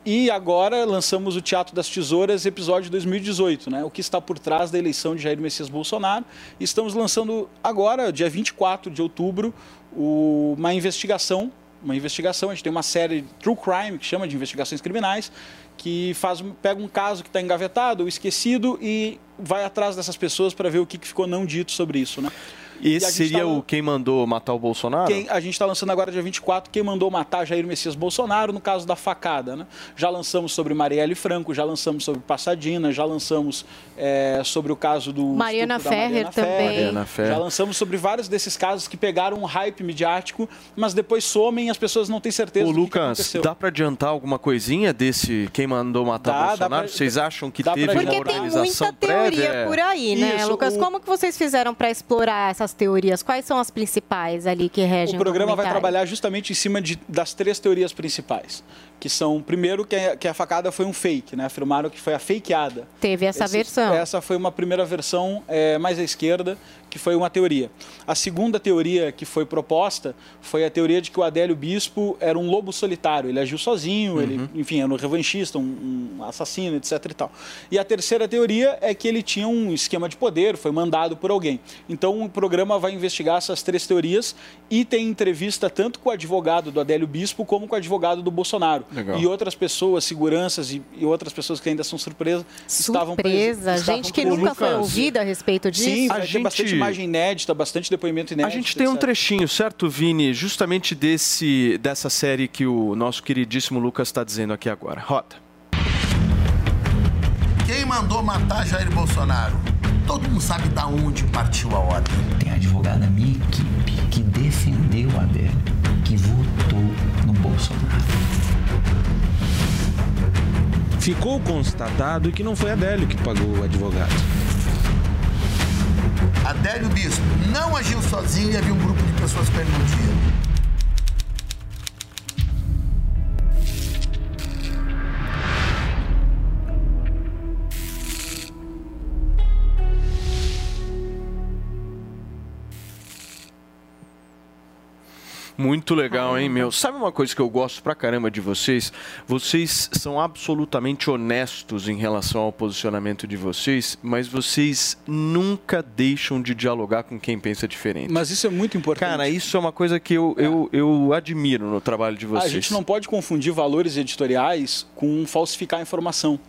E agora lançamos o Teatro das Tesouras, episódio 2018, né? O que está por trás da eleição de Jair Messias Bolsonaro. Estamos lançando agora, dia 24 de outubro, o- uma investigação uma investigação. A gente tem uma série True Crime, que chama de investigações criminais, que faz, pega um caso que está engavetado ou esquecido e vai atrás dessas pessoas para ver o que, que ficou não dito sobre isso. Né? E Esse seria tá o quem mandou matar o Bolsonaro? quem, a gente está lançando agora, dia 24, quem mandou matar Jair Messias Bolsonaro, no caso da facada. Né? Já lançamos sobre Marielle Franco, já lançamos sobre Passadina, já lançamos é, sobre o caso do. Mariana Ferrer também. Mariana Ferrer. Já lançamos sobre vários desses casos que pegaram um hype midiático, mas depois somem e as pessoas não têm certeza Ô, do que que Lucas, aconteceu. dá pra adiantar alguma coisinha desse quem mandou matar Dá, dá Bolsonaro? pra- Vocês acham que dá teve uma Porque tem organização muita teoria prévia? por aí, né, Isso, Lucas? o- Como que vocês fizeram para explorar essas teorias? Quais são as principais ali que regem O programa vai documentário? trabalhar justamente em cima de- das três teorias principais. Que são, primeiro, que a, que a facada foi um fake, né? Afirmaram que foi a fakeada. Teve essa Esse- versão. Essa foi uma primeira versão é, mais à esquerda, que foi uma teoria. A segunda teoria que foi proposta foi a teoria de que o Adélio Bispo era um lobo solitário. Ele agiu sozinho, ele, enfim, era um revanchista, um, um assassino, etc. E, tal. e a terceira teoria é que ele tinha um esquema de poder, foi mandado por alguém. Então o programa vai investigar essas três teorias e tem entrevista tanto com o advogado do Adélio Bispo como com o advogado do Bolsonaro. Legal. E outras pessoas, seguranças e, e outras pessoas que ainda são surpresas, estavam presas- Surpresa, gente que nunca foi ouvida a respeito disso. Sim, A gente- bastante imagem inédita, bastante depoimento A inédito. gente tem um etc. trechinho, certo, Vini? Justamente desse, dessa série que o nosso queridíssimo Lucas está dizendo aqui agora. Roda. Quem mandou matar Jair Bolsonaro? Todo mundo sabe da onde partiu a ordem. Tem advogado da minha equipe que defendeu a Adélio, que votou no Bolsonaro. Ficou constatado que não foi Adélio que pagou o advogado. Adélio Bispo não agiu sozinho e havia um grupo de pessoas com ele dia. Muito legal, hein, meu? Sabe uma coisa que eu gosto pra caramba de vocês? Vocês são absolutamente honestos em relação ao posicionamento de vocês, mas vocês nunca deixam de dialogar com quem pensa diferente. Mas isso é muito importante. Cara, isso é uma coisa que eu, eu, eu admiro no trabalho de vocês. A gente não pode confundir valores editoriais com falsificar informação.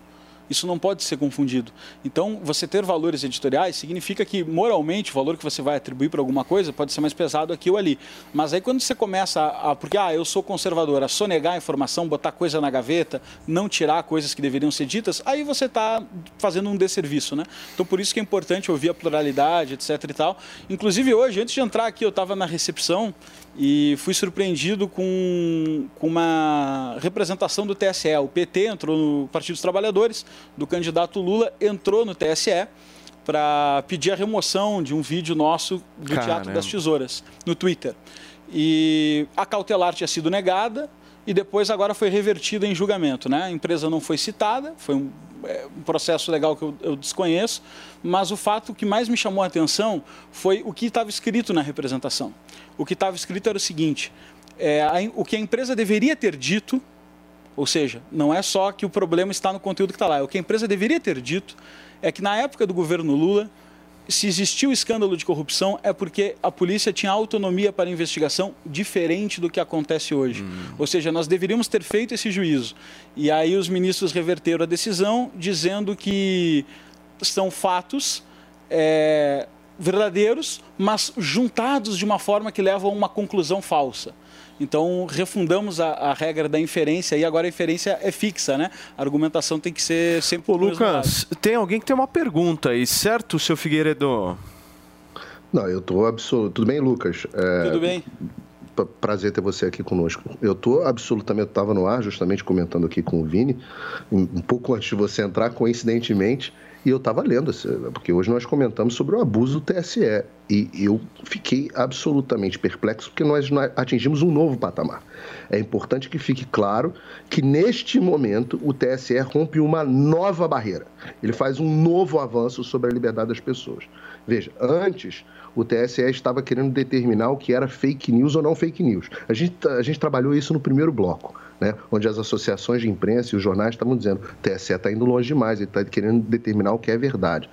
Isso não pode ser confundido. Então, você ter valores editoriais significa que, moralmente, o valor que você vai atribuir para alguma coisa pode ser mais pesado aqui ou ali. Mas aí, quando você começa a. a porque, ah, eu sou conservador, a sonegar a informação, botar coisa na gaveta, não tirar coisas que deveriam ser ditas, aí você está fazendo um desserviço, né? Então, por isso que é importante ouvir a pluralidade, etc e tal. Inclusive, hoje, antes de entrar aqui, eu estava na recepção e fui surpreendido com, com uma representação do TSE. O PT entrou no Partido dos Trabalhadores, do candidato Lula, entrou no TSE para pedir a remoção de um vídeo nosso do Caramba. Teatro das Tesouras, no Twitter. E a cautelar tinha sido negada e depois agora foi revertida em julgamento. Né? A empresa não foi citada, foi um, é, um processo legal que eu, eu desconheço, mas o fato que mais me chamou a atenção foi o que estava escrito na representação. O que estava escrito era o seguinte: é, a, o que a empresa deveria ter dito, ou seja, não é só que o problema está no conteúdo que está lá, é o que a empresa deveria ter dito é que na época do governo Lula, se existiu escândalo de corrupção é porque a polícia tinha autonomia para investigação diferente do que acontece hoje. Ou seja, nós deveríamos ter feito esse juízo. E aí os ministros reverteram a decisão dizendo que são fatos é, verdadeiros, mas juntados de uma forma que leva a uma conclusão falsa. Então, refundamos a, a regra da inferência e agora a inferência é fixa, né? A argumentação tem que ser sempre Ô, Lucas, tem alguém que tem uma pergunta aí, certo, seu Figueiredo? Não, eu tô absoluto. Tudo bem, Lucas? É, Tudo bem? pra- Prazer ter você aqui conosco. Eu tô absolutamente, estava no ar, justamente comentando aqui com o Vini, um pouco antes de você entrar, coincidentemente, e eu estava lendo, porque hoje nós comentamos sobre o abuso do TSE. E eu fiquei absolutamente perplexo, porque nós atingimos um novo patamar. É importante que fique claro que, neste momento, o TSE rompe uma nova barreira. Ele faz um novo avanço sobre a liberdade das pessoas. Veja, antes o TSE estava querendo determinar o que era fake news ou não fake news. A gente, a gente trabalhou isso no primeiro bloco, né? onde as associações de imprensa e os jornais estavam dizendo o TSE está indo longe demais, ele está querendo determinar o que é verdade.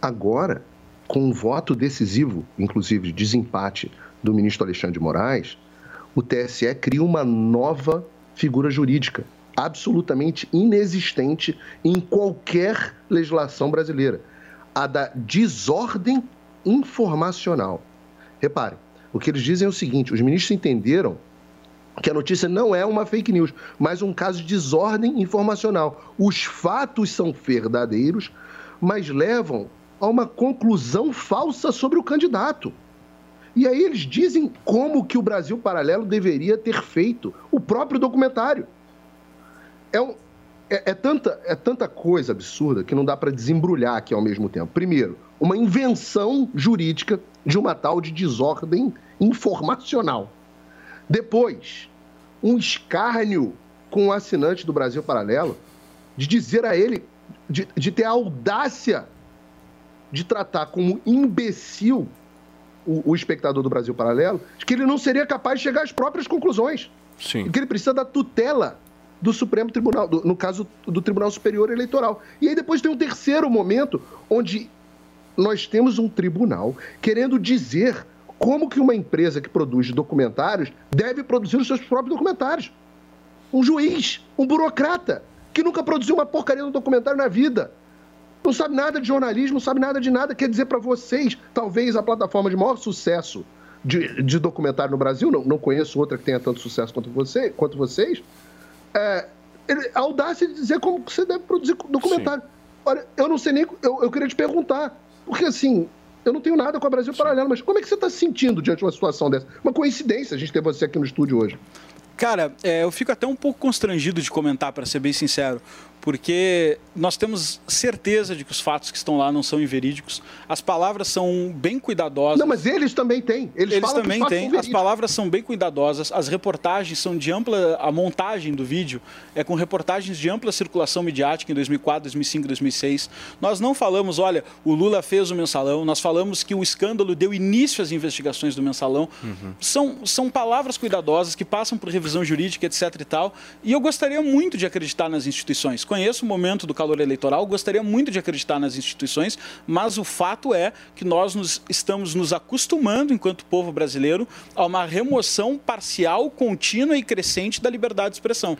Agora, com um voto decisivo, inclusive de desempate do ministro Alexandre de Moraes, o TSE cria uma nova figura jurídica, absolutamente inexistente em qualquer legislação brasileira, a da desordem informacional. Reparem, o que eles dizem é o seguinte: os ministros entenderam que a notícia não é uma fake news, mas um caso de desordem informacional. Os fatos são verdadeiros, mas levam a uma conclusão falsa sobre o candidato. E aí eles dizem como que o Brasil Paralelo deveria ter feito o próprio documentário. É, um- é- é tanta, é tanta coisa absurda que não dá para desembrulhar aqui ao mesmo tempo. Primeiro, uma invenção jurídica de uma tal de desordem informacional. Depois, um escárnio com o assinante do Brasil Paralelo de dizer a ele, de, de ter a audácia de tratar como imbecil o, o espectador do Brasil Paralelo, de que ele não seria capaz de chegar às próprias conclusões. Sim. E que ele precisa da tutela do Supremo Tribunal, do- no caso do Tribunal Superior Eleitoral. E aí depois tem um terceiro momento onde nós temos um tribunal querendo dizer como que uma empresa que produz documentários deve produzir os seus próprios documentários. Um juiz, um burocrata, que nunca produziu uma porcaria de um documentário na vida. Não sabe nada de jornalismo, não sabe nada de nada. Quer dizer para vocês, talvez a plataforma de maior sucesso de, de documentário no Brasil, não, não conheço outra que tenha tanto sucesso quanto, você, quanto vocês, é, a audácia de dizer como você deve produzir documentário. Olha, eu não sei nem. Eu, eu queria te perguntar, porque assim, eu não tenho nada com a Brasil Paralelo, mas como é que você está se sentindo diante de uma situação dessa? Uma coincidência a gente ter você aqui no estúdio hoje. Cara, é, eu fico até um pouco constrangido de comentar, para ser bem sincero, porque nós temos certeza de que os fatos que estão lá não são inverídicos. As palavras são bem cuidadosas. Não, mas eles também têm. Eles, Eles também têm. As palavras são bem cuidadosas, as reportagens são de ampla. A montagem do vídeo é com reportagens de ampla circulação midiática em 2004, 2005, 2006. Nós não falamos, olha, o Lula fez o mensalão, nós falamos que o escândalo deu início às investigações do mensalão. São, são palavras cuidadosas que passam por revisão jurídica, etc e tal. E eu gostaria muito de acreditar nas instituições. Conheço o momento do calor eleitoral, gostaria muito de acreditar nas instituições, mas o fato é que nós nos, estamos nos acostumando, enquanto povo brasileiro, a uma remoção parcial, contínua e crescente da liberdade de expressão.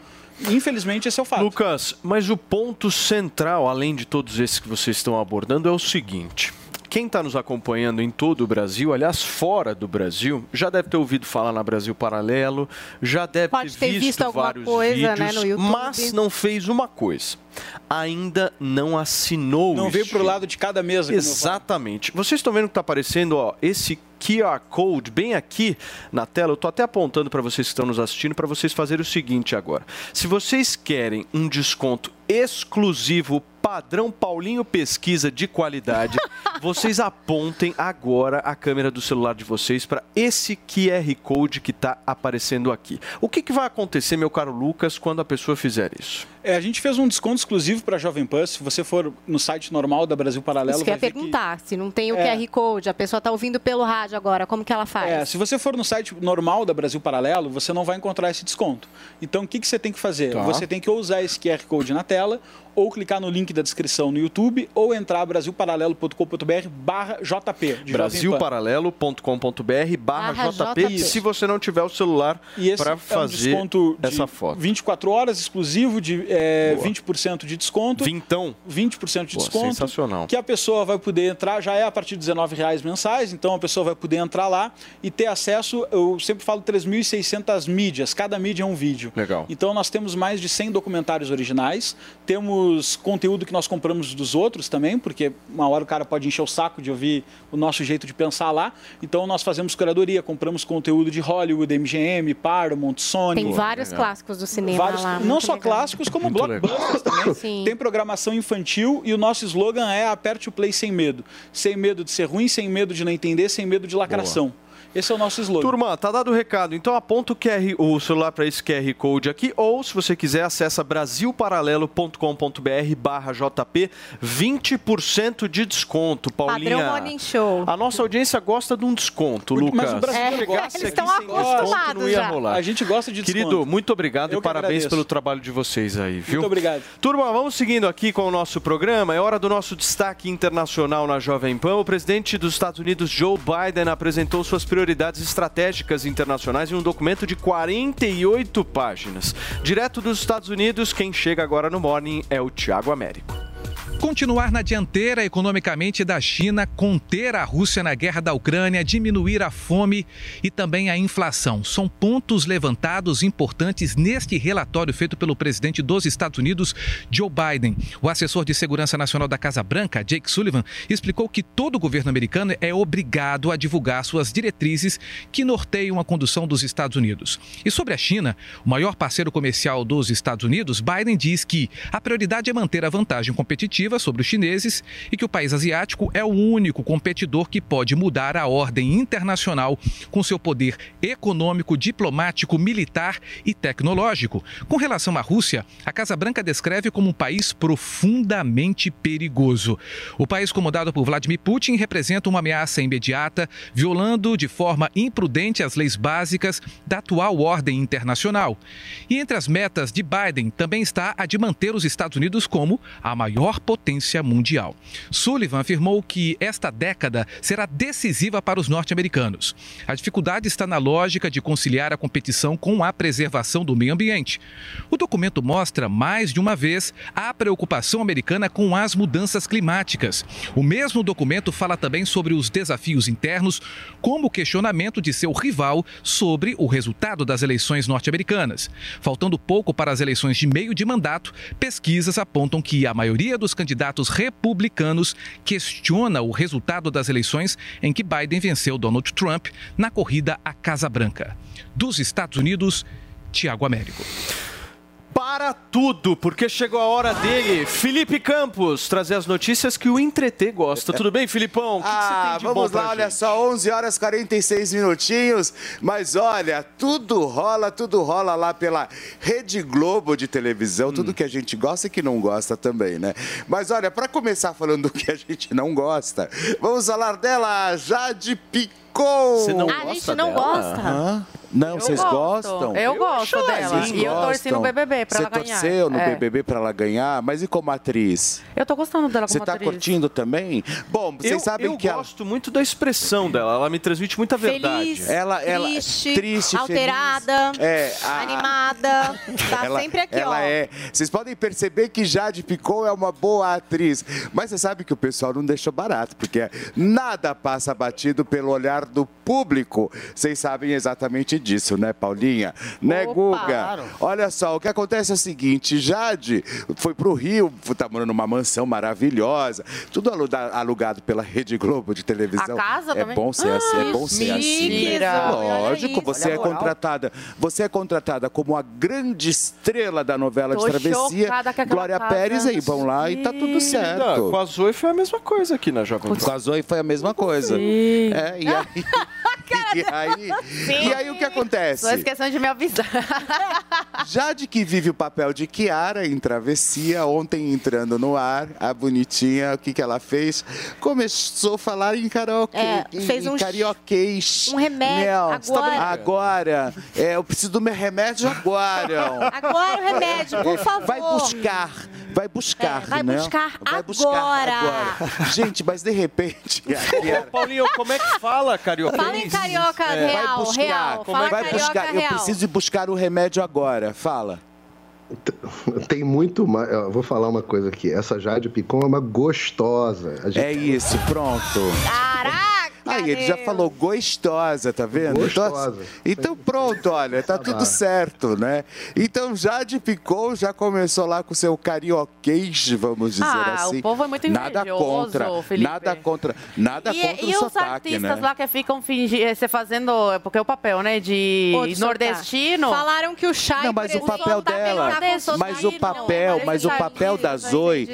Infelizmente, esse é o fato. Lucas, mas o ponto central, além de todos esses que vocês estão abordando, é o seguinte. Quem está nos acompanhando em todo o Brasil, aliás, fora do Brasil, já deve ter ouvido falar na Brasil Paralelo, já deve Pode ter visto, visto alguma vários coisa, vídeos, né, no YouTube. mas não fez uma coisa. Ainda não assinou Não o veio para o lado de cada mesa. Exatamente. Vocês estão vendo que está aparecendo ó, esse QR Code bem aqui na tela. Eu estou até apontando para vocês que estão nos assistindo para vocês fazerem o seguinte agora. Se vocês querem um desconto exclusivo padrão Paulinho Pesquisa de qualidade, vocês apontem agora a câmera do celular de vocês para esse QR Code que está aparecendo aqui. O que, que vai acontecer, meu caro Lucas, quando a pessoa fizer isso? É, a gente fez um desconto exclusivo para a Jovem Pan. Se você for no site normal da Brasil Paralelo, Isso que vai ver que perguntar, se não tem o É. QR Code, a pessoa está ouvindo pelo rádio agora, como que ela faz? É, se você for no site normal da Brasil Paralelo, você não vai encontrar esse desconto. Então, o que, que você tem que fazer? Tá. Você tem que ou usar esse QR Code na tela, ou clicar no link da descrição no YouTube, ou entrar brasilparalelo.com.br barra JP. brasilparalelo.com.br barra JP e se você não tiver o celular para é um fazer desconto de essa foto. 24 horas exclusivo de é, Boa. 20% de desconto. Vintão. 20% de Pô, desconto. sensacional. Que a pessoa vai poder entrar, já é a partir de R$19,00 mensais, então a pessoa vai poder entrar lá e ter acesso, eu sempre falo 3.600 mídias, cada mídia é um vídeo. Legal. Então nós temos mais de 100 documentários originais, temos conteúdo que nós compramos dos outros também, porque uma hora o cara pode encher o saco de ouvir o nosso jeito de pensar lá. Então nós fazemos curadoria, compramos conteúdo de Hollywood, MGM, Paramount, Sony. Tem vários clássicos do cinema Vários- lá. não só legal. clássicos, como Muito blockbusters também. Sim. Tem programação infantil e o nosso slogan é aperte o play sem medo. Sem medo de ser ruim, sem medo de não entender, sem medo de lacração. Esse é o nosso slogan. Turma, tá dado o recado. Então aponta o, QR, o celular para esse QR Code aqui, ou se você quiser, acessa brasilparalelo.com.br barra JP, 20% de desconto, Paulinha. Padrão Morning Show. A nossa audiência gosta de um desconto, Lucas. mas o brasileiro É, gosta. eles estão acostumados não ia já. rolar. A gente gosta de desconto. Querido, muito obrigado Eu e parabéns agradeço. pelo trabalho de vocês aí, viu? Muito obrigado. Turma, vamos seguindo aqui com o nosso programa. É hora do nosso destaque internacional na Jovem Pan. O presidente dos Estados Unidos, Joe Biden, apresentou suas prioridades estratégicas internacionais em um documento de 48 páginas. Direto dos Estados Unidos, quem chega agora no Morning é o Tiago Américo. Continuar na dianteira economicamente da China, conter a Rússia na guerra da Ucrânia, diminuir a fome e também a inflação. São pontos levantados importantes neste relatório feito pelo presidente dos Estados Unidos, Joe Biden. O assessor de segurança nacional da Casa Branca, Jake Sullivan, explicou que todo o governo americano é obrigado a divulgar suas diretrizes que norteiam a condução dos Estados Unidos. E sobre a China, o maior parceiro comercial dos Estados Unidos, Biden diz que a prioridade é manter a vantagem competitiva sobre os chineses e que o país asiático é o único competidor que pode mudar a ordem internacional com seu poder econômico, diplomático, militar e tecnológico. Com relação à Rússia, a Casa Branca descreve como um país profundamente perigoso. O país comandado por Vladimir Putin representa uma ameaça imediata, violando de forma imprudente as leis básicas da atual ordem internacional. E entre as metas de Biden também está a de manter os Estados Unidos como a maior potência mundial. Sullivan afirmou que esta década será decisiva para os norte-americanos. A dificuldade está na lógica de conciliar a competição com a preservação do meio ambiente. O documento mostra, mais de uma vez, a preocupação americana com as mudanças climáticas. O mesmo documento fala também sobre os desafios internos, como o questionamento de seu rival sobre o resultado das eleições norte-americanas. Faltando pouco para as eleições de meio de mandato, pesquisas apontam que a maioria dos candidatos republicanos questiona o resultado das eleições em que Biden venceu Donald Trump na corrida à Casa Branca. Dos Estados Unidos, Tiago Américo. Para tudo, porque chegou a hora dele, Felipe Campos, trazer as notícias que o Entreter gosta. Tudo bem, Filipão? O que, que você Ah, tem de vamos bom lá, pra olha gente? só, 11 horas 46 minutinhos. Mas olha, tudo rola, tudo rola lá pela Rede Globo de televisão, Hum. tudo que a gente gosta e que não gosta também, né? Mas olha, para começar falando do que a gente não gosta, vamos falar dela, Jade Picon. Você não A gosta gente não dela? gosta. Não, Eu vocês gosto. gostam? Eu gosto dela. Vocês E eu torci no gostam? BBB pra Você ela ganhar. torceu no É. BBB pra ela ganhar, mas e como atriz? Eu tô gostando dela Você como tá atriz. curtindo também? Bom, vocês eu, sabem eu que ela... gosto muito da expressão dela, ela me transmite muita verdade. Feliz, Ela- ela- triste, triste, alterada, É, a- animada. Tá ela, sempre aqui, ela ó. é. Vocês podem perceber que Jade Picon é uma boa atriz. Mas você sabe que o pessoal não deixou barato, porque nada passa batido pelo olhar do público. Vocês sabem exatamente disso, né, Paulinha? Né, Guga? Claro. Olha só, o que acontece é o seguinte: Jade foi pro Rio, tá morando numa mansão maravilhosa, tudo aluga- alugado pela Rede Globo de televisão. A casa é também? bom ser assim, é bom ser Ah, assim. né? Lógico, você é contratada. Você é contratada como a grande estrela da novela Tô de travessia. Glória casa. Pérez aí, vão lá e tá tudo certo. Com a Zoe foi a mesma coisa aqui na Jovem Pan. Com a Zoe foi a mesma coisa. É, e aí. e aí, e aí o que Só acontece? esquecendo de me avisar. Jade que vive o papel de Kiara em Travessia, ontem entrando no ar, a bonitinha, o que, que ela fez? Começou a falar em karaokê, É, em, fez em um- carioquês. um remédio, Não, agora. você tá? Agora, é, eu preciso do meu remédio agora. Agora o remédio, por É, favor. Vai buscar, vai buscar, É, vai né? buscar vai buscar agora. agora. Gente, mas de repente, Ô, Paulinho, como é que fala carioca? Fala em carioca É. real, vai buscar, real. como Fala é que vai carioca buscar? Eu real. preciso ir buscar o remédio agora. Fala. Tem muito mais. Eu vou falar uma coisa aqui. Essa Jade Picon é uma gostosa. A gente- É isso, pronto. Caraca! Aí ele já falou gostosa, tá vendo? Gostosa. Então, então pronto, olha, tá tudo lá. certo, né? Então Jade Picon já começou lá com o seu carioquês, vamos dizer Ah, assim. o povo é muito Nada contra, Felipe. nada contra, nada E, contra e o os sotaque, artistas né? lá que ficam fingindo, você fazendo, porque é o papel, né, de Outro nordestino. Falaram que o Chay, Não, mas o papel tá dela, mas o sotaque, papel, mas o papel da Zoe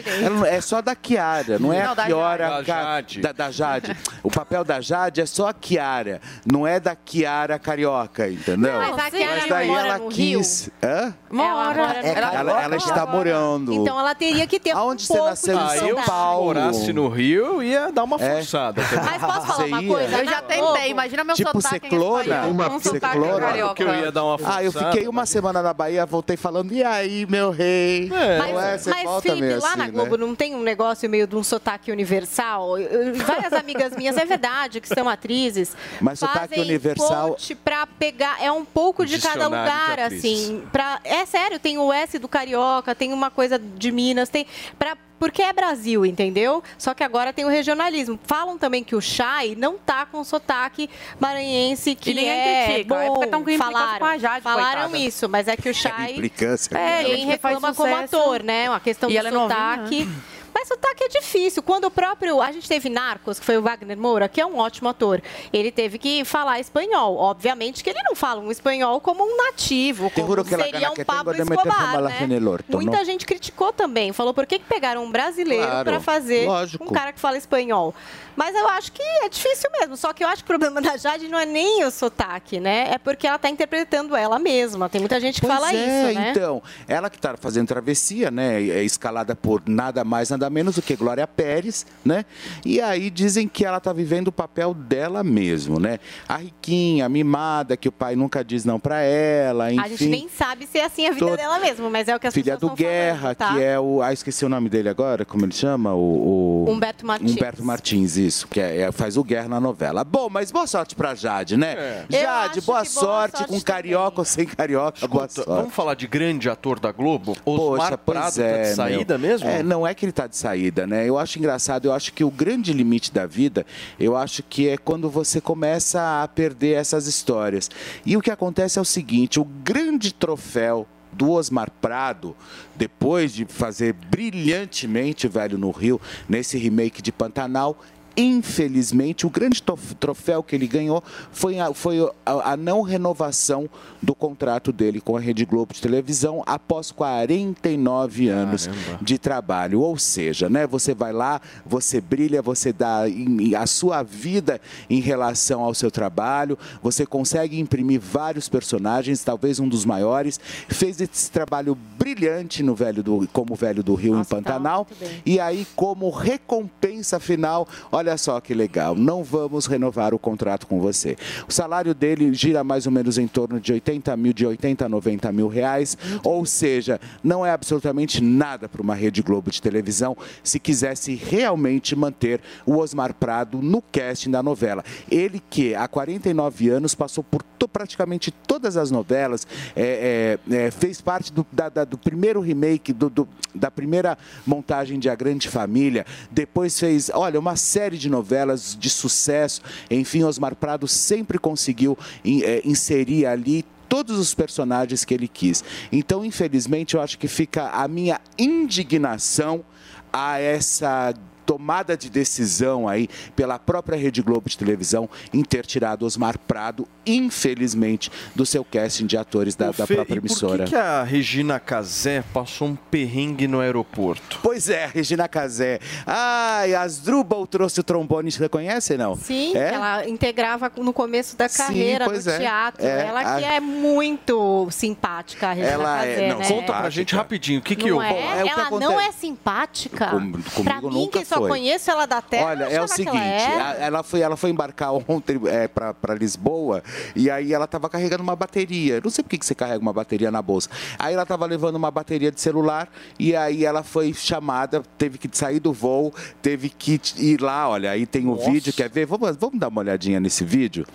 é só da Kiara, não é Não, a da Kiara Da Jade. Da, da Jade. O papel da Jade é só a Kiara, não é da Kiara carioca, entendeu? Mas a Kiara Mas daí mora ela no quis. Hã? Mora. Ela no Ela- Ela, ela está morando. Então ela teria que ter Aonde um você pouco nasceu? de Em Ah, São eu sotaque. se Paulo. morasse no Rio, eu ia dar uma É. forçada. Mas posso falar Você uma ia? coisa? Eu já tentei, imagina meu Tipo sotaque ciclona? em espanhol, Uma um sotaque ciclona? carioca. que eu ia dar uma forçada. Ah, eu fiquei uma semana na Bahia, voltei falando, e aí, meu rei? É. Mas, Não é? Mas volta Felipe, lá assim, na né? Globo não tem um negócio meio de um sotaque universal? Eu- Várias amigas minhas, é verdade, que são atrizes, Mas sotaque fazem universal- ponte pra pegar, é um pouco de cada de lugar, atrizes. assim. Pra, é sério, tem o S do Carioca, tem uma coisa de Minas, tem... Pra, porque é Brasil, entendeu? Só que agora tem o regionalismo. Falam também que o Chay não tá com sotaque maranhense, que E ninguém é critica, é bom. porque tão falaram, com a Jade, falaram coitada. isso, mas é que o Chay... Implicância. É, Ele reclama como ator, né? Uma questão E do ela é novinha, sotaque. Mas sotaque é difícil. Quando o próprio. A gente teve Narcos, que foi o Wagner Moura, que é um ótimo ator. Ele teve que falar espanhol. Obviamente que ele não fala um espanhol como um nativo. Como seria um Pablo Escobar, né? orto, Muita não? gente criticou também. Falou por que, que pegaram um brasileiro Claro, para fazer lógico. um cara que fala espanhol. Mas eu acho que é difícil mesmo. Só que eu acho que o problema da Jade não é nem o sotaque, né? É porque ela está interpretando ela mesma. Tem muita gente que Pois fala é, isso, né? então, ela que está fazendo travessia, né, é escalada por nada mais, nada menos do que Glória Pérez, né, e aí dizem que ela está vivendo o papel dela mesmo, né, a riquinha, a mimada, que o pai nunca diz não para ela, enfim. A gente nem sabe se é assim a vida Todo- dela mesmo, mas é o que as Filha do pessoas estão Guerra, falando, tá? que é o. Ah, esqueci o nome dele agora, como ele chama? O. o- Humberto Martins. Humberto Martins, isso, que é- é- faz o Guerra na novela. Bom, mas boa sorte pra Jade, né? Eu Jade, boa que boa sorte, sorte com carioca ou sem carioca, boa Escuta, sorte. vamos falar de grande ator da Globo? Osmar Poxa, Prado tá é, de saída meu. mesmo? É, não é que ele tá de saída, né? Eu acho engraçado, eu acho que o grande limite da vida, eu acho que é quando você começa a perder essas histórias. E o que acontece é o seguinte, o grande troféu do Osmar Prado, depois de fazer brilhantemente Velho no Rio, nesse remake de Pantanal, infelizmente, o grande troféu que ele ganhou foi, a, foi a, a não renovação do contrato dele com a Rede Globo de televisão após 49 anos de trabalho. Ou seja, né, você vai lá, você brilha, você dá em- a sua vida em relação ao seu trabalho, você consegue imprimir vários personagens, talvez um dos maiores, fez esse trabalho brilhante no velho do, como velho do Rio em Pantanal. E aí, como recompensa final, olha só que legal, não vamos renovar o contrato com você. O salário dele gira mais ou menos em torno de 80 mil, de 80 a 90 mil reais, ou seja, não é absolutamente nada para uma Rede Globo de televisão se quisesse realmente manter o Osmar Prado no casting da novela. Ele que há 49 anos passou por praticamente todas as novelas, é, é, é, fez parte do, da- da- do primeiro remake, do- do- da primeira montagem de A Grande Família, depois fez, olha, uma série de novelas de sucesso. Enfim, Osmar Prado sempre conseguiu é, inserir ali todos os personagens que ele quis. Então, infelizmente, eu acho que fica a minha indignação a essa tomada de decisão aí pela própria Rede Globo de televisão em ter tirado Osmar Prado, infelizmente, do seu casting de atores da, Ô, da Fê, própria e por emissora. que, que a Regina Casé passou um perrengue no aeroporto? Pois é, Regina Casé. Ai, Asdrubal trouxe o trombone, você conhece, não? Sim, é? que ela integrava no começo da Sim, carreira pois no é. teatro. É, ela que a- é muito simpática, a Regina Ela é- Casé, não, né? Conta pra gente rapidinho, o que que eu... é? é o que ela não é simpática? Com- pra comigo mim, nunca que só foi. conheço ela da terra, Olha, é o que seguinte, ela a- ela foi, ela foi embarcar ontem é, para Lisboa e aí ela estava carregando uma bateria. Não sei por que que você carrega uma bateria na bolsa. Aí ela estava levando uma bateria de celular e aí ela foi chamada, teve que sair do voo, teve que ir lá, olha, aí tem o vídeo, quer ver? Vamos, vamos dar uma olhadinha nesse vídeo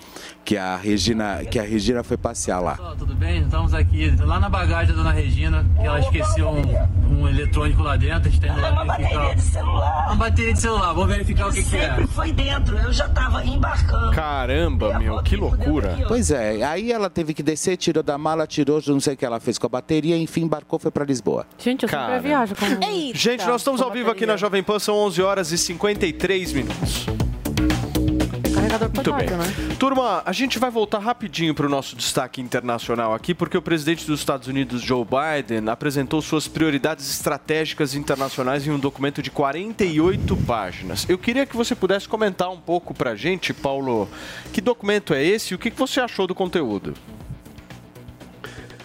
que a Regina, que a Regina foi passear lá. Pessoal, tudo bem? Estamos aqui lá na bagagem da dona Regina, que ela esqueceu um, um eletrônico lá dentro. A gente tá indo lá Uma verificar. bateria de celular. Uma bateria de celular, vamos verificar o que, que é. Sempre foi dentro, eu já tava embarcando. Caramba, meu, que loucura. Pois é, aí ela teve que descer, tirou da mala, tirou, não sei o que ela fez com a bateria, enfim, embarcou, foi para Lisboa. Gente, eu sempre Cara. viajo com... Gente, nós estamos ao vivo aqui na Jovem Pan, são 11 horas e 53 minutos. Carregador Muito bem. portátil, né? Turma, a gente vai voltar rapidinho para o nosso destaque internacional aqui, porque o presidente dos Estados Unidos, Joe Biden, apresentou suas prioridades estratégicas internacionais em um documento de 48 páginas. Eu queria que você pudesse comentar um pouco para a gente, Paulo, que documento é esse e o que que você achou do conteúdo?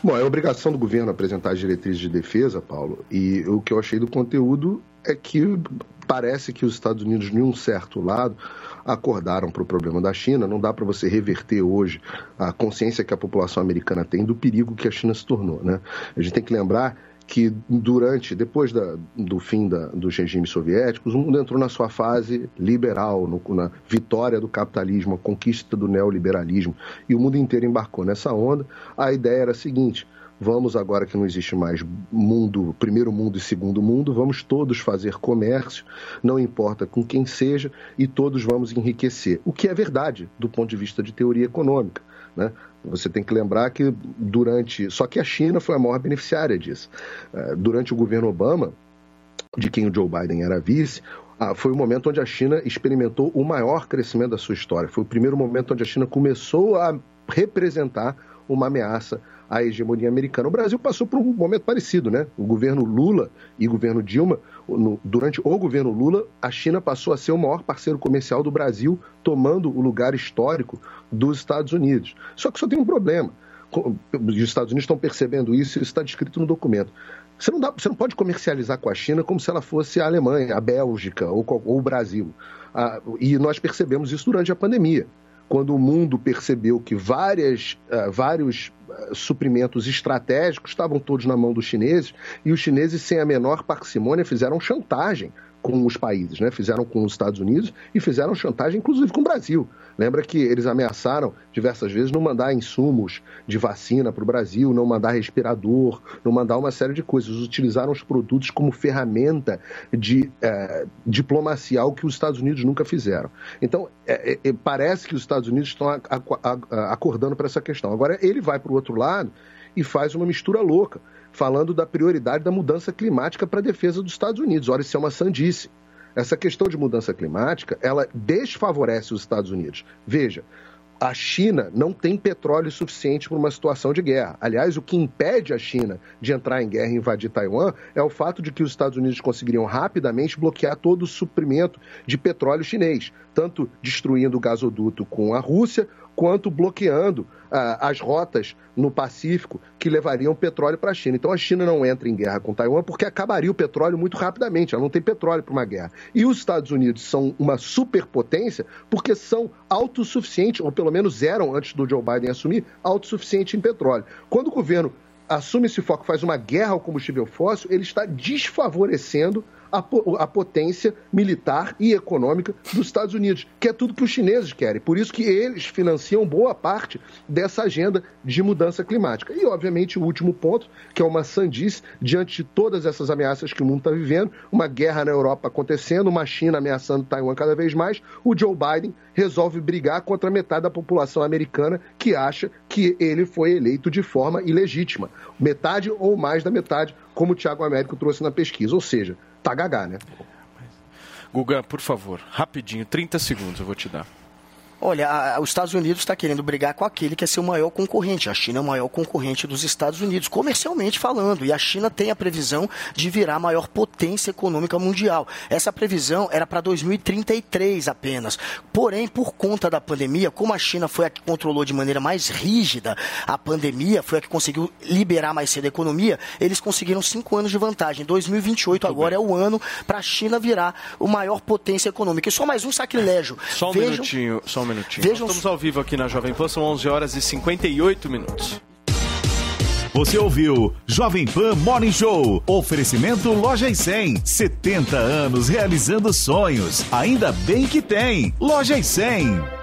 Bom, é obrigação do governo apresentar as diretrizes de defesa, Paulo, e o que eu achei do conteúdo é que parece que os Estados Unidos, de um certo lado, acordaram para o problema da China. Não dá para você reverter hoje a consciência que a população americana tem do perigo que a China se tornou. Né? A gente tem que lembrar que durante, depois da, do fim da, dos regimes soviéticos, o mundo entrou na sua fase liberal, no, na vitória do capitalismo, a conquista do neoliberalismo, e o mundo inteiro embarcou nessa onda. A ideia era a seguinte: vamos agora que não existe mais mundo, primeiro mundo e segundo mundo, vamos todos fazer comércio, não importa com quem seja, e todos vamos enriquecer. O que é verdade do ponto de vista de teoria econômica. Né? Você tem que lembrar que durante. Só que a China foi a maior beneficiária disso. Eh, Durante o governo Obama, de quem o Joe Biden era vice, ah, foi o momento onde a China experimentou o maior crescimento da sua história. Foi o primeiro momento onde a China começou a representar uma ameaça à hegemonia americana. O Brasil passou por um momento parecido, né? O governo Lula e o governo Dilma, no- durante o governo Lula, a China passou a ser o maior parceiro comercial do Brasil, tomando o lugar histórico dos Estados Unidos. Só que só tem um problema. Os Estados Unidos estão percebendo isso isso está descrito no documento. Você não, dá, você não pode comercializar com a China como se ela fosse a Alemanha, a Bélgica ou, ou o Brasil. Ah, e nós percebemos isso durante a pandemia quando o mundo percebeu que várias, ah, vários ah, suprimentos estratégicos estavam todos na mão dos chineses e os chineses, sem a menor parcimônia, fizeram chantagem com os países, né? fizeram com os Estados Unidos e fizeram chantagem, inclusive, com o Brasil. Lembra que eles ameaçaram diversas vezes não mandar insumos de vacina para o Brasil, não mandar respirador, não mandar uma série de coisas. Utilizaram os produtos como ferramenta de eh, diplomacia, algo que os Estados Unidos nunca fizeram. Então, é, é, é, parece que os Estados Unidos estão a- a- a- acordando para essa questão. Agora, ele vai para o outro lado e faz uma mistura louca, falando da prioridade da mudança climática para a defesa dos Estados Unidos. Ora, isso é uma sandice. essa questão de mudança climática, ela desfavorece os Estados Unidos. Veja, a China não tem petróleo suficiente para uma situação de guerra. Aliás, o que impede a China de entrar em guerra e invadir Taiwan é o fato de que os Estados Unidos conseguiriam rapidamente bloquear todo o suprimento de petróleo chinês, tanto destruindo o gasoduto com a Rússia, quanto bloqueando ah, as rotas no Pacífico que levariam petróleo para a China. Então a China não entra em guerra com Taiwan porque acabaria o petróleo muito rapidamente. Ela não tem petróleo para uma guerra. E os Estados Unidos são uma superpotência porque são autossuficientes, ou pelo menos eram antes do Joe Biden assumir, autossuficientes em petróleo. Quando o governo assume esse foco, faz uma guerra ao combustível fóssil, ele está desfavorecendo a, a, potência militar e econômica dos Estados Unidos, que é tudo que os chineses querem. Por isso que eles financiam boa parte dessa agenda de mudança climática. E, obviamente, o último ponto, que é uma sandice diante de todas essas ameaças que o mundo está vivendo, uma guerra na Europa acontecendo, uma China ameaçando Taiwan cada vez mais, o Joe Biden resolve brigar contra metade da população americana que acha que ele foi eleito de forma ilegítima. Metade ou mais da metade, como o Tiago Américo trouxe na pesquisa. Ou seja, tá gagá, né? Guga, por favor, rapidinho, 30 segundos eu vou te dar. Olha, a, a, os Estados Unidos está querendo brigar com aquele que é seu maior concorrente. A China é o maior concorrente dos Estados Unidos, comercialmente falando. E a China tem a previsão de virar a maior potência econômica mundial. Essa previsão era para 2033 apenas. Porém, por conta da pandemia, como a China foi a que controlou de maneira mais rígida a pandemia, foi a que conseguiu liberar mais cedo a economia, eles conseguiram cinco anos de vantagem. 2028 Muito agora bem. é o ano para a China virar o maior potência econômica. E só mais um sacrilégio. Só um Vejam... minutinho, só um minutinho. Vejam... Nós estamos ao vivo aqui na Jovem Pan, são 11 horas e 58 minutos. Você ouviu Jovem Pan Morning Show. Oferecimento Loja e 100. 70 anos realizando sonhos. Ainda bem que tem. Loja e 100.